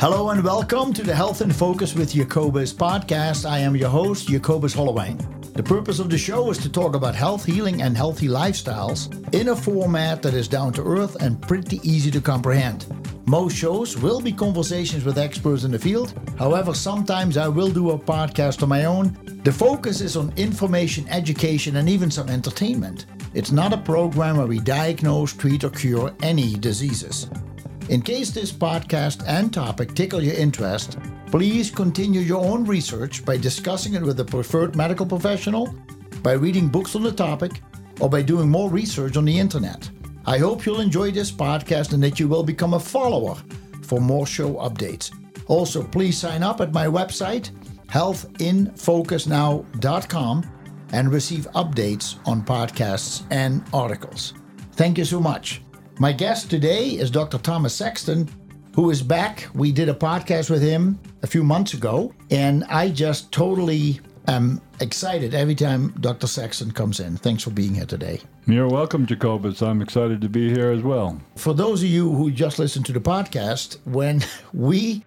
Hello and welcome to the Health in Focus with Jacobus podcast. I am your host, Jacobus Holloway. The purpose of the show is to talk about health, healing, and healthy lifestyles in a format that is down to earth and pretty easy to comprehend. Most shows will be conversations with experts in the field. However, sometimes I will do a podcast on my own. The focus is on information, education, and even some entertainment. It's not a program where we diagnose, treat, or cure any diseases. In case this podcast and topic tickle your interest, please continue your own research by discussing it with a preferred medical professional, by reading books on the topic, or by doing more research on the internet. I hope you'll enjoy this podcast and that you will become a follower for more show updates. Also, please sign up at my website, healthinfocusnow.com, and receive updates on podcasts and articles. Thank you so much. My guest today is Dr. Thomas Sexton, who is back. We did a podcast with him a few months ago, and I just totally am excited every time Dr. Sexton comes in. Thanks for being here today. You're welcome, Jacobus. I'm excited to be here as well. For those of you who just listened to the podcast, when we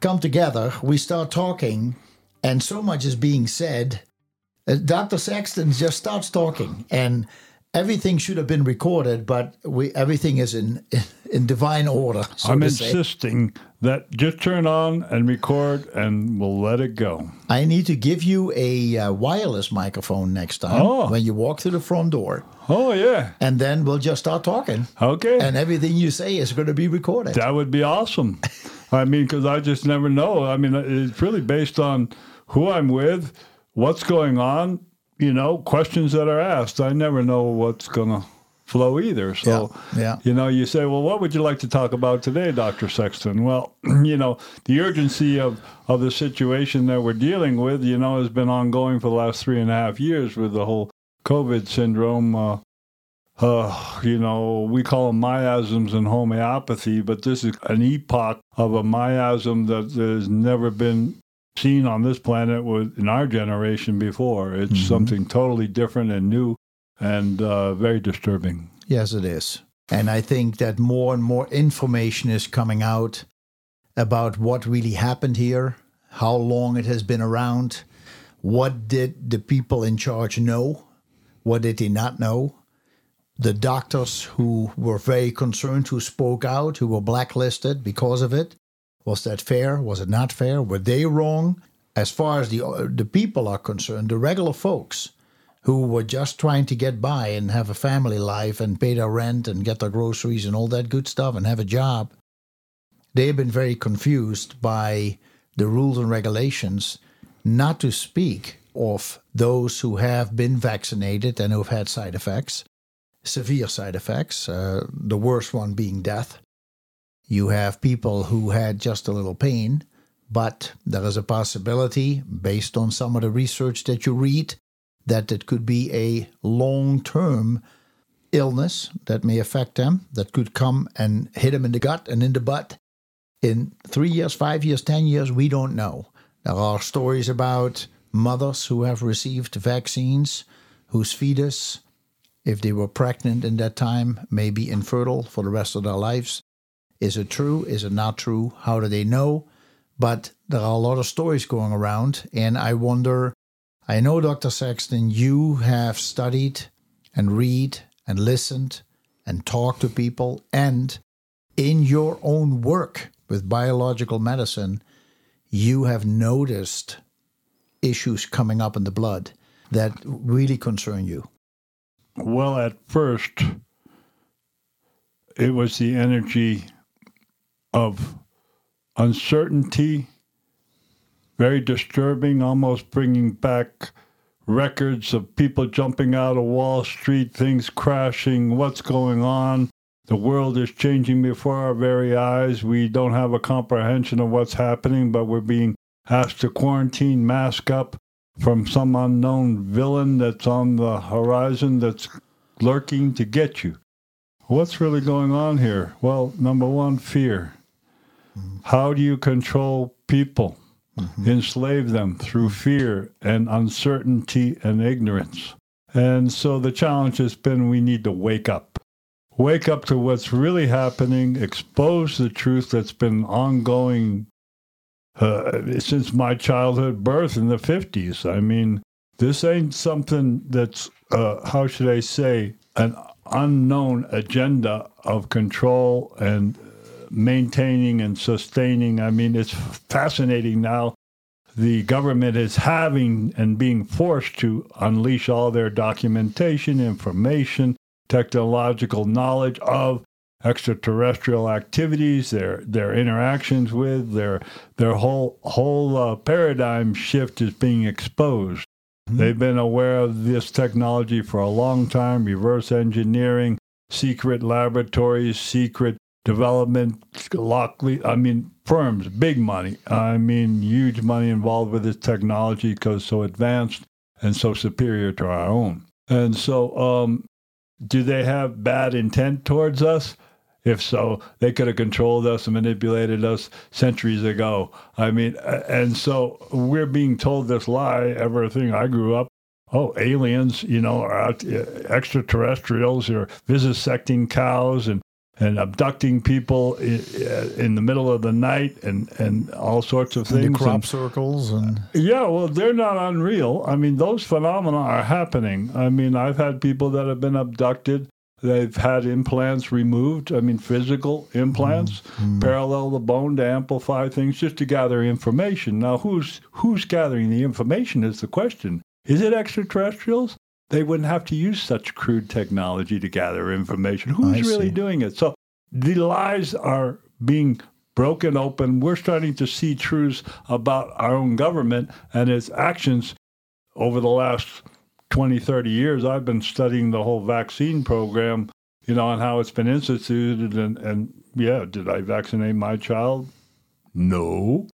come together, we start talking, and so much is being said. Uh, Dr. Sexton just starts talking, and everything should have been recorded, but we everything is in in divine order. So I'm insisting that just turn on and record, and we'll let it go. I need to give you a uh, wireless microphone next time Oh. when you walk through the front door, Oh yeah, and then we'll just start talking, okay. and everything you say is going to be recorded. that would be awesome. I mean, because I just never know. I mean, it's really based on who I'm with, what's going on. You know, questions that are asked. I never know what's gonna flow either. So, Yeah, yeah. you know, you say, well, what would you like to talk about today, Dr. Sexton? Well, you know, the urgency of, of the situation that we're dealing with, you know, has been ongoing for the last three and a half years with the whole COVID syndrome. Uh, uh, you know, we call them miasms in homeopathy, but this is an epoch of a miasm that has never been seen on this planet with in our generation before. It's something totally different and new and uh, very disturbing. Yes, it is. And I think that more and more information is coming out about what really happened here, how long it has been around, what did the people in charge know, what did they not know. The doctors who were very concerned, who spoke out, who were blacklisted because of it. Was that fair? Was it not fair? Were they wrong? As far as the the people are concerned, the regular folks, who were just trying to get by and have a family life and pay their rent and get their groceries and all that good stuff and have a job, they have been very confused by the rules and regulations, not to speak of those who have been vaccinated and who've had side effects, severe side effects, uh, the worst one being death. You have people who had just a little pain, but there is a possibility, based on some of the research that you read, that it could be a long term illness that may affect them, that could come and hit them in the gut and in the butt in three years, five years, 10 years, we don't know. There are stories about mothers who have received vaccines whose fetus, if they were pregnant in that time, may be infertile for the rest of their lives. Is it true? Is it not true? How do they know? But there are a lot of stories going around, and I wonder. I know, Dr. Sexton, you have studied and read and listened and talked to people, and in your own work with biological medicine, you have noticed issues coming up in the blood that really concern you. Well, at first, it was the energy of uncertainty, very disturbing, almost bringing back records of people jumping out of Wall Street, things crashing, what's going on. The world is changing before our very eyes. We don't have a comprehension of what's happening, but we're being asked to quarantine, mask up from some unknown villain that's on the horizon that's lurking to get you. What's really going on here? Well, number one, fear. Mm-hmm. How do you control people? Enslave them through fear and uncertainty and ignorance. And so the challenge has been we need to wake up. Wake up to what's really happening, expose the truth that's been ongoing uh, since my childhood birth in the 50s. I mean, this ain't something that's, uh, how should I say, an unknown agenda of control and maintaining and sustaining. I mean, it's fascinating now. The government is having and being forced to unleash all their documentation, information, technological knowledge of extraterrestrial activities, their their interactions with their their whole whole uh, paradigm shift is being exposed. Mm-hmm. They've been aware of this technology for a long time, reverse engineering, secret laboratories, secret development, Lockheed, I mean, firms, big money. I mean, huge money involved with this technology because so advanced and so superior to our own. And so, um, do they have bad intent towards us? If so, they could have controlled us and manipulated us centuries ago. I mean, and so we're being told this lie. Everything I grew up, oh, aliens, you know, extraterrestrials are vivisecting cows and and abducting people in, the middle of the night and, and all sorts of things. And crop and, circles and yeah, well, they're not unreal. I mean, those phenomena are happening. I mean, I've had people that have been abducted. They've had implants removed. I mean, physical implants, mm-hmm. parallel the bone to amplify things, just to gather information. Now, who's who's gathering the information is the question. Is it extraterrestrials? They wouldn't have to use such crude technology to gather information. Who's I really see. doing it? So the lies are being broken open. We're starting to see truths about our own government and its actions over the last 20, 30 years. I've been studying the whole vaccine program, you know, and how it's been instituted. And, and yeah, did I vaccinate my child? No.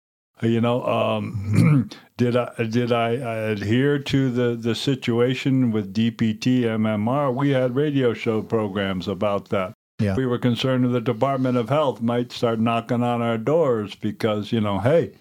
You know, um, did I did I adhere to the, the situation with DPT MMR? We had radio show programs about that. Yeah. We were concerned that the Department of Health might start knocking on our doors because you know, hey,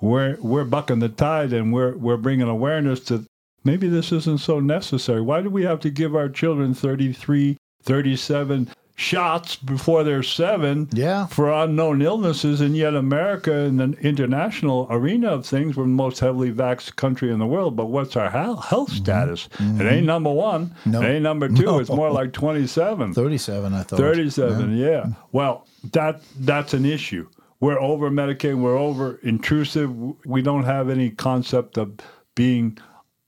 we're we're bucking the tide and we're we're bringing awareness to maybe this isn't so necessary. Why do we have to give our children 33, 37 shots before they're seven yeah. for unknown illnesses, and yet America in the international arena of things, we're the most heavily vaxxed country in the world. But what's our health mm-hmm. status? Mm-hmm. It ain't number one. No. It ain't number two. No. It's more like 27. 37, I thought. 37, yeah. yeah. Well, that that's an issue. We're over medicated. We're over intrusive. We don't have any concept of being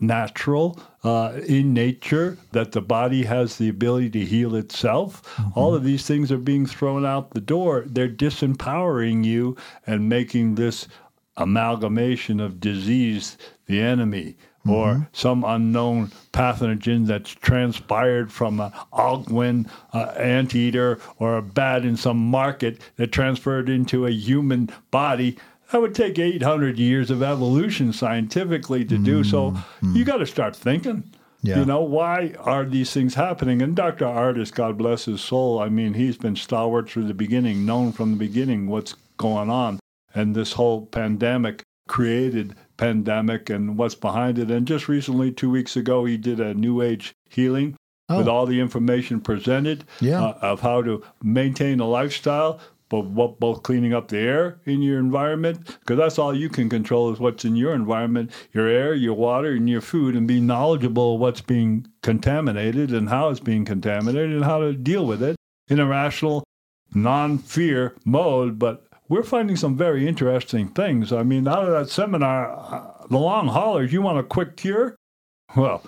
natural uh, in nature, that the body has the ability to heal itself. Mm-hmm. All of these things are being thrown out the door. They're disempowering you and making this amalgamation of disease the enemy. Mm-hmm. Or some unknown pathogen that's transpired from an Alcuin uh, anteater or a bat in some market that transferred into a human body that would take 800 years of evolution scientifically to do. So mm-hmm. you got to start thinking. Yeah. You know, why are these things happening? And Dr. Ardis, God bless his soul, I mean, he's been stalwart through the beginning, known from the beginning what's going on. And this whole pandemic created pandemic and what's behind it. And just recently, two weeks ago, he did a New Age healing oh. with all the information presented yeah. uh, of how to maintain a lifestyle both, both cleaning up the air in your environment, because that's all you can control is what's in your environment, your air, your water, and your food, and be knowledgeable of what's being contaminated and how it's being contaminated and how to deal with it in a rational, non fear mode. But we're finding some very interesting things. I mean, out of that seminar, uh, the long haulers, you want a quick cure? Well,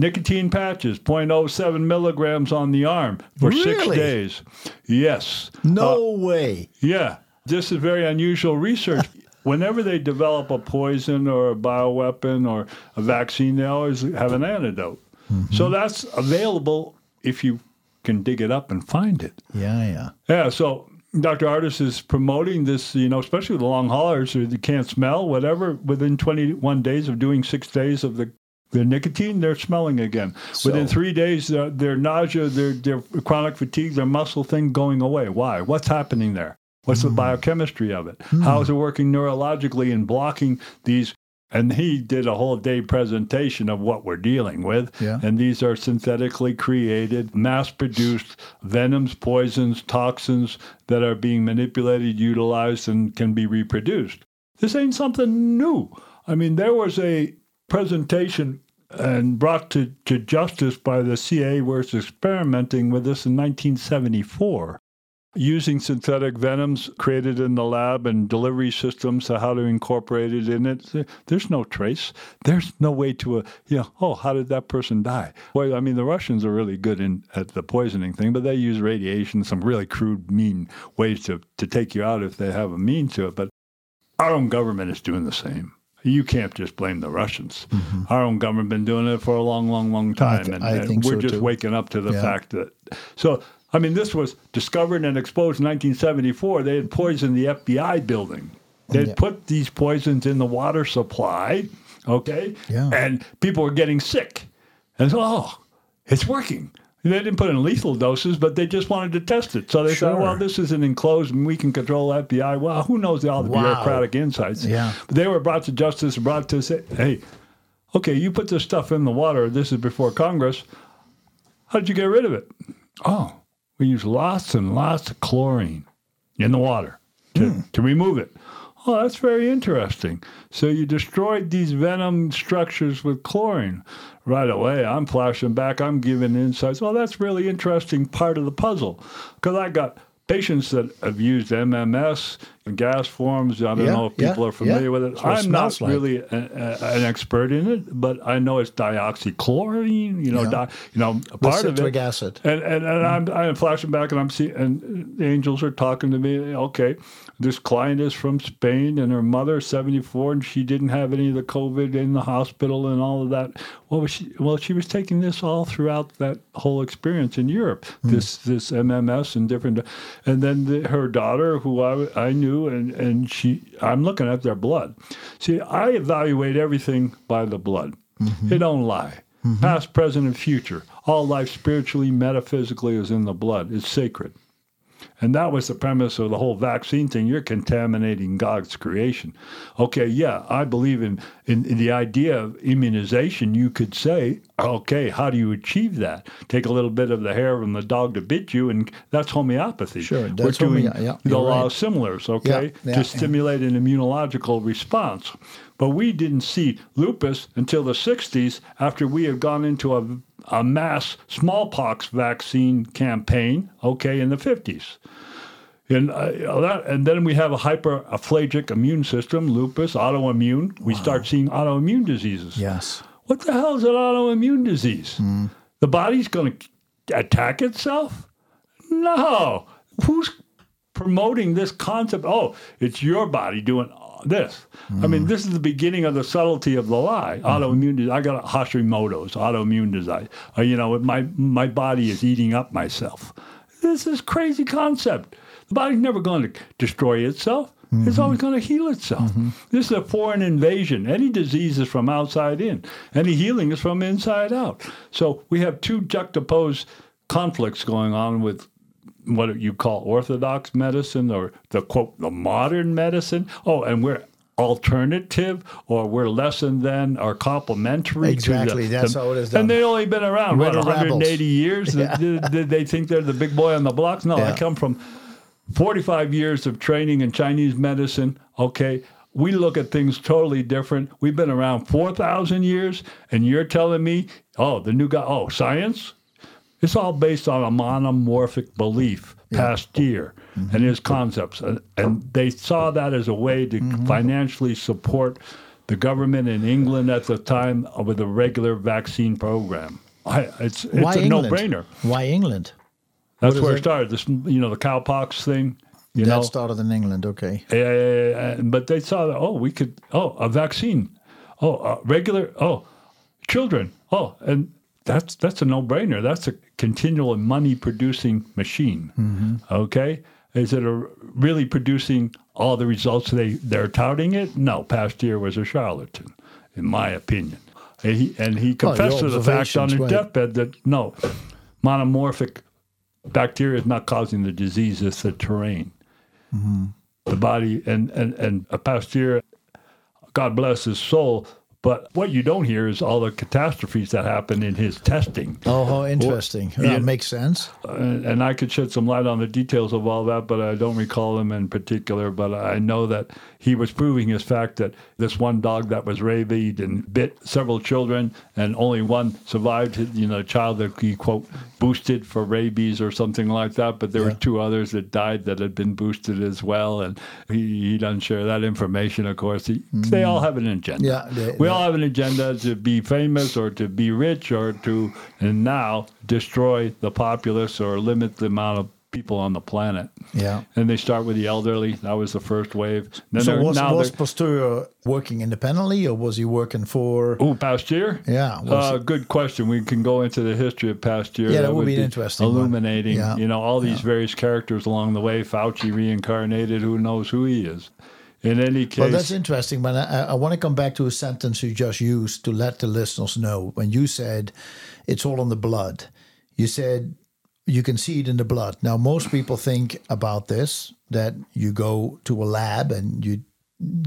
nicotine patches, 0.07 milligrams on the arm for really? six days. Yes. No uh, way. Yeah. This is very unusual research. Whenever they develop a poison or a bioweapon or a vaccine, they always have an antidote. Mm-hmm. So that's available if you can dig it up and find it. Yeah, yeah. Yeah, so Dr. Ardis is promoting this, you know, especially with the long haulers who can't smell, whatever, within 21 days of doing six days of the their nicotine, they're smelling again. So, Within three days, their, their nausea, their, their chronic fatigue, their muscle thing going away. Why? What's happening there? What's mm. the hmm. biochemistry of it? Mm. How is it working neurologically and blocking these And he did a whole day presentation of what we're dealing with. Yeah. And these are synthetically created, mass produced venoms, poisons, toxins that are being manipulated, utilized, and can be reproduced. This ain't something new. I mean, there was a presentation and brought to, to justice by the CIA was experimenting with this in 1974 using synthetic venoms created in the lab and delivery systems to how to incorporate it in it. There's no trace. There's no way to, uh, you know, oh, how did that person die? Well, I mean, the Russians are really good in at the poisoning thing, but they use radiation, some really crude, mean ways to, to take you out if they have a mean to it. But our own government is doing the same. You can't just blame the Russians. Mm-hmm. Our own government been doing it for a long, long, long time, th- and, and we're so just too. waking up to the Yeah. fact that. So, I mean, this was discovered and exposed in 1974. They had poisoned the FBI building. They'd Yeah. put these poisons in the water supply, okay, Yeah. and people were getting sick. And so, oh, it's working. They didn't put in lethal doses, but they just wanted to test it. So they Sure. said, well, this is an enclosed and we can control FBI. Well, who knows all the Wow. bureaucratic insights? Yeah. But they were brought to justice, brought to say, hey, okay, you put this stuff in the water. This is before Congress. How did you get rid of it? Oh, we use lots and lots of chlorine in the water to, hmm. to remove it. Oh, that's very interesting. So you destroyed these venom structures with chlorine. Right away, I'm flashing back. I'm giving insights. Well, that's really interesting part of the puzzle. Because I got patients that have used MMS gas forms. I don't Yeah, know if yeah, people are familiar yeah. with it. What it I'm not like. really a, a, an expert in it, but I know it's dioxychlorine. You know, Yeah. di, you know, a part of it. acid. And and, and I'm I'm flashing back and I'm seeing and the angels are talking to me. Okay, this client is from Spain and her mother is 74 and she didn't have any of the COVID in the hospital and all of that. What was she? Well, she was taking this all throughout that whole experience in Europe. Hmm. This this MMS and different, and then the, her daughter, who I I knew, and and she I'm looking at their blood. See, I evaluate everything by the blood. Mm-hmm. It don't lie. Mm-hmm. Past, present, and future. All life spiritually, metaphysically is in the blood. It's sacred. And that was the premise of the whole vaccine thing. You're contaminating God's creation. Okay, yeah, I believe in, in, in the idea of immunization. You could say, okay, how do you achieve that? Take a little bit of the hair from the dog to bit you, and that's homeopathy. Sure, We're doing homeo- yeah, the law right. of similars, okay, Yeah, yeah, to stimulate an immunological response. But we didn't see lupus until the 60s after we had gone into a, a mass smallpox vaccine campaign, okay, in the 50s. And, uh, that, and then we have a hyperphagic immune system, lupus, autoimmune. We start seeing autoimmune diseases. Yes. What the hell is an autoimmune disease? The body's going to attack itself? No. Who's promoting this concept? Oh, it's your body doing this. I mean, this is the beginning of the subtlety of the lie. Autoimmune. dis- I got Hashimoto's autoimmune disease. Uh, you know, my my body is eating up myself. This is crazy concept. The body's never going to destroy itself. It's always going to heal itself. This is a foreign invasion. Any disease is from outside in. Any healing is from inside out. So we have two juxtaposed conflicts going on with what you call orthodox medicine or the quote the modern medicine. Oh, and we're alternative or we're lesser than or complementary. to Exactly, the- that's the- how it is And they've only been around We're what 180 rebels. years. Did, did they think they're the big boy on the block No, Yeah. I come from 45 years of training in Chinese medicine. Okay. We look at things totally different. We've been around 4,000 years, and you're telling me, oh, the new guy, oh, science? It's all based on a monomorphic belief, Pasteur, and his concepts. And, and they saw that as a way to financially support the government in England at the time with a regular vaccine program. I, it's it's Why a England? no-brainer. Why England? That's where it it? started. This, you know, the cowpox thing. You that know, started in England. Okay. uh, but they saw that. Oh, we could. Oh, a vaccine. Oh, uh, regular. Oh, children. Oh, and that's that's a no-brainer. That's a continual money-producing machine. Mm-hmm. Okay, is it a, really producing all the results they they're touting it? No, Pasteur was a charlatan, in my opinion. And he, and he confessed to the fact on his right. deathbed that no, monomorphic bacteria is not causing the disease; it's the terrain mm-hmm. the body and and and a Pasteur God bless his soul. But what you don't hear is all the catastrophes that happen in his testing. Oh, how interesting. Well, yeah, makes sense. Uh, and I could shed some light on the details of all that, but I don't recall them in particular. But I know that he was proving his fact that this one dog that was rabid and bit several children, and only one survived. You know, a child that he quote boosted for rabies or something like that. But there yeah. were two others that died that had been boosted as well, and he, he doesn't share that information. Of course, he, mm. they all have an agenda. Yeah, they, we they, all have an agenda to be famous or to be rich or to, and now destroy the populace or limit the amount of people on the planet. Yeah. And they start with the elderly. That was the first wave. Then so was, was Pasteur working independently or was he working for... Oh, Pasteur? Yeah. Uh, good question. We can go into the history of Pasteur. Yeah, that, that would, be, be interesting. Illuminating, yeah. you know, all these yeah. various characters along the way. Fauci reincarnated. Who knows who he is? In any case. Well, that's interesting, but I, I want to come back to a sentence you just used to let the listeners know. When you said it's all in the blood, you said you can see it in the blood. Now, most people think about this that you go to a lab and you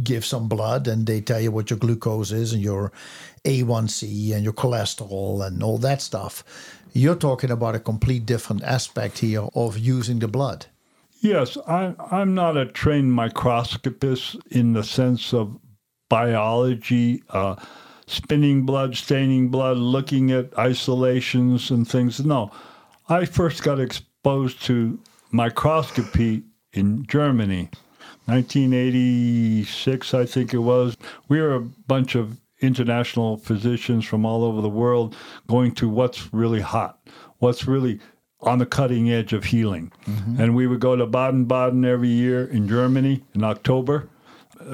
give some blood and they tell you what your glucose is and your A1C and your cholesterol and all that stuff. You're talking about a complete different aspect here of using the blood. Yes, I, I'm not a trained microscopist in the sense of biology, uh, spinning blood, staining blood, looking at isolations and things. No, I first got exposed to microscopy in Germany, 1986, I think it was. We were a bunch of international physicians from all over the world going to what's really hot, what's really on the cutting edge of healing. Mm-hmm. And we would go to Baden Baden every year in Germany in October,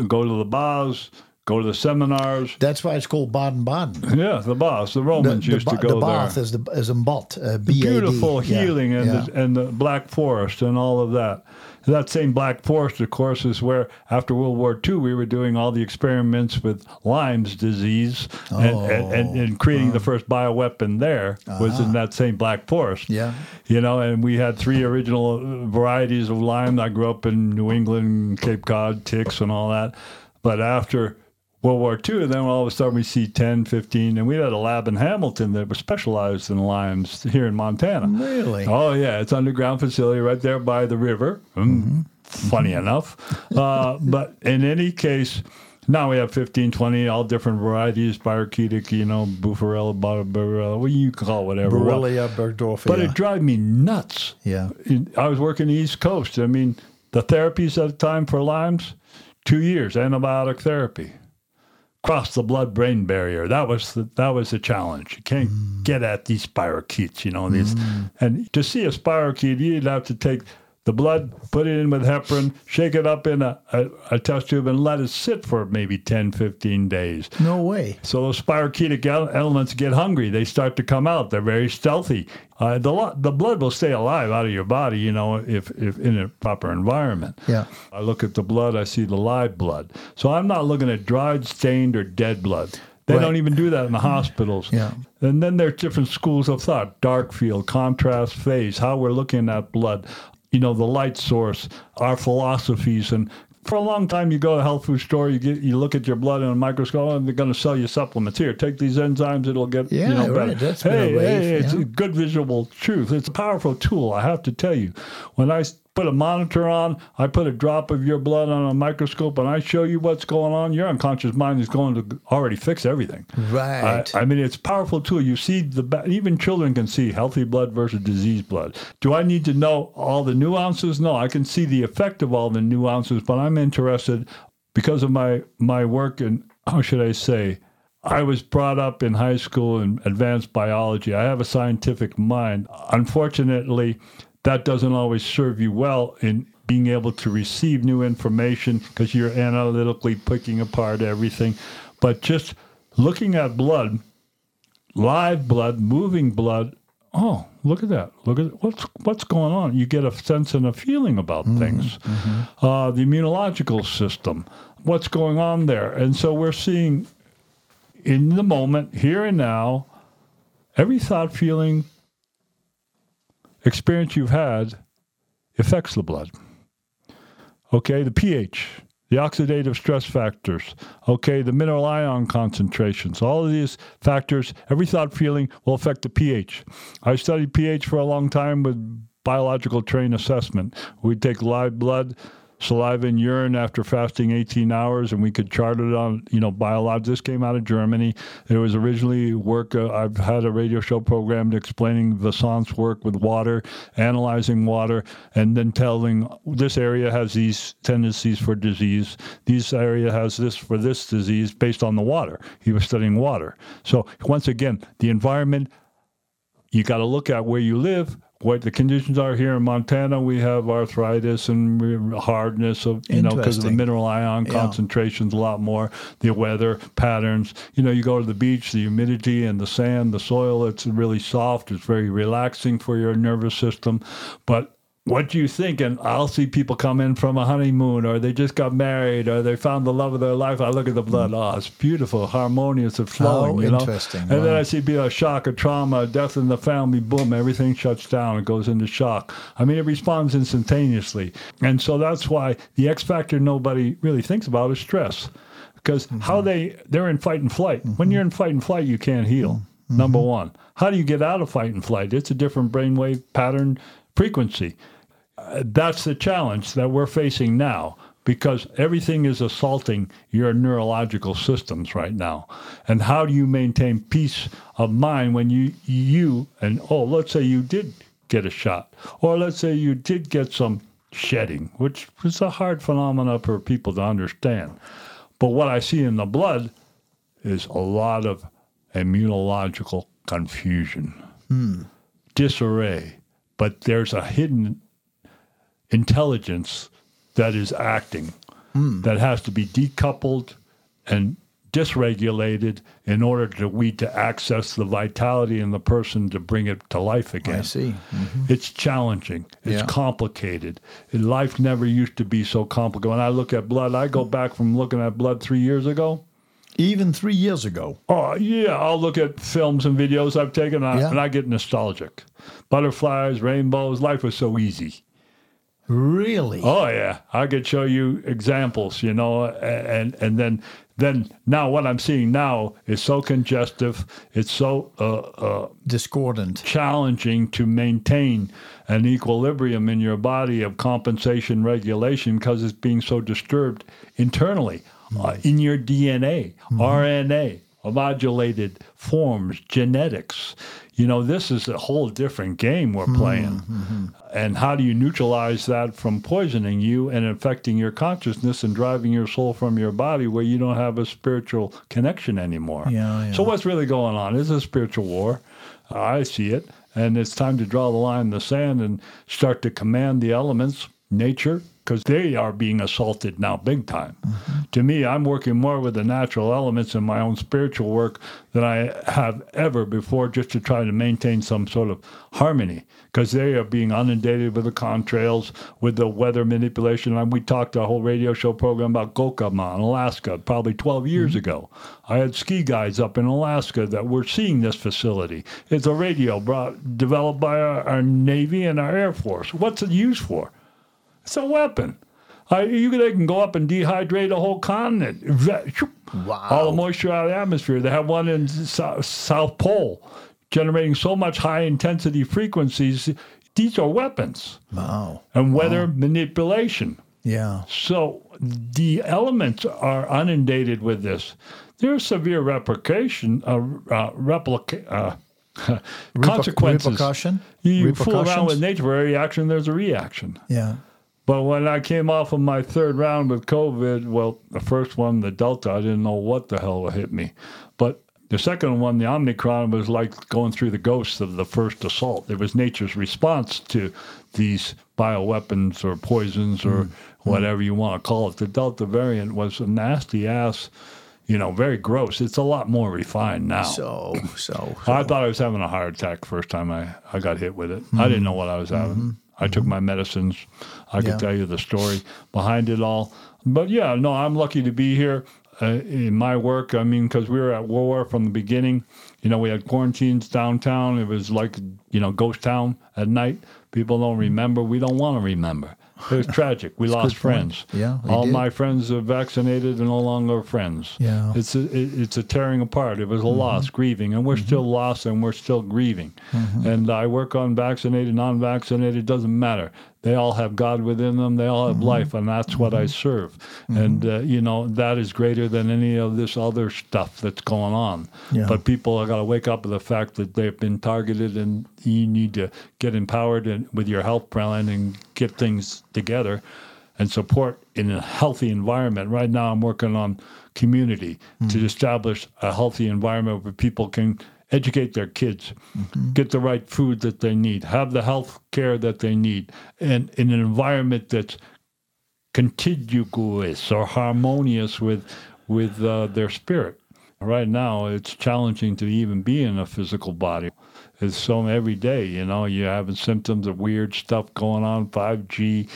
go to the baths, go to the seminars. That's why it's called Baden Baden. Yeah, the Bath. The Romans the, the, used to go the Bath there. is the is in Bot, uh, Beautiful healing yeah, and yeah. The, and the Black Forest and all of that. That same Black Forest, of course, is where after World War II we were doing all the experiments with Lyme's disease oh, and, and, and, and, creating uh, the first bioweapon there uh-huh. was in that same Black Forest. Yeah. You know, and we had three original varieties of Lyme. I grew up in New England, Cape Cod, ticks and all that. But after World War II, and then all of a sudden we see 10, 15, and we had a lab in Hamilton that was specialized in Lyme's here in Montana. Really? Oh, yeah. It's underground facility right there by the river. Mm, mm-hmm. Funny enough. Uh, but in any case, now we have 15, 20, all different varieties, spirochetic, you know, Buffarella, Barbarella, what you call it, whatever. Borrelia, Bergdorfia. But it drives me nuts. Yeah. I was working the East Coast. I mean, the therapies at the time for Lyme's, two years, antibiotic therapy cross the blood-brain barrier. That was the, that was the challenge. You can't mm. get at these spirochetes, you know. These mm. and to see a spirochete, you'd have to take the blood, put it in with heparin, shake it up in a, a, a, test tube, and let it sit for maybe 10, 15 days. No way. So those spirochetic elements get hungry. They start to come out. They're very stealthy. Uh, the, the blood will stay alive out of your body, you know, if, if in a proper environment. Yeah. I look at the blood, I see the live blood. So I'm not looking at dried, stained, or dead blood. They right. don't even do that in the hospitals. Yeah. And then there's different schools of thought dark field, contrast phase, how we're looking at blood you know, the light source, our philosophies. And for a long time, you go to a health food store, you get, you look at your blood in a microscope, and they're going to sell you supplements. Here, take these enzymes; it'll get yeah, you know right. better. That's hey, wave, hey, yeah. it's a good visual truth. It's a powerful tool. I have to tell you, when I put a monitor on, I put a drop of your blood on a microscope, and I show you what's going on, your unconscious mind is going to already fix everything. Right. I, I mean, it's powerful tool. You see, the even children can see healthy blood versus diseased blood. Do I need to know all the nuances? No, I can see the effect of all the nuances, but I'm interested because of my my work and how should I say. I was brought up in high school in advanced biology. I have a scientific mind. Unfortunately, that doesn't always serve you well in being able to receive new information because you're analytically picking apart everything. But just looking at blood, live blood, moving blood, oh, look at that. Look at what's what's going on. You get a sense and a feeling about mm-hmm, things. Mm-hmm. Uh, the immunological system, what's going on there. And so we're seeing in the moment, here and now, every thought, feeling, experience you've had affects the blood. Okay, the pH, the oxidative stress factors, okay, the mineral ion concentrations, all of these factors, every thought feeling will affect the pH. I studied pH for a long time with biological terrain assessment. We take live blood saliva and urine after fasting 18 hours, and we could chart it on, you know, biologics. This came out of Germany. It was originally work. Uh, I've had a radio show program explaining Vincent's work with water, analyzing water, and then telling this area has these tendencies for disease. This area has this for this disease based on the water. He was studying water. So once again, the environment. You got to look at where you live, what the conditions are here in Montana. We have arthritis and hardness of you know because of the mineral ion yeah. concentrations a lot more. The weather patterns. You know, you go to the beach, the humidity and the sand, the soil. It's really soft. It's very relaxing for your nervous system. But what do you think? And I'll see people come in from a honeymoon, or they just got married, or they found the love of their life. I look at the blood. Mm. Oh, it's beautiful, harmonious, and flowing. Oh, you know? interesting. And wow. then I see be a shock, a trauma, a death in the family. Boom, everything shuts down. It goes into shock. I mean, it responds instantaneously, and so that's why the X factor nobody really thinks about is stress, because mm-hmm. how they they're in fight and flight. Mm-hmm. When you're in fight and flight, you can't heal. Mm-hmm. Number one. How do you get out of fight and flight? It's a different brainwave pattern frequency that's the challenge that we're facing now because everything is assaulting your neurological systems right now. And how do you maintain peace of mind when you you and oh, let's say you did get a shot, or let's say you did get some shedding, which is a hard phenomenon for people to understand. But what I see in the blood is a lot of immunological confusion, hmm. disarray. But there's a hidden intelligence that is acting mm. that has to be decoupled and dysregulated in order to we to access the vitality in the person to bring it to life again. I see. Mm-hmm. It's challenging. It's yeah. complicated. Life never used to be so complicated. When I look at blood, I go back from looking at blood three years ago. Even three years ago. Oh yeah, I'll look at films and videos I've taken, and, yeah. I, and I get nostalgic. Butterflies, rainbows. Life was so easy. Really? Oh yeah, I could show you examples, you know, and and then then now what I'm seeing now is so congestive, it's so uh, uh, discordant, challenging to maintain an equilibrium in your body of compensation regulation because it's being so disturbed internally mm-hmm. uh, in your DNA, mm-hmm. RNA, modulated forms, genetics. You know, this is a whole different game we're mm-hmm, playing. Mm-hmm. And how do you neutralize that from poisoning you and affecting your consciousness and driving your soul from your body where you don't have a spiritual connection anymore? Yeah, yeah. So, what's really going on? It's a spiritual war. I see it. And it's time to draw the line in the sand and start to command the elements, nature, because they are being assaulted now big time. Mm-hmm. To me, I'm working more with the natural elements in my own spiritual work than I have ever before just to try to maintain some sort of harmony because they are being inundated with the contrails, with the weather manipulation. And we talked a whole radio show program about Gakona in Alaska probably 12 years mm-hmm. ago. I had ski guides up in Alaska that were seeing this facility. It's a radio brought, developed by our, our Navy and our Air Force. What's it used for? It's a weapon. Uh, you they can go up and dehydrate a whole continent. Wow. All the moisture out of the atmosphere. They have one in so- South Pole, generating so much high intensity frequencies. These are weapons. Wow. And weather wow. manipulation. Yeah. So the elements are inundated with this. There's severe replication, uh, uh, replica, uh, consequences. Repercussion? You fool around with nature for a reaction, there's a reaction. Yeah. But when I came off of my third round with COVID, well, the first one, the Delta, I didn't know what the hell hit me. But the second one, the Omicron, was like going through the ghosts of the first assault. It was nature's response to these bioweapons or poisons or mm. whatever you want to call it. The Delta variant was a nasty ass you know, very gross. It's a lot more refined now. So, so, so. I thought I was having a heart attack first time I, I got hit with it. Mm-hmm. I didn't know what I was having. Mm-hmm. I took my medicines. I could yeah. tell you the story behind it all. But yeah, no, I'm lucky to be here uh, in my work. I mean, because we were at war from the beginning. You know, we had quarantines downtown. It was like, you know, ghost town at night. People don't remember. We don't want to remember. It was tragic. We lost friends. Yeah, all did. my friends are vaccinated and no longer friends. Yeah. it's a, it, it's a tearing apart. It was a loss, grieving, and we're still lost and we're still grieving. And I work on vaccinated, non-vaccinated. It doesn't matter. They all have God within them. They all have mm-hmm. life, and that's what I mm-hmm. serve. Mm-hmm. And uh, you know that is greater than any of this other stuff that's going on. Yeah. But people have got to wake up to the fact that they've been targeted, and you need to get empowered and, with your health plan and get things together and support in a healthy environment. Right now, I'm working on community to establish a healthy environment where people can educate their kids, get the right food that they need, have the health care that they need, and in an environment that's contiguous or harmonious with with uh, their spirit. Right now, it's challenging to even be in a physical body. It's so every day, you know, you're having symptoms of weird stuff going on, 5G.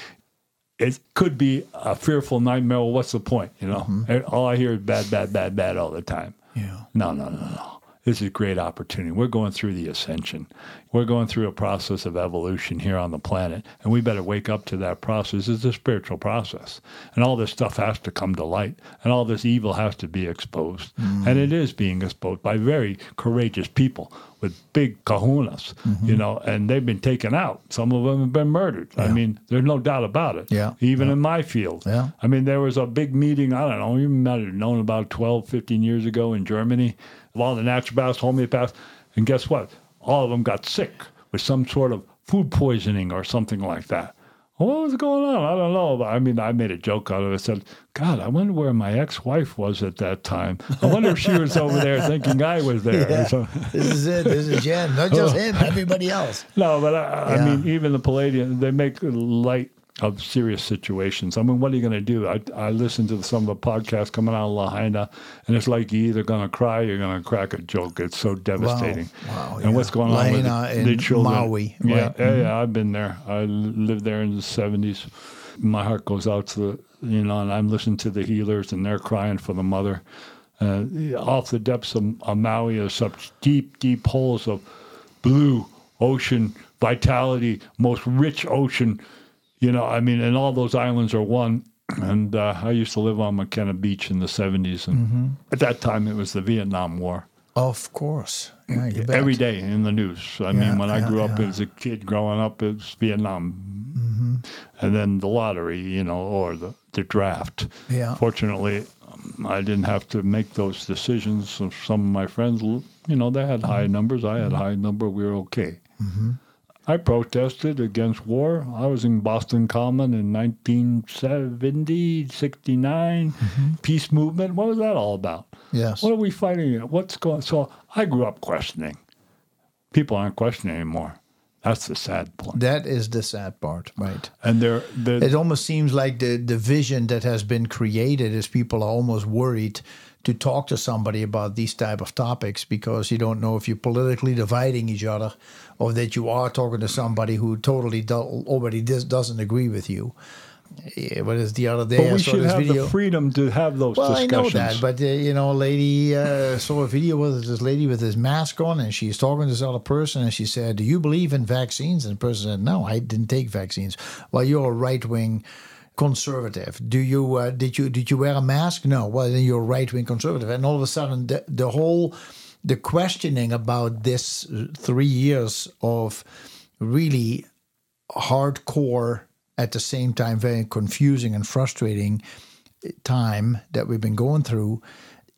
It could be a fearful nightmare. Well, what's the point? You know, And all I hear is bad, bad, bad, bad all the time. Yeah. No, no, no, no. This is a great opportunity. We're going through the ascension. We're going through a process of evolution here on the planet, and we better wake up to that process. It's a spiritual process, and all this stuff has to come to light, and all this evil has to be exposed, mm-hmm. and it is being exposed by very courageous people with big kahunas, mm-hmm. you know, and they've been taken out. Some of them have been murdered. I mean, there's no doubt about it. Yeah. Even in my field. Yeah. I mean, there was a big meeting, I don't know, you might have known about 12, 15 years ago in Germany, of all the naturopaths, homeopaths. And guess what? All of them got sick with some sort of food poisoning or something like that. What was going on? I don't know. I mean, I made a joke out of it. I said, God, I wonder where my ex wife was at that time. I wonder if she was over there thinking I was there. Yeah. So- this is it. This is Jen. Not just him, everybody else. no, but I, Yeah. I mean, even the Palladium, they make light of serious situations. I mean, what are you going to do? I, I listened to some of the podcasts coming out of Lahaina, and it's like you're either going to cry or you're going to crack a joke. It's so devastating. Wow, And what's yeah. going on with the, the children? Maui, Yeah, right? Mm-hmm. yeah, yeah. I've been there. I lived there in the 70s. My heart goes out to the, you know, and I'm listening to the healers, and they're crying for the mother. Uh, off the depths of, of Maui are such deep, deep holes of blue ocean vitality, most rich ocean. You know, I mean, and all those islands are one. And uh, I used to live on Makena Beach in the 70s. And Mm-hmm. at that time, it was the Vietnam War. Of course. Yeah. Every day in the news. I Yeah, mean, when I grew up yeah. as a kid growing up, it was Vietnam. Mm-hmm. And then the lottery, you know, or the, the draft. Yeah. Fortunately, I didn't have to make those decisions. Some of my friends, you know, they had high numbers. I had a high number. We were okay. I protested against war. I was in Boston Common in 1970, 69. Mm-hmm. Peace movement. What was that all about? Yes. What are we fighting? What's going? So I grew up questioning. People aren't questioning anymore. That's the sad part. That is the sad part, right? And they're It almost seems like the, the vision that has been created is people are almost worried to talk to somebody about these type of topics because you don't know if you're politically dividing each other or that you are talking to somebody who totally do, already dis, doesn't agree with you. Yeah, what is the other day? but we should have video. the freedom to have those Well, I know that, but uh, you know, a lady uh, saw a video with this lady with this mask on, and she's talking to this other person, and she said, "Do you believe in vaccines?" And the person said, "No, I didn't take vaccines." Well, you're a right wing conservative. Do you uh, did you did you wear a mask? No. Well, then you're a right wing conservative, and all of a sudden, the, the whole the questioning about this three years of really hardcore at the same time very confusing and frustrating time that we've been going through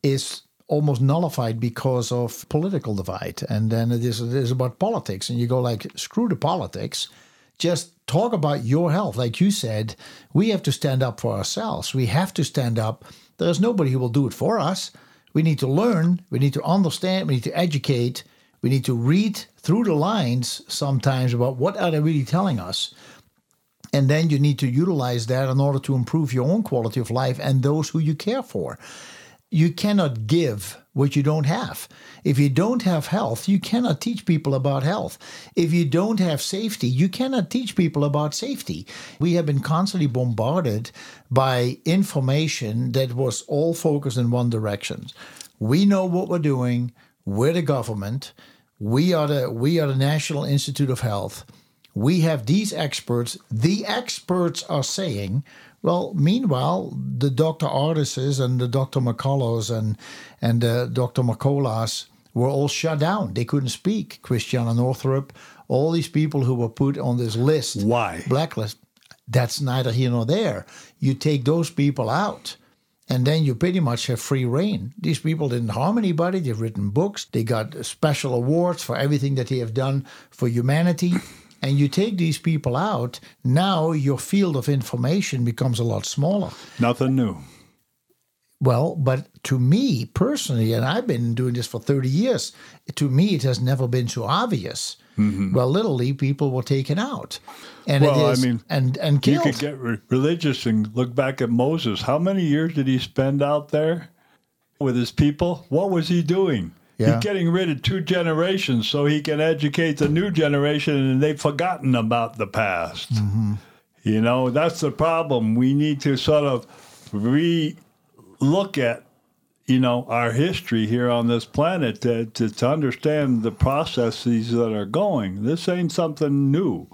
is almost nullified because of political divide. And then it is, it is about politics. And you go like screw the politics. Just talk about your health. Like you said we have to stand up for ourselves. We have to stand up. There's nobody who will do it for us we need to learn we need to understand we need to educate we need to read through the lines sometimes about what are they really telling us and then you need to utilize that in order to improve your own quality of life and those who you care for. You cannot give what you don't have. If you don't have health, you cannot teach people about health. If you don't have safety, you cannot teach people about safety. We have been constantly bombarded by information that was all focused in one direction. We know what we're doing. We're the government. We are the we are the National Institute of Health we have these experts. The experts are saying, well, meanwhile, the Dr. Ardises and the Dr. McCullough and, and uh, Dr. McCulloughs were all shut down. They couldn't speak. Christiane Northrup, all these people who were put on this list. Why? Blacklist. That's neither here nor there. You take those people out and then you pretty much have free reign. These people didn't harm anybody. They've written books. They got special awards for everything that they have done for humanity. And you take these people out, now your field of information becomes a lot smaller. Nothing new. Well, but to me personally, and I've been doing this for 30 years, to me it has never been so obvious. Mm-hmm. Well, literally, people were taken out, and well, it is, I mean, and and killed. You could get re- religious and look back at Moses. How many years did he spend out there with his people? What was he doing? Yeah. He's getting rid of two generations so he can educate the new generation, and they've forgotten about the past. Mm-hmm. You know, that's the problem. We need to sort of re look at you know our history here on this planet to, to, to understand the processes that are going. This ain't something new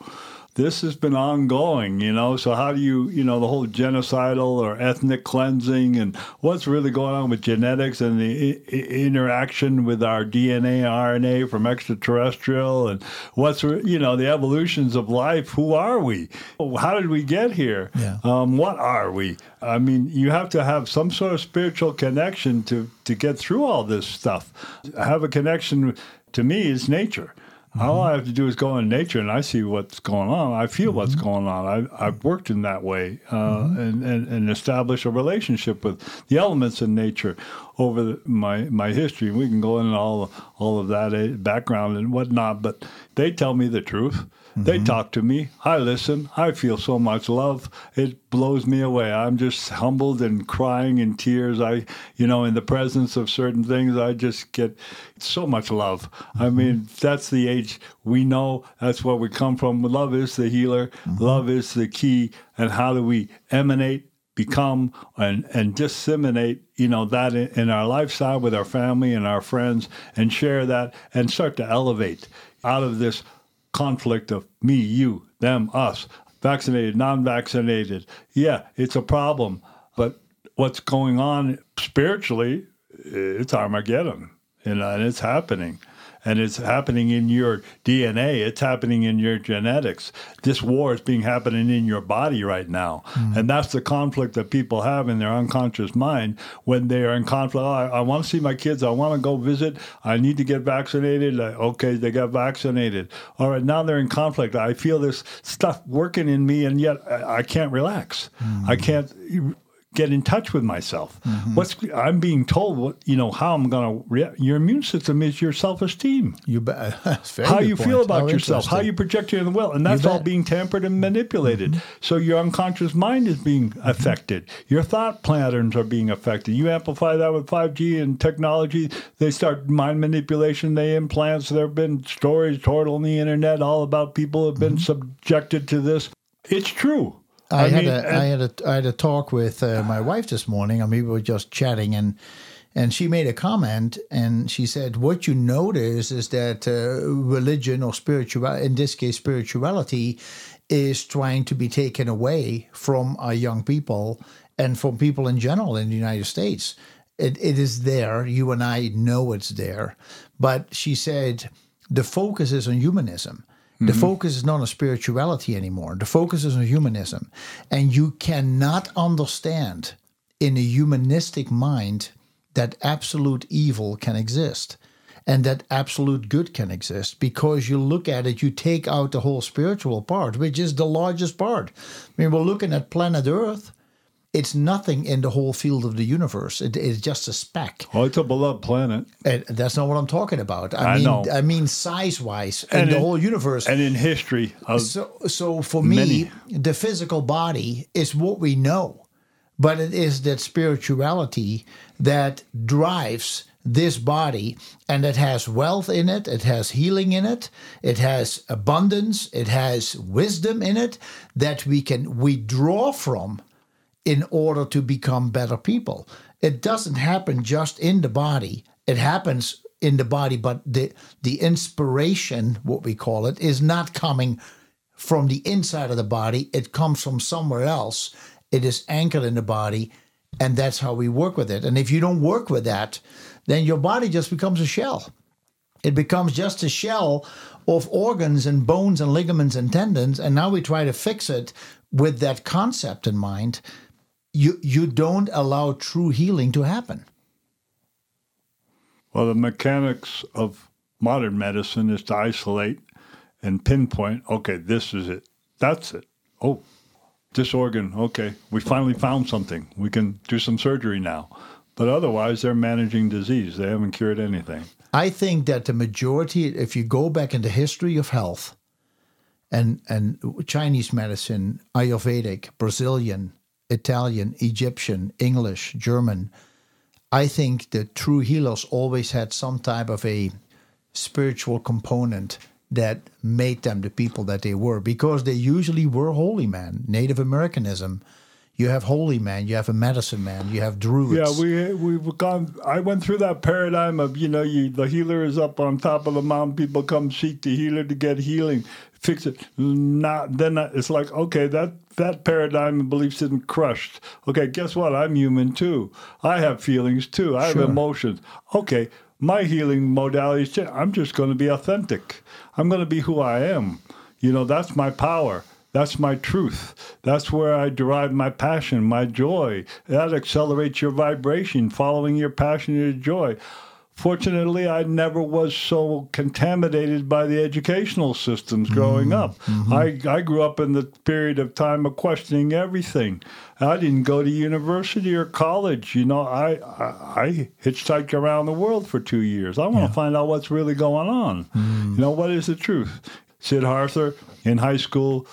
this has been ongoing, you know. So how do you, you know, the whole genocidal or ethnic cleansing and what's really going on with genetics and the I- interaction with our DNA, RNA from extraterrestrial, and what's, you know, the evolutions of life. Who are we? How did we get here? Yeah. Um, what are we? I mean, you have to have some sort of spiritual connection to to get through all this stuff. Have a connection. To me, is nature. All I have to do is go in nature and I see what's going on. I feel what's going on. I, I've worked in that way uh, and, and, and establish a relationship with the elements in nature over the, my my history. We can go into all all of that eh, background and whatnot, but they tell me the truth. They mm-hmm. talk to me. I listen. I feel so much love. It blows me away. I'm just humbled and crying in tears. I, you know, in the presence of certain things, I just get so much love. I mm-hmm. mean, that's the age we know. That's where we come from. Love is the healer. Mm-hmm. Love is the key. And how do we emanate become and, and disseminate you know that in, in, our lifestyle with our family and our friends and share that and start to elevate out of this conflict of me you them us vaccinated non-vaccinated. Yeah it's a problem but what's going on spiritually it's armageddon and, and it's happening and it's happening in your DNA. It's happening in your genetics. This war is being happening in your body right now, mm. and that's the conflict that people have in their unconscious mind when they are in conflict. Oh, I, I want to see my kids. I want to go visit. I need to get vaccinated. Like, okay, they got vaccinated. All right, now they're in conflict. I feel this stuff working in me, and yet I, I can't relax. Mm. I can't get in touch with myself. Mm-hmm. What's I'm being told what you know how I'm going to re- your immune system is your self-esteem. You bet. how you point. feel about how yourself, how you project your will, and that's all being tampered and manipulated. Mm-hmm. So your unconscious mind is being mm-hmm. affected. Your thought patterns are being affected. You amplify that with 5G and technology. They start mind manipulation. They implants. There have been stories told on the internet all about people who have been mm-hmm. subjected to this. It's true. I, I had mean, a, I had a I had a talk with uh, my wife this morning. I mean, we were just chatting, and and she made a comment, and she said, "What you notice is that uh, religion or spiritual, in this case, spirituality, is trying to be taken away from our young people and from people in general in the United States. It, it is there. You and I know it's there, but she said the focus is on humanism." The mm-hmm. focus is not on spirituality anymore. The focus is on humanism. And you cannot understand in a humanistic mind that absolute evil can exist and that absolute good can exist because you look at it, you take out the whole spiritual part, which is the largest part. I mean, we're looking at planet Earth it's nothing in the whole field of the universe. It is just a speck. Oh, it's a beloved planet. And that's not what I'm talking about. I, I mean, know. I mean, size wise, in the whole universe, and in history. Uh, so, so for me, the physical body is what we know, but it is that spirituality that drives this body and it has wealth in it it has healing in it it has abundance it has wisdom in it that we can we draw from in order to become better people. It doesn't happen just in the body. It happens in the body, but the the inspiration, what we call it, is not coming from the inside of the body. It comes from somewhere else. It is anchored in the body, and that's how we work with it. And if you don't work with that, then your body just becomes a shell. It becomes just a shell of organs and bones and ligaments and tendons. And now we try to fix it with that concept in mind. You, you don't allow true healing to happen. Well, the mechanics of modern medicine is to isolate and pinpoint okay, this is it. That's it. Oh, this organ, okay, we finally found something. We can do some surgery now. But otherwise, they're managing disease. They haven't cured anything. I think that the majority, if you go back in the history of health and, and Chinese medicine, Ayurvedic, Brazilian, Italian, Egyptian, English, German, I think the true healers always had some type of a spiritual component that made them the people that they were because they usually were holy men. Native Americanism, you have holy man, you have a medicine man, you have druids. Yeah, we we've gone. I went through that paradigm of you know you, the healer is up on top of the mountain. People come seek the healer to get healing, fix it. Not then it's like okay that that paradigm of beliefs isn't crushed. Okay, guess what? I'm human too. I have feelings too. I sure. have emotions. Okay, my healing modality is I'm just going to be authentic. I'm going to be who I am. You know, that's my power. That's my truth. That's where I derive my passion, my joy. That accelerates your vibration, following your passion, your joy. Fortunately, I never was so contaminated by the educational systems growing mm-hmm. up. Mm-hmm. I, I grew up in the period of time of questioning everything. I didn't go to university or college. You know, I, I, I hitchhiked around the world for two years. I want yeah. to find out what's really going on. Mm. You know, what is the truth? Siddhartha in high school,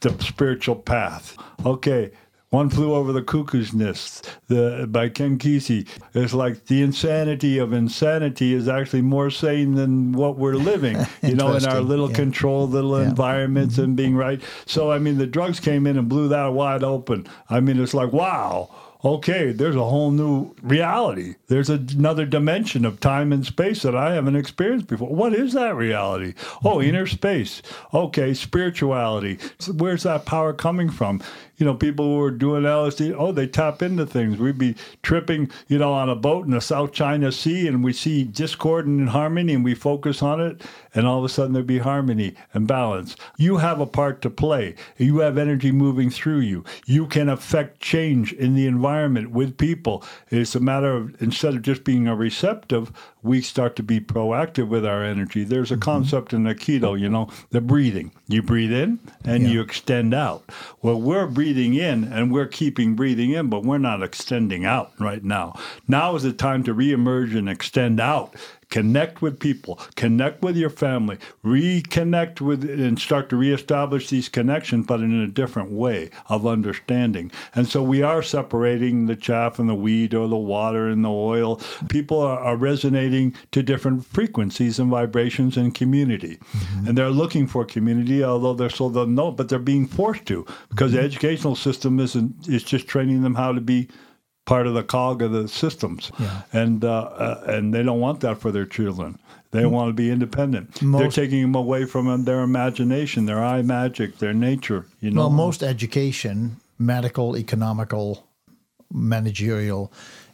the spiritual path. Okay, one Flew Over the Cuckoo's Nest the, by Ken Kesey. It's like the insanity of insanity is actually more sane than what we're living, you know, in our little yeah. controlled little yeah. environments mm-hmm. and being right. So, I mean, the drugs came in and blew that wide open. I mean, it's like, wow okay, there's a whole new reality. There's another dimension of time and space that I haven't experienced before. What is that reality? Oh, mm-hmm. inner space. Okay, spirituality. So where's that power coming from? You know, people who are doing LSD, oh, they tap into things. We'd be tripping, you know, on a boat in the South China Sea and we see discord and harmony and we focus on it and all of a sudden there'd be harmony and balance. You have a part to play. You have energy moving through you. You can affect change in the environment with people. It's a matter of instead of just being a receptive, we start to be proactive with our energy. There's a mm-hmm. concept in Aikido, you know, the breathing. You breathe in and yeah. you extend out. Well, we're breathing in and we're keeping breathing in, but we're not extending out right now. Now is the time to reemerge and extend out connect with people, connect with your family, reconnect with, and start to reestablish these connections, but in a different way of understanding. And so we are separating the chaff and the weed or the water and the oil. People are, are resonating to different frequencies and vibrations and community. Mm-hmm. And they're looking for community, although they're so don't know, but they're being forced to because the educational system isn't, is just training them how to be part of the cog of the systems, yeah. and uh, uh, and they don't want that for their children. They want to be independent. Most, They're taking them away from their imagination, their eye magic, their nature. You know. Well, most education, medical, economical, managerial,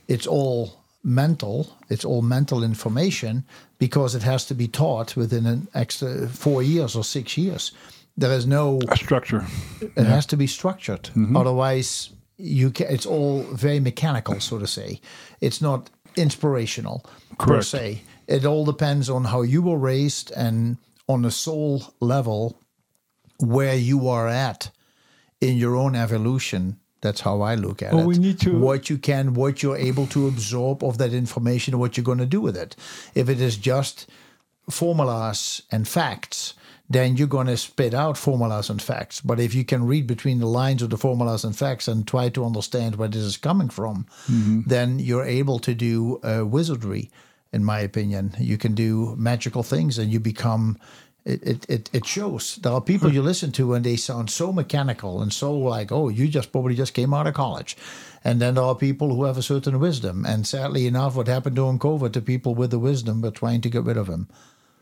it's all mental. It's all mental information because it has to be taught within an extra four years or six years. There is no a structure. It yeah. has to be structured. Mm-hmm. Otherwise, you can, it's all very mechanical, so to say. It's not inspirational Correct. per se. It all depends on how you were raised and on a soul level where you are at in your own evolution. That's how I look at well, it. We need to what you can, what you're able to absorb of that information, what you're going to do with it. If it is just formulas and facts, then you're going to spit out formulas and facts. But if you can read between the lines of the formulas and facts and try to understand where this is coming from, mm-hmm. then you're able to do uh, wizardry, in my opinion. You can do magical things and you become. It, it, it shows. There are people you listen to and they sound so mechanical and so like, oh, you just probably just came out of college. And then there are people who have a certain wisdom. And sadly enough, what happened during COVID to people with the wisdom, but trying to get rid of them.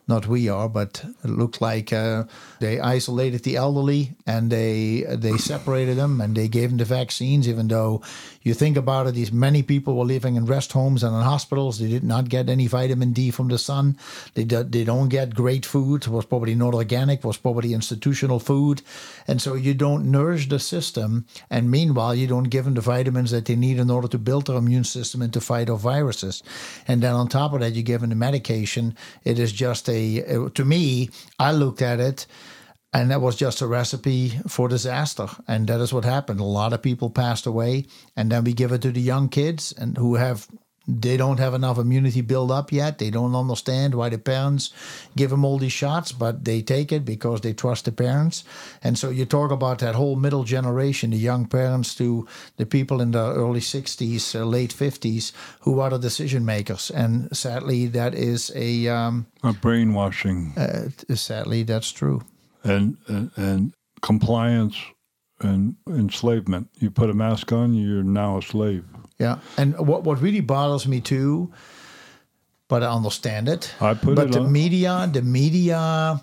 Not we are, but it looked like uh, they isolated the elderly and they they separated them and they gave them the vaccines. Even though you think about it, these many people were living in rest homes and in hospitals. They did not get any vitamin D from the sun. They do, they don't get great food. It was probably not organic. Was probably institutional food, and so you don't nourish the system. And meanwhile, you don't give them the vitamins that they need in order to build their immune system and to fight off viruses. And then on top of that, you give them the medication. It is just a to me. I looked at it and that was just a recipe for disaster. And that is what happened. A lot of people passed away. And then we give it to the young kids and who have they don't have enough immunity built up yet. They don't understand why the parents give them all these shots but they take it because they trust the parents. And so you talk about that whole middle generation the young parents to the people in the early 60s uh, late 50s who are the decision makers. And sadly that is a um, a brainwashing. uh, sadly that's true and, and, and compliance and enslavement. You put a mask on, you're now a slave. Yeah, and what what really bothers me too, but I understand it. I put it. but it the on. media, the media,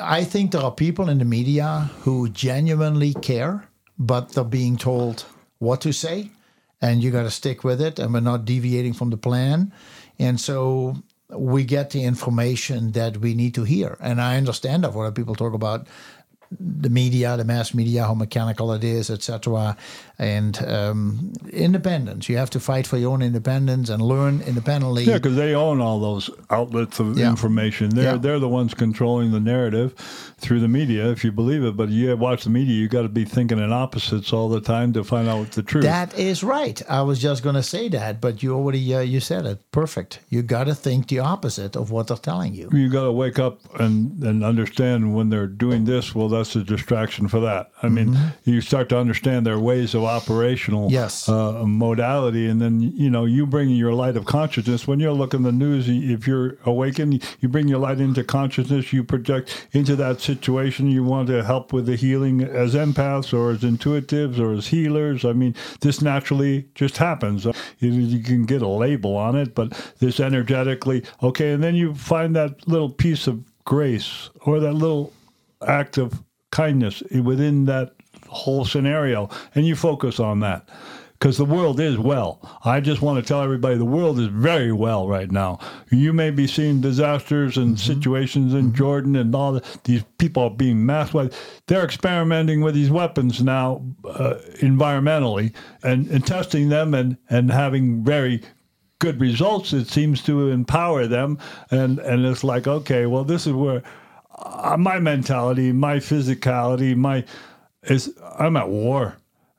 I think there are people in the media who genuinely care, but they're being told what to say, and you got to stick with it, and we're not deviating from the plan, and so we get the information that we need to hear. And I understand that what people talk about the media, the mass media, how mechanical it is, etc. And um, independence. You have to fight for your own independence and learn independently. Yeah, because they own all those outlets of Yeah. information. They're Yeah. they're the ones controlling the narrative through the media, if you believe it. But you watch the media, you got to be thinking in opposites all the time to find out the truth. That is right. I was just going to say that, but you already uh, you said it. Perfect. You got to think the opposite of what they're telling you. you got to wake up and, and understand when they're doing this, well, that's a distraction for that. I mean, you start to understand their ways of operational. Yes. uh, modality. And then, you know, you bring your light of consciousness. When you're looking the news, if you're awakened, you bring your light into consciousness, you project into that situation. You want to help with the healing as empaths or as intuitives or as healers. I mean, this naturally just happens. You, you can get a label on it, but this energetically, okay. And then you find that little piece of grace or that little act of kindness within that whole scenario, and you focus on that. Because the world is well. I just want to tell everybody the world is very well right now. You may be seeing disasters and situations in Jordan and all the, these people are being mass. They're experimenting with these weapons now uh, environmentally and, and testing them and, and having very good results. It seems to empower them. And, and it's like, okay, well, this is where uh, my mentality, my physicality, my is I'm at war.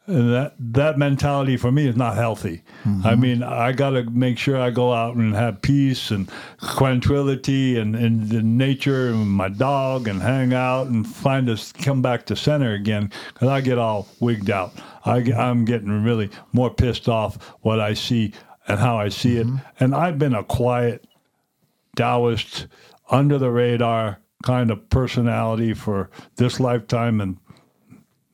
And that that mentality for me is not healthy. Mm-hmm. I mean, I got to make sure I go out and have peace and tranquility and and the nature and my dog and hang out and find us come back to center again because I get all wigged out. I, I'm getting really more pissed off what I see and how I see it. Mm-hmm. And I've been a quiet Taoist, under the radar kind of personality for this lifetime and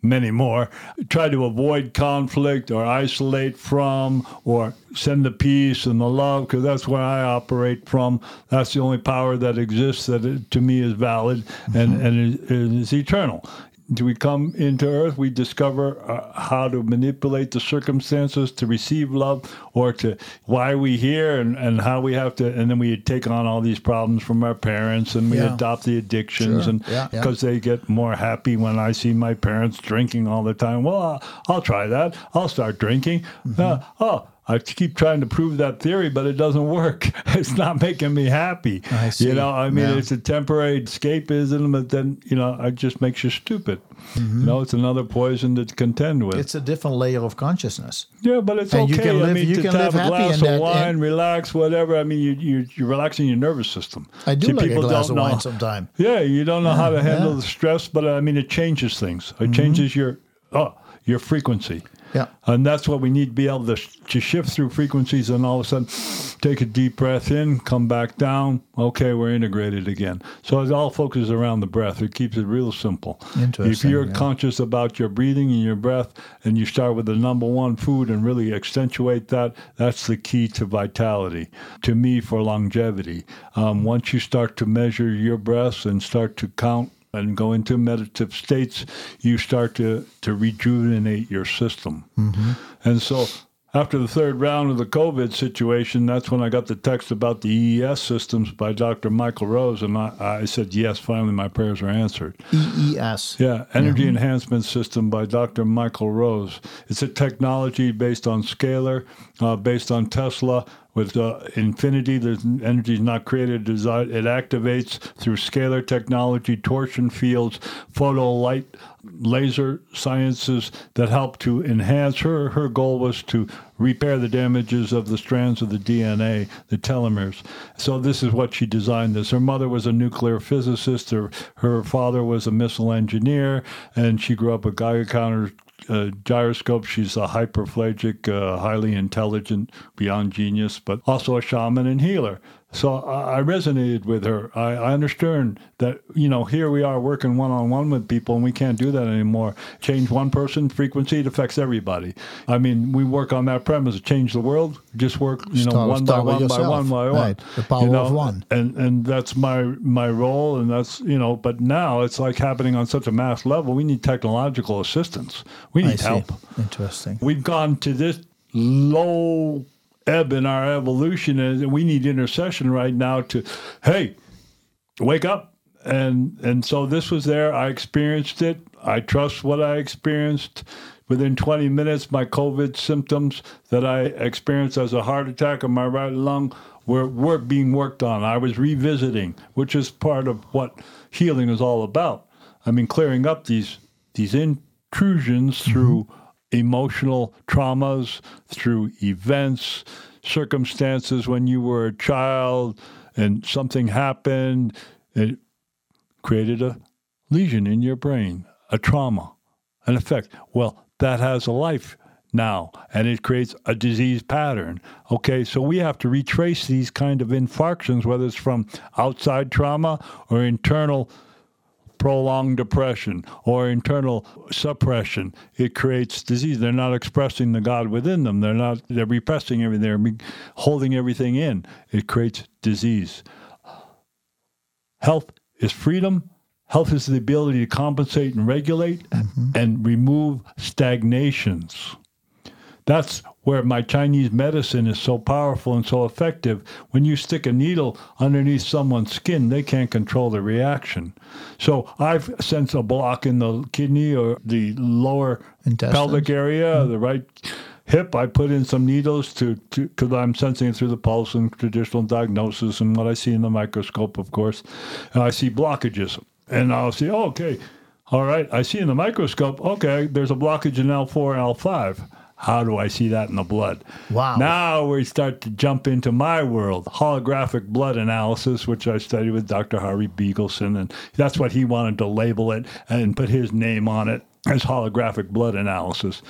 many more. Try to avoid conflict or isolate from or send the peace and the love because that's where I operate from. That's the only power that exists that to me is valid and, mm-hmm. and is, is eternal. Do we come into Earth, we discover uh, how to manipulate the circumstances to receive love, or to why we here and, and how we have to, and then we take on all these problems from our parents, and we Yeah. adopt the addictions, Sure. and Yeah, yeah. because they get more happy when I see my parents drinking all the time. Well, I'll, I'll try that. I'll start drinking. Mm-hmm. Uh, oh, I keep trying to prove that theory, but it doesn't work. It's not making me happy. I see. You know, I mean, Yeah. it's a temporary escapism, but then you know, it just makes you stupid. You know, it's another poison to contend with. Mm-hmm. It's a different layer of consciousness. yeah, but it's and okay. you can I live- mean, you to can have live a glass of that- wine, relax, whatever. I mean, you, you you're relaxing your nervous system. I do See, like a people glass don't of wine know- sometime. Yeah, you don't know how to handle yeah. the stress, but I mean, it changes things. Mm-hmm. It changes your oh, your frequency. Yeah. And that's what we need to be able to, to shift through frequencies and all of a sudden take a deep breath in, come back down. Okay, we're integrated again. So it all focuses around the breath. It keeps it real simple. Interesting, If you're yeah. conscious about your breathing and your breath and you start with the number one food and really accentuate that, that's the key to vitality, to me, for longevity. Um, once you start to measure your breaths and start to count and go into meditative states, you start to, to rejuvenate your system. And so after the third round of the COVID situation, that's when I got the text about the EES systems by Dr. Michael Rose. And I, I said, yes, finally my prayers are answered. EES. Yeah, Energy Enhancement System by Dr. Michael Rose. It's a technology based on scalar, uh, based on Tesla. With uh, infinity, the energy is not created. It activates through scalar technology, torsion fields, photo light, laser sciences that help to enhance her. Her goal was to repair the damages of the strands of the DNA, the telomeres. So this is what she designed this. Her mother was a nuclear physicist. Her, her father was a missile engineer, and she grew up with Geiger counter uh, gyroscope. She's a hyperphagic, uh, highly intelligent, beyond genius, but also a shaman and healer. So I, I resonated with her. I, I understand that, you know, here we are working one on one with people and we can't do that anymore. Change one person frequency, it affects everybody. I mean, we work on that premise. To change the world, just work, you know, Start- one start by one by one by one. Right. The power you know? of one. And and that's my my role and that's, you know, but now it's like happening on such a mass level. We need technological assistance. We need help. Interesting. We've gone to this low ebb in our evolution, and we need intercession right now to, hey, wake up. And and so this was there. I experienced it. I trust what I experienced. Within 20 minutes, my COVID symptoms that I experienced as a heart attack in my right lung were, were being worked on. I was revisiting, which is part of what healing is all about. I mean, clearing up these these intrusions through mm-hmm. Emotional traumas, through events, circumstances when you were a child and something happened. It created a lesion in your brain, a trauma, an effect. Well, that has a life now and it creates a disease pattern. Okay, so we have to retrace these kind of infarctions, whether it's from outside trauma or internal prolonged depression or internal suppression. It creates disease. They're not expressing the God within them. They're not. They're repressing everything. They're holding everything in. It creates disease. Health is freedom. Health is the ability to compensate and regulate mm-hmm. and remove stagnations. That's where my Chinese medicine is so powerful and so effective. When you stick a needle underneath someone's skin, they can't control the reaction. So I've sensed a block in the kidney or the lower Intestines. pelvic area, mm-hmm. the right hip. I put in some needles to because I'm sensing it through the pulse and traditional diagnosis and what I see in the microscope, of course. And I see blockages, and I'll see, oh, okay, all right. I see in the microscope, okay, there's a blockage in L4 and L5. How do I see that in the blood? Wow. Now we start to jump into my world, holographic blood analysis, which I studied with Dr. Harvey Bigelsen, and that's what he wanted to label it and put his name on it as holographic blood analysis.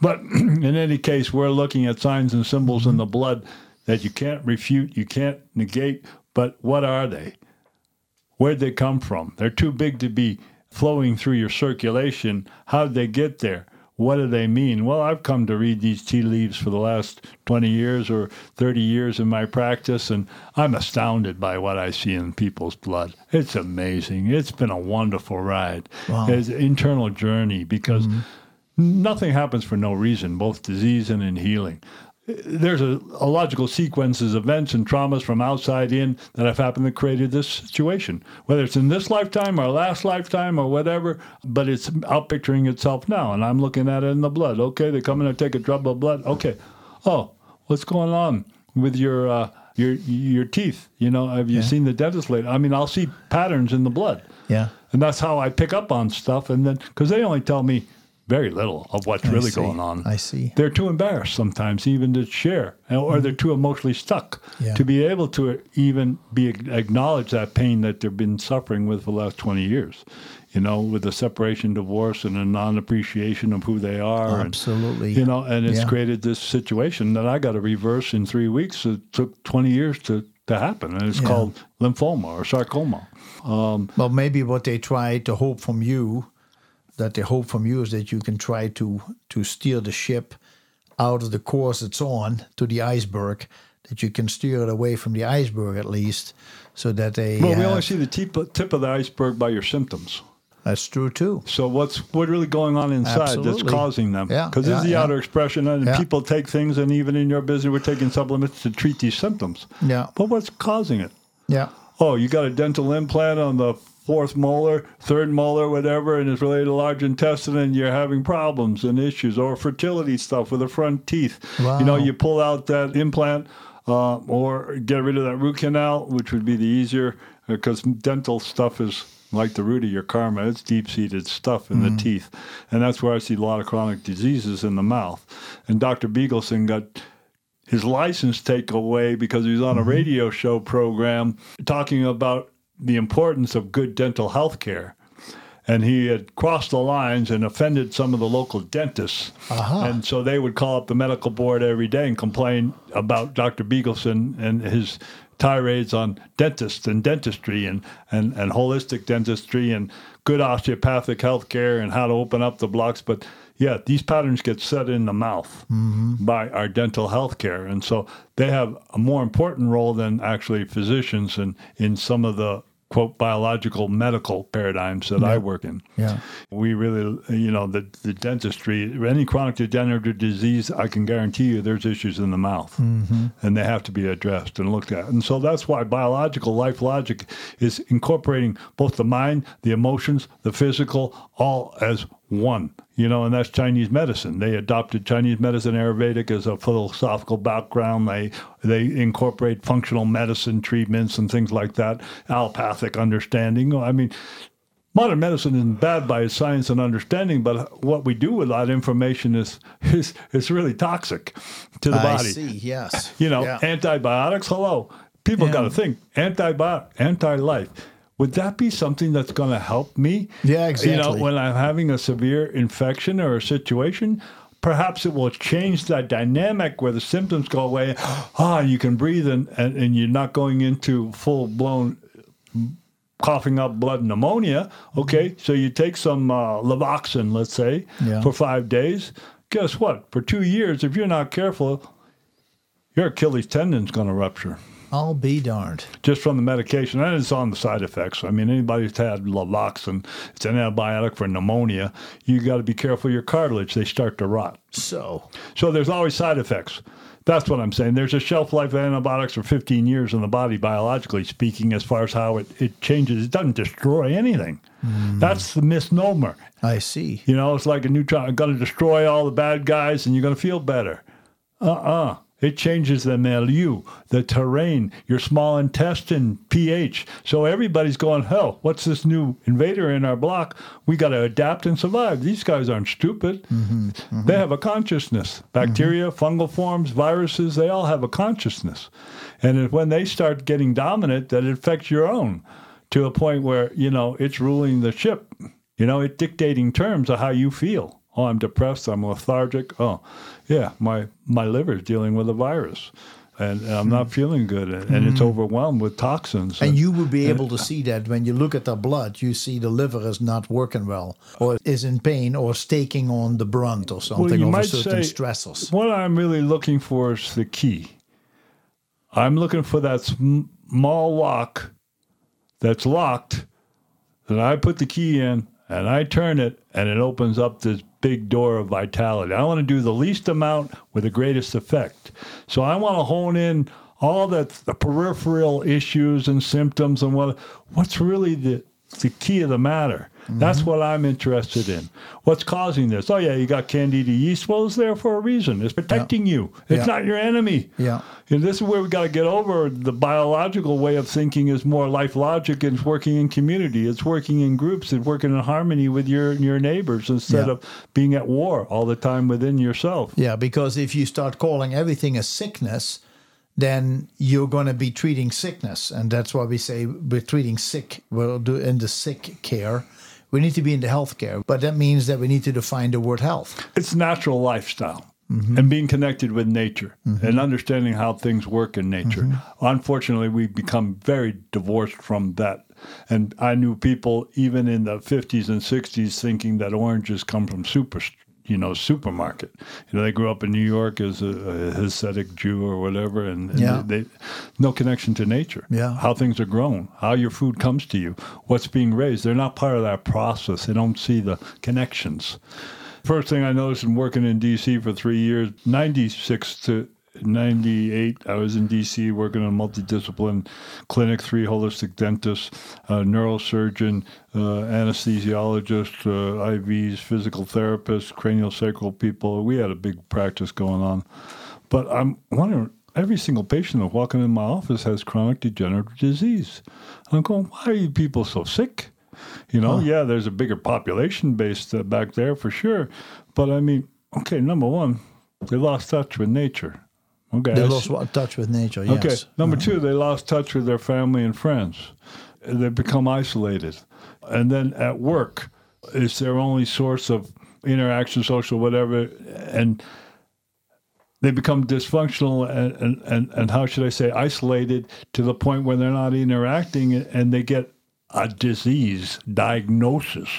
But in any case, we're looking at signs and symbols in the blood that you can't refute, you can't negate, but what are they? Where'd they come from? They're too big to be flowing through your circulation. How did they get there? What do they mean? Well, I've come to read these tea leaves for the last 20 years or 30 years in my practice, and I'm astounded by what I see in people's blood. It's amazing. It's been a wonderful ride. Wow. It's an internal journey because mm-hmm. nothing happens for no reason, both disease and in healing there's a, a logical sequences, of events, and traumas from outside in that have happened that created this situation. Whether it's in this lifetime or last lifetime or whatever, but it's outpicturing itself now. And I'm looking at it in the blood. Okay, they come in and take a drop of blood. Okay, oh, what's going on with your uh, your your teeth? You know, have you seen the dentist lately? I mean, I'll see patterns in the blood. Yeah. And that's how I pick up on stuff. And then, because they only tell me very little of what's I really see. going on. I see. They're too embarrassed sometimes even to share, or mm-hmm. they're too emotionally stuck Yeah. to be able to even be acknowledge that pain that they've been suffering with for the last 20 years. You know, with the separation, divorce, and a non-appreciation of who they are. and- Absolutely. you know, and it's Yeah. created this situation that I got to reverse in three weeks. It took 20 years to, to happen, and it's Yeah. called lymphoma or sarcoma. Um, well, maybe what they try to hope from you, that they hope from you, is that you can try to to steer the ship out of the course it's on to the iceberg. That you can steer it away from the iceberg at least, so that they. Well, we have- only uh, see the tip, tip of the iceberg by your symptoms. that's true too. So what's what really going on inside that's causing them? Yeah, Because yeah, it's the yeah. outer expression, and Yeah. people take things, and even in your business, we're taking supplements to treat these symptoms. Yeah, But what's causing it? yeah, Oh, you got a dental implant on the fourth molar, third molar, whatever, and it's related to large intestine, and you're having problems and issues, or fertility stuff with the front teeth. You know, you pull out that implant uh, or get rid of that root canal, which would be the easier, uh, because dental stuff is like the root of your karma. It's deep seated stuff in the mm-hmm. teeth. And that's where I see a lot of chronic diseases in the mouth. And Dr. Bigelsen got his license taken away because he was on a mm-hmm. radio show program talking about the importance of good dental health care. And he had crossed the lines and offended some of the local dentists. Uh-huh. And so they would call up the medical board every day and complain about Dr. Bigelsen and his tirades on dentists and dentistry and, and, and holistic dentistry and good osteopathic health care and how to open up the blocks. But yeah, these patterns get set in the mouth mm-hmm. by our dental health care. And so they have a more important role than actually physicians in, in some of the quote biological medical paradigms that I work in. yeah. We really, you know, the, the dentistry, any chronic degenerative disease, I can guarantee you there's issues in the mouth mm-hmm. and they have to be addressed and looked at. And so that's why biological life logic is incorporating both the mind, the emotions, the physical, all as one. You know, and that's Chinese medicine. They adopted Chinese medicine Ayurvedic as a philosophical background. They they incorporate functional medicine treatments and things like that, allopathic understanding. I mean, modern medicine isn't bad by its science and understanding, but what we do with that information is is, is really toxic to the I body. see. Yes. You know, Yeah. antibiotics. Hello, people Yeah. got to think antibiotic, anti-life. Would that be something that's going to help me? Yeah, exactly. You know, when I'm having a severe infection or a situation, perhaps it will change that dynamic where the symptoms go away. Ah, you can breathe and, and, and you're not going into full blown coughing up blood pneumonia. Okay, so you take some uh, Lavoxin, let's say, Yeah. for five days. Guess what? For two years, if you're not careful, your Achilles tendon's going to rupture I'll be darned. just from the medication. And it's on the side effects. I mean, anybody who's had Lavoxin, it's an antibiotic for pneumonia. You got to be careful your cartilage; they start to rot. So, So there's always side effects. That's what I'm saying. There's a shelf life of antibiotics for 15 years in the body, biologically speaking, as far as how it, it changes. It doesn't destroy anything. Hmm. That's the misnomer. I see. You know, it's like a neutron. Going to destroy all the bad guys, and you're going to feel better. Uh-uh. It changes the milieu, the terrain, your small intestine pH. So everybody's going, hell, what's this new invader in our block? We got to adapt and survive. These guys aren't stupid. Mm-hmm, mm-hmm. They have a consciousness. Mm-hmm. Bacteria, fungal forms, viruses, they all have a consciousness. And when they start getting dominant, that it affects your own to a point where, you know, it's ruling the ship. You know, it's dictating terms of how you feel. Oh, I'm depressed. I'm lethargic. Oh, yeah, my my liver is dealing with a virus, and, and I'm not hmm. feeling good, and, and it's hmm. overwhelmed with toxins. And you would be able to see that when you look at the blood, you see the liver is not working well, or is in pain, or is taking on the brunt, or something you of certain say- stressors. What I'm really looking for is the key. I'm looking for that small lock that's locked that I put the key in and I turn it and it opens up this big door of vitality. I want to do the least amount with the greatest effect. So I want to hone in all that the peripheral issues and symptoms and what what's really the the key of the matter. That's mm-hmm. what I'm interested in. What's causing this? Oh, yeah, you got candida yeast. Well, it's there for a reason. It's protecting you. It's Yeah. not your enemy. Yeah. And this is where we got to get over the biological way of thinking is more life logic and it's working in community. It's working in groups. It's working in harmony with your your neighbors instead Yeah. of being at war all the time within yourself. Yeah, because if you start calling everything a sickness, then you're going to be treating sickness, and that's why we say we're treating sick. We'll do in the sick care. We need to be in the health but that means that we need to define the word health. It's natural lifestyle. Mm-hmm. And being connected with nature mm-hmm. and understanding how things work in nature. Mm-hmm. Unfortunately, we've become very divorced from that. And I knew people even in the 50s and 60s thinking that oranges come from super, you know, supermarket. You know, they grew up in New York as a, a Hasidic Jew or whatever, and, and Yeah. they, no connection to nature. Yeah. How things are grown, how your food comes to you, what's being raised. They're not part of that process. They don't see the connections. First thing I noticed in working in DC for three years, 96 to 98, I was in DC working in a multidiscipline clinic, three holistic dentists, a neurosurgeon, uh, anesthesiologist, uh, IVs, physical therapists, cranial sacral people. We had a big practice going on. But I'm wondering, every single patient that's walking in my office has chronic degenerative disease. I'm going, why are you people so sick? You know, yeah, there's a bigger population base back there for sure. But I mean, okay, number one, they lost touch with nature. Okay. They lost touch with nature. Yes. Okay. Number two, they lost touch with their family and friends. They become isolated. And then at work, it's their only source of interaction, social, whatever. And they become dysfunctional and, and, and, and how should I say, isolated to the point where they're not interacting and they get a disease diagnosis.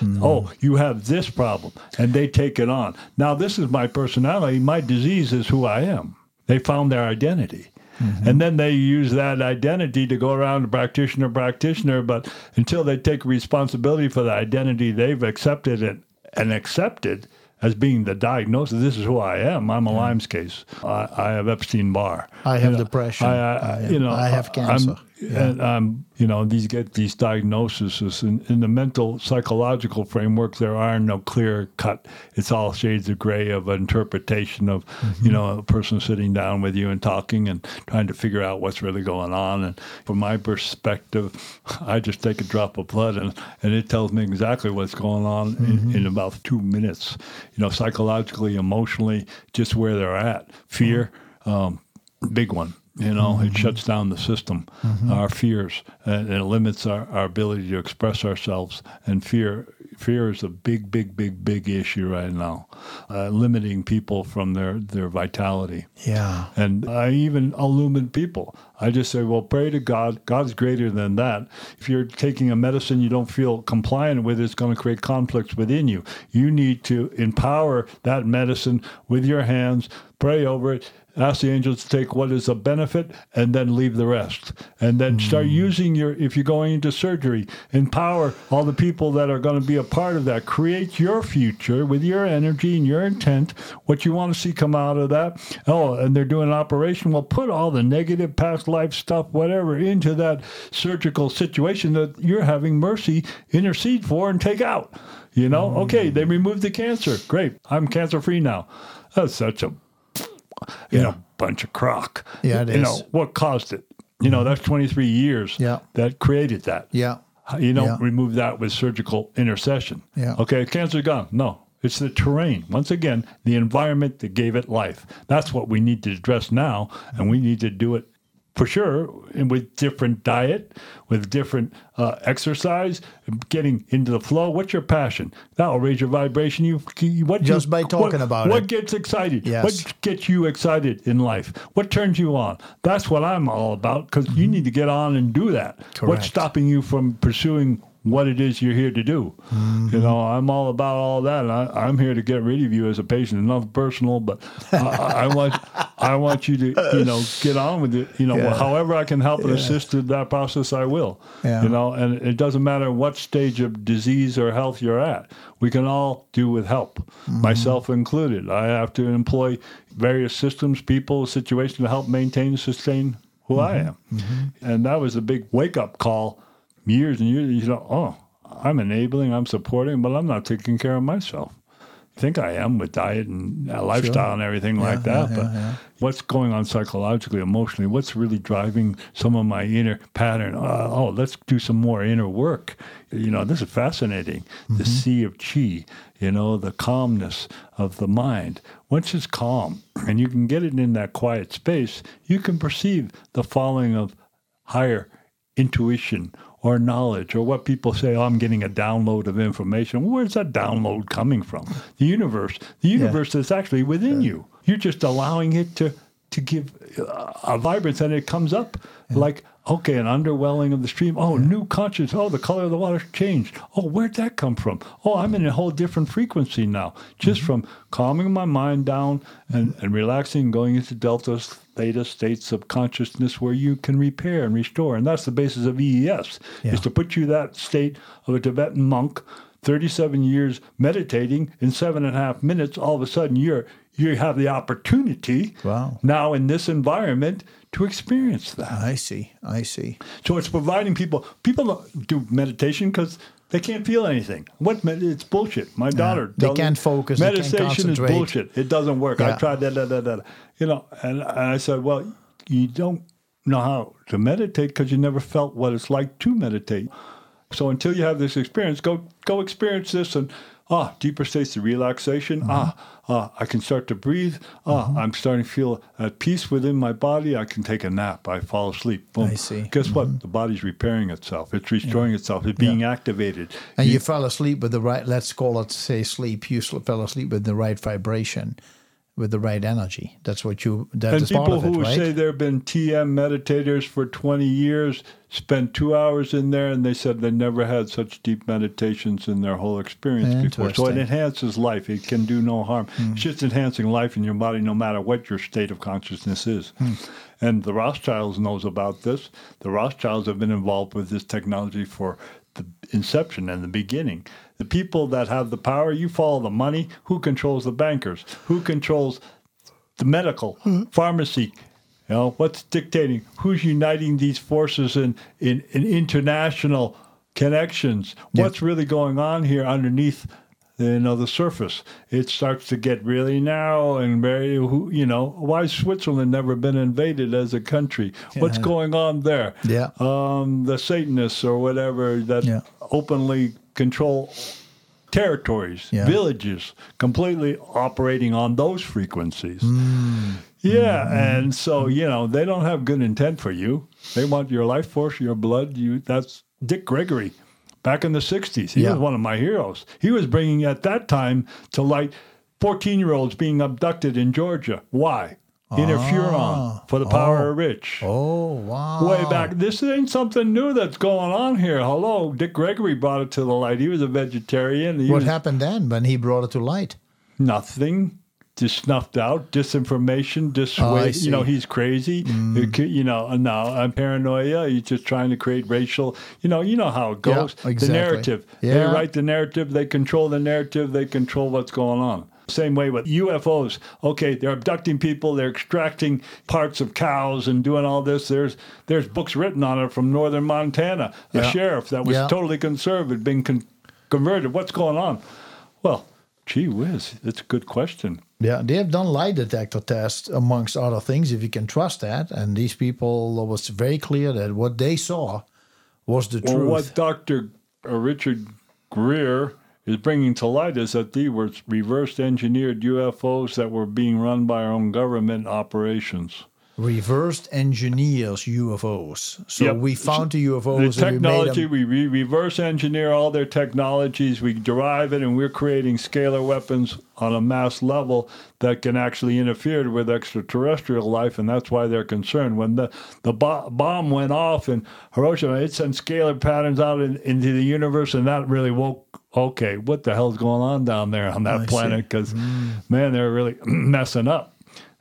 Mm. Oh, you have this problem. And they take it on. Now, this is my personality. My disease is who I am. They found their identity. Mm-hmm. And then they use that identity to go around practitioner, practitioner. But until they take responsibility for the identity they've accepted and, and accepted as being the diagnosis, this is who I am. I'm a Lyme's case. I, I have Epstein Barr. I have You know, depression. I, I, I- you know, I have I'm- cancer. Yeah. and um, you know, these get these diagnoses in, in the mental psychological framework. There are no clear cut. It's all shades of gray of interpretation of, Mm-hmm. you know, a person sitting down with you and talking and trying to figure out what's really going on. And from my perspective, I just take a drop of blood and, and it tells me exactly what's going on Mm-hmm. in, in about two minutes. You know, psychologically, emotionally, just where they're at. Fear, um, big one. You know, it shuts down the system, our fears, and it limits our, our ability to express ourselves. And fear, fear is a big, big, big, big issue right now, uh, limiting people from their, their vitality. Yeah. And I even illumine people. I just say, well, pray to God. God's greater than that. If you're taking a medicine you don't feel compliant with, it's going to create conflicts within you. You need to empower that medicine with your hands, pray over it. Ask the angels to take what is a benefit and then leave the rest. And then start mm. using your, if you're going into surgery, empower all the people that are going to be a part of that. Create your future with your energy and your intent, what you want to see come out of that. Oh, and they're doing an operation. Well, put all the negative past life stuff, whatever, into that surgical situation that you're having mercy intercede for and take out. You know, mm. okay, they removed the cancer. Great. I'm cancer free now. That's such a you know, bunch of crock. Yeah, it you know, what caused it? You know, that's 23 years Yeah. that created that. Yeah. You don't Yeah. remove that with surgical intercession. Yeah. Okay, cancer gone. No, it's the terrain. Once again, the environment that gave it life. That's what we need to address now, and we need to do it for sure and with different diet, with different uh, exercise, getting into the flow. What's your passion? That will raise your vibration. You, you what Just you, by talking what, about what it. What gets excited? Yes. What gets you excited in life? What turns you on? That's what I'm all about because you need to get on and do that. What's Mm-hmm. Stopping you from pursuing what it is you're here to do? Mm-hmm. You know, I'm all about all that. And I, I'm here to get rid of you as a patient. Enough personal, but I, I want I want you to you know get on with it. You know, Yeah. however I can help and assist in that process, I will. Yeah. You know, and it doesn't matter what stage of disease or health you're at. We can all do with help, Mm-hmm. myself included. I have to employ various systems, people, situations to help maintain and sustain who I Mm-hmm. am. And that was a big wake up call years and years, you know, oh, I'm enabling, I'm supporting, but I'm not taking care of myself. Think I am with diet and uh, lifestyle and everything like that. yeah, but yeah. what's going on psychologically, emotionally? What's really driving some of my inner pattern? Uh, oh, let's do some more inner work. You know, this is fascinating. The sea of chi, you know, the calmness of the mind. Once it's calm and you can get it in that quiet space, you can perceive the falling of higher intuition or knowledge or what people say, oh, I'm getting a download of information. Where's that download coming from? The universe. The universe is actually within you. You're just allowing it to to give uh, a vibrance and it comes up like okay an underwelling of the stream oh new conscious oh the color of the water changed oh where'd that come from oh i'm in a whole different frequency now just from calming my mind down and, and relaxing going into delta theta states of consciousness where you can repair and restore and that's the basis of ees Yeah. is to put you that state of a tibetan monk 37 years meditating in seven and a half minutes all of a sudden you're you have the opportunity Wow. now in this environment to experience that. I see. I see. So it's providing people. People do meditation because they can't feel anything. What med- it's bullshit. My daughter. They can't focus, Meditation is bullshit. It doesn't work. I tried that. Da, da, da. You know, and, and I said, well, you don't know how to meditate because you never felt what it's like to meditate. So until you have this experience, go go experience this and ah, deeper states of relaxation. Mm-hmm. Ah, ah, I can start to breathe. Ah, I'm starting to feel at peace within my body. I can take a nap. I fall asleep. Boom. I see. Mm-hmm. Guess what? The body's repairing itself. It's restoring itself. It's being activated. And you fell asleep with the right, let's call it, say, sleep. You fell asleep with the right vibration, with the right energy. That's what you, that and people of it, who right? say there have been TM meditators for 20 years spent two hours in there and they said they never had such deep meditations in their whole experience before. So it enhances life. It can do no harm. Hmm. It's just enhancing life in your body no matter what your state of consciousness is. Hmm. And the Rothschilds knows about this. The Rothschilds have been involved with this technology for the inception and the beginning. The people that have the power, you follow the money. Who controls the bankers? Who controls the medical, pharmacy. You know, what's dictating? Who's uniting these forces in, in, in international connections? What's really going on here underneath you know, the surface? It starts to get really narrow and very, who- you know, why Switzerland never been invaded as a country? What's going on there? Yeah. Um, the Satanists or whatever that Yeah. openly control territories, Yeah. villages, completely operating on those frequencies. Hmm. Yeah, and so you know they don't have good intent for you. They want your life force, your blood. You that's Dick Gregory, back in the '60s. He Yeah. was one of my heroes. He was bringing at that time to light 14-year-olds being abducted in Georgia. Why? Interferon for the power of rich Ah. Oh, wow. way back. This ain't something new that's going on here. Hello, Dick Gregory brought it to the light. He was a vegetarian. He What was happened then when he brought it to light? nothing. Just snuffed out, disinformation, dissuade. Oh, you know. Mm. he's crazy. Could- You know, now I'm paranoia. He's just trying to create racial. You know, you know how it Yeah, goes. The exactly. narrative. They write the narrative. They control the narrative. They control what's going on. Same way with UFOs. Okay, they're abducting people. They're extracting parts of cows and doing all this. There's there's books written on it from northern Montana. A Yeah. sheriff that was Yeah. totally conservative, being con- converted. What's going on? Well, gee whiz, it's a good question. Yeah, they have done lie detector tests, amongst other things, if you can trust that. And these people, it was very clear that what they saw was the Well, truth. what Dr. uh, Richard Greer is bringing to light is that these were reverse engineered UFOs that were being run by our own government operations. Reversed engineers UFOs. So Yep. we found the The UFOs and we made technology, them. we re- reverse engineer all their technologies, we derive it, and we're creating scalar weapons on a mass level that can actually interfere with extraterrestrial life, and that's why they're concerned. When the, the bo- bomb went off in Hiroshima, it sent scalar patterns out in, into the universe, and that really woke. Okay, what the hell's going on down there on that see. planet? Because man, they're really messing up.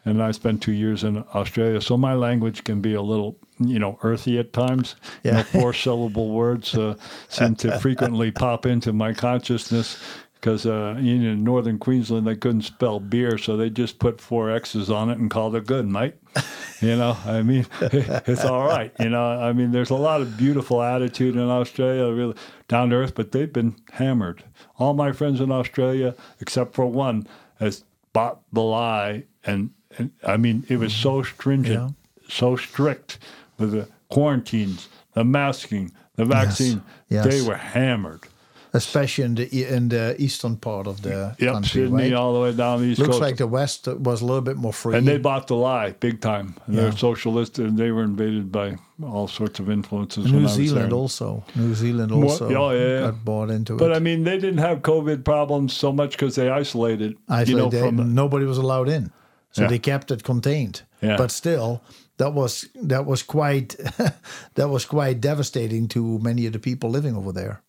And I spent two years in Australia, so my language can be a little, you know, earthy at times. You know, Yeah. four syllable words uh, seem to frequently pop into my consciousness because uh, in northern Queensland they couldn't spell beer, so they just put four X's on it and called it good, mate. You know, I mean, it's all right. You know, I mean, there's a lot of beautiful attitude in Australia, really down to earth, but they've been hammered. All my friends in Australia, except for one, has bought the lie, and, and I mean, it was so mm-hmm. stringent, Yeah. so strict with the quarantines, the masking, the vaccine. Yes. They were hammered. Especially in the in the eastern part of the Yep, country, Sydney right? all the way down the east Looks coast. like the west was a little bit more free. and they bought the lie big time. And They're Yeah. socialist, and they were invaded by all sorts of influences. New Zealand also. New Zealand More- also oh, yeah, yeah. got bought into But it. But I mean, they didn't have COVID problems so much because they isolated. Isolated, you know, from nobody was allowed in, so Yeah. they kept it contained. Yeah. But still, that was that was quite that was quite devastating to many of the people living over there.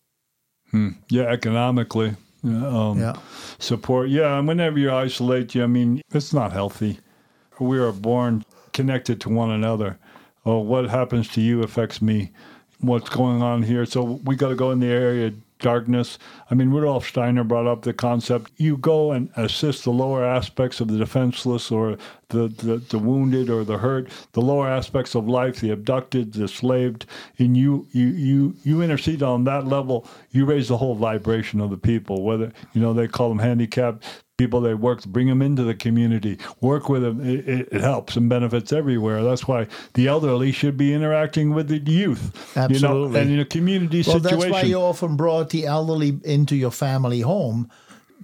Yeah, economically. Um, Yeah. Support. Yeah, and whenever you isolate, you, I mean, it's not healthy. We are born connected to one another. Oh, what happens to you affects me. What's going on here? So we got to go in the area darkness. I mean, Rudolf Steiner brought up the concept you go and assist the lower aspects of the defenseless or the, the, the wounded or the hurt, the lower aspects of life, the abducted, the slaved, and you, you, you, you intercede on that level. You raise the whole vibration of the people, whether, you know, they call them handicapped people they work bring them into the community work with them it, it, helps and benefits everywhere that's why the elderly should be interacting with the youth you know Absolutely. and in a community Well, situation that's why you often brought the elderly into your family home.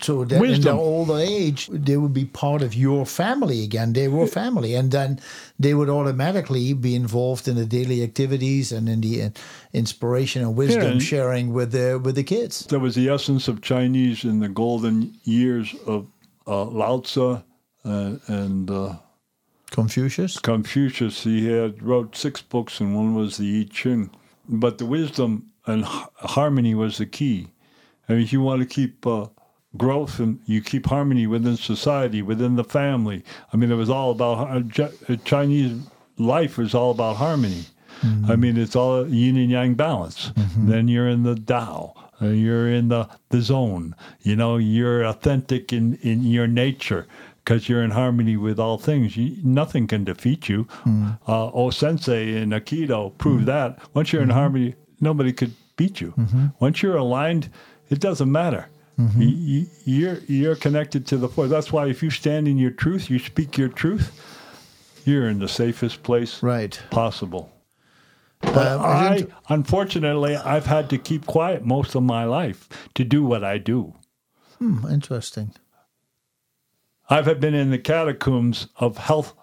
So that in Wisdom. their older age, they would be part of your family again. They were family, and then they would automatically be involved in the daily activities and in the uh, inspiration and wisdom and- sharing with the with the kids. that was the essence of Chinese in the golden years of uh, Lao Tzu uh, and uh, Confucius. Confucius. He had wrote six books, and one was the I Ching. But the wisdom and h- harmony was the key. I mean, if you want to keep uh, growth and you keep harmony within society, within the family. I mean, it was all about uh, uh, Chinese life was all about harmony. I mean, it's all yin and yang balance. Then you're in the Tao. Uh, you're in the, the zone. You know, you're authentic in, in your nature because you're in harmony with all things. You, nothing can defeat you. Uh, oh, Sensei in Aikido proved that. Once you're in harmony, nobody could beat you. Once you're aligned, it doesn't matter. You, you, you're you're connected to the force. That's why if you stand in your truth, you speak your truth, you're in the safest place Right. possible. But Um, I, unfortunately, I've had to keep quiet most of my life to do what I do. Hmm, interesting. I've been in the catacombs of health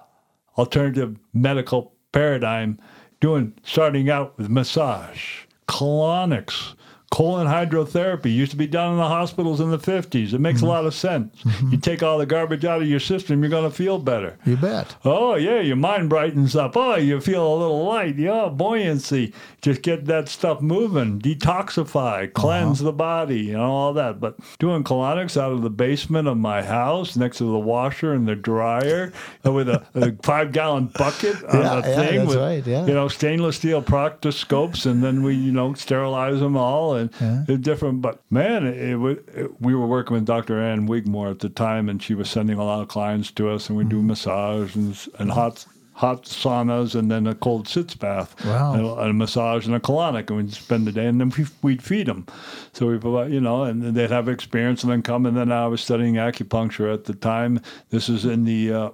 alternative medical paradigm, doing starting out with massage, colonics, colon hydrotherapy used to be done in the hospitals in the 50s. It makes a mm-hmm. lot of sense. Mm-hmm. You take all the garbage out of your system, you're going to feel better. You bet. Oh yeah, your mind brightens up. Oh, you feel a little light. Yeah, buoyancy. Just get that stuff moving. Detoxify, uh-huh. cleanse the body, know all that. But doing colonics out of the basement of my house, next to the washer and the dryer, with a, a five gallon bucket on Yeah, a yeah, thing that's with right, yeah. you know stainless steel proctoscopes, and then we you know sterilize them all and they're different. But man, it, it, it, we were working with Dr. Ann Wigmore at the time, and she was sending a lot of clients to us, and we Mm-hmm. do massage and, and hot hot saunas, and then a cold sitz bath, Wow. and a, a massage and a colonic, and we'd spend the day, and then we, we'd feed them. So we provide, you know, and they'd have experience, and then come, and then I was studying acupuncture at the time. This is in the uh,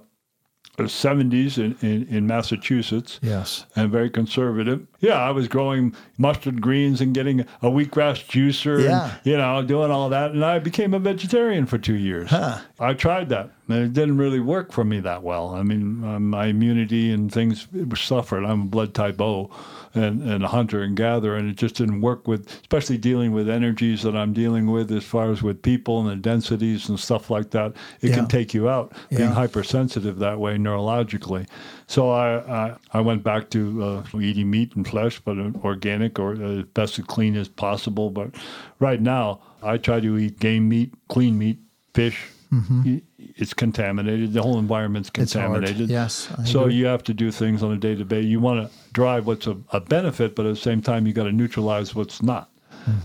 70s in, in, in Massachusetts Yes. and very conservative. Yeah, I was growing mustard greens and getting a wheatgrass juicer, Yeah. and, you know, doing all that. And I became a vegetarian for two years. I tried that, and it didn't really work for me that well. I mean, uh, my immunity and things suffered. I'm a blood type O and, and a hunter and gatherer, and it just didn't work with, especially dealing with energies that I'm dealing with as far as with people and the densities and stuff like that. It Yeah. can take you out being Yeah. hypersensitive that way neurologically. So I, I, I went back to uh, eating meat and flesh, but uh, organic or as best as clean as possible. But right now, I try to eat game meat, clean meat, fish. Y- It's contaminated. The whole environment's Mm-hmm. Contaminated. Yes, I so agree. you have to do things on a day to day. You want to drive what's a, a benefit, but at the same time, you got to neutralize what's not.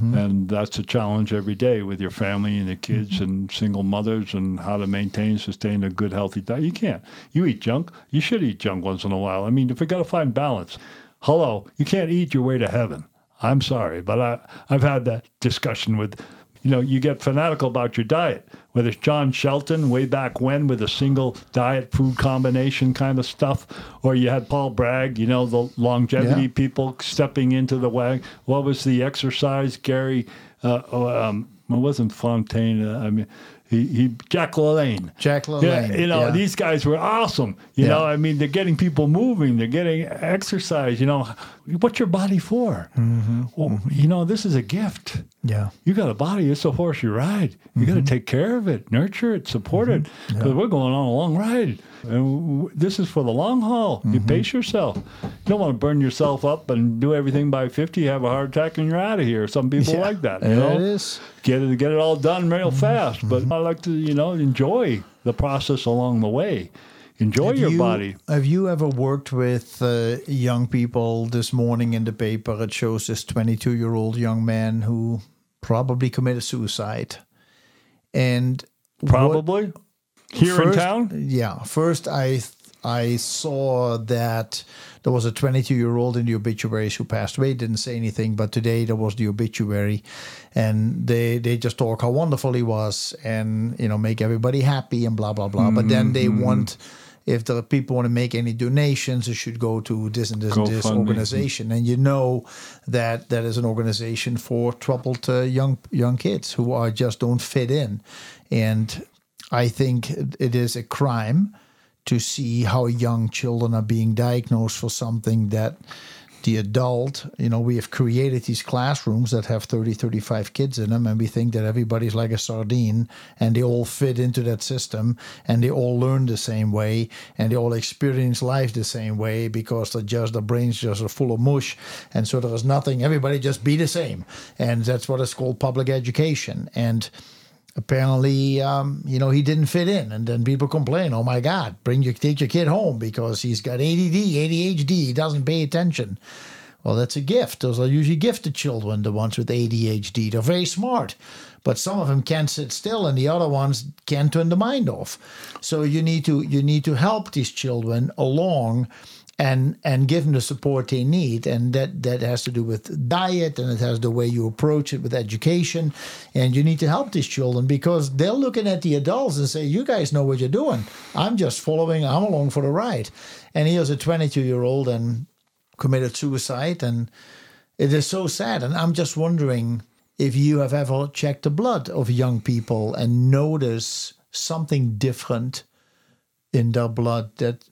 And that's a challenge every day with your family and the kids and single mothers and how to maintain, sustain a good, healthy diet. You can't. You eat junk. You should eat junk once in a while. I mean, if we got to find balance. Hello, you can't eat your way to heaven. I'm sorry, but I, I've had that discussion with you know, you get fanatical about your diet. Whether it's John Shelton way back when with a single diet food combination kind of stuff, or you had Paul Bragg, you know, the longevity Yeah. people stepping into the wag. What was the exercise? Gary, uh, oh, um, it wasn't Fontaine. Uh, I mean, he, he Jack LaLanne. Jack LaLanne. Yeah, you know, yeah. these guys were awesome. You Yeah. know, I mean, they're getting people moving, they're getting exercise. You know, what's your body for? Mm-hmm. Well, you know, this is a gift. Yeah. You got a body. It's a horse you ride. You got to mm-hmm. take care of it, nurture it, support it, mm-hmm. because we're going on a long ride. And w- this is for the long haul. You mm-hmm. pace yourself. You don't want to burn yourself up and do everything by 50, have a heart attack, and you're out of here. Some people Yeah. like that. You know? it is. Get it, get it all done real fast. But I like to, you know, enjoy the process along the way. Enjoy Have your you- body. Have you ever worked with uh, young people? This morning in the paper, it shows this 22 year old young man who probably committed suicide. And what- Probably here first, in town. Yeah. First, I I saw that there was a 22 year old in the obituaries who passed away. Didn't say anything, but today there was the obituary, and they they just talk how wonderful he was, and you know make everybody happy and blah blah blah. But then they Mm-hmm. want. If the people want to make any donations, it should go to this and this and this organization, and you know that that is an organization for troubled uh, young young kids who are just don't fit in, and I think it is a crime to see how young children are being diagnosed for something that the adult, you know, we have created these classrooms that have 30, 35 kids in them, and we think that everybody's like a sardine and they all fit into that system and they all learn the same way and they all experience life the same way because they're just, their brains just are full of mush. And so there is nothing, everybody just be the same. And that's what is called public education. And apparently um, you know he didn't fit in and then people complain oh my god bring your take your kid home because he's got ADD ADHD he doesn't pay attention. Well that's a gift. Those are usually gifted children the ones with ADHD they're very smart but some of them can't sit still and the other ones can't turn the mind off. So you need to you need to help these children along and and give them the support they need. And that that has to do with diet and it has the way you approach it with education. And you need to help these children because they're looking at the adults and say you guys know what you're doing. I'm just following i'm along for the ride. And here's a 22 year old and committed suicide and it is so sad. And i'm just wondering if you have ever checked the blood of young people and notice something different in their blood that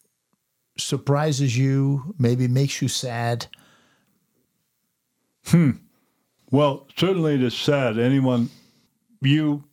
surprises you, maybe makes you sad. Hmm. Well, certainly it is sad. Anyone, you,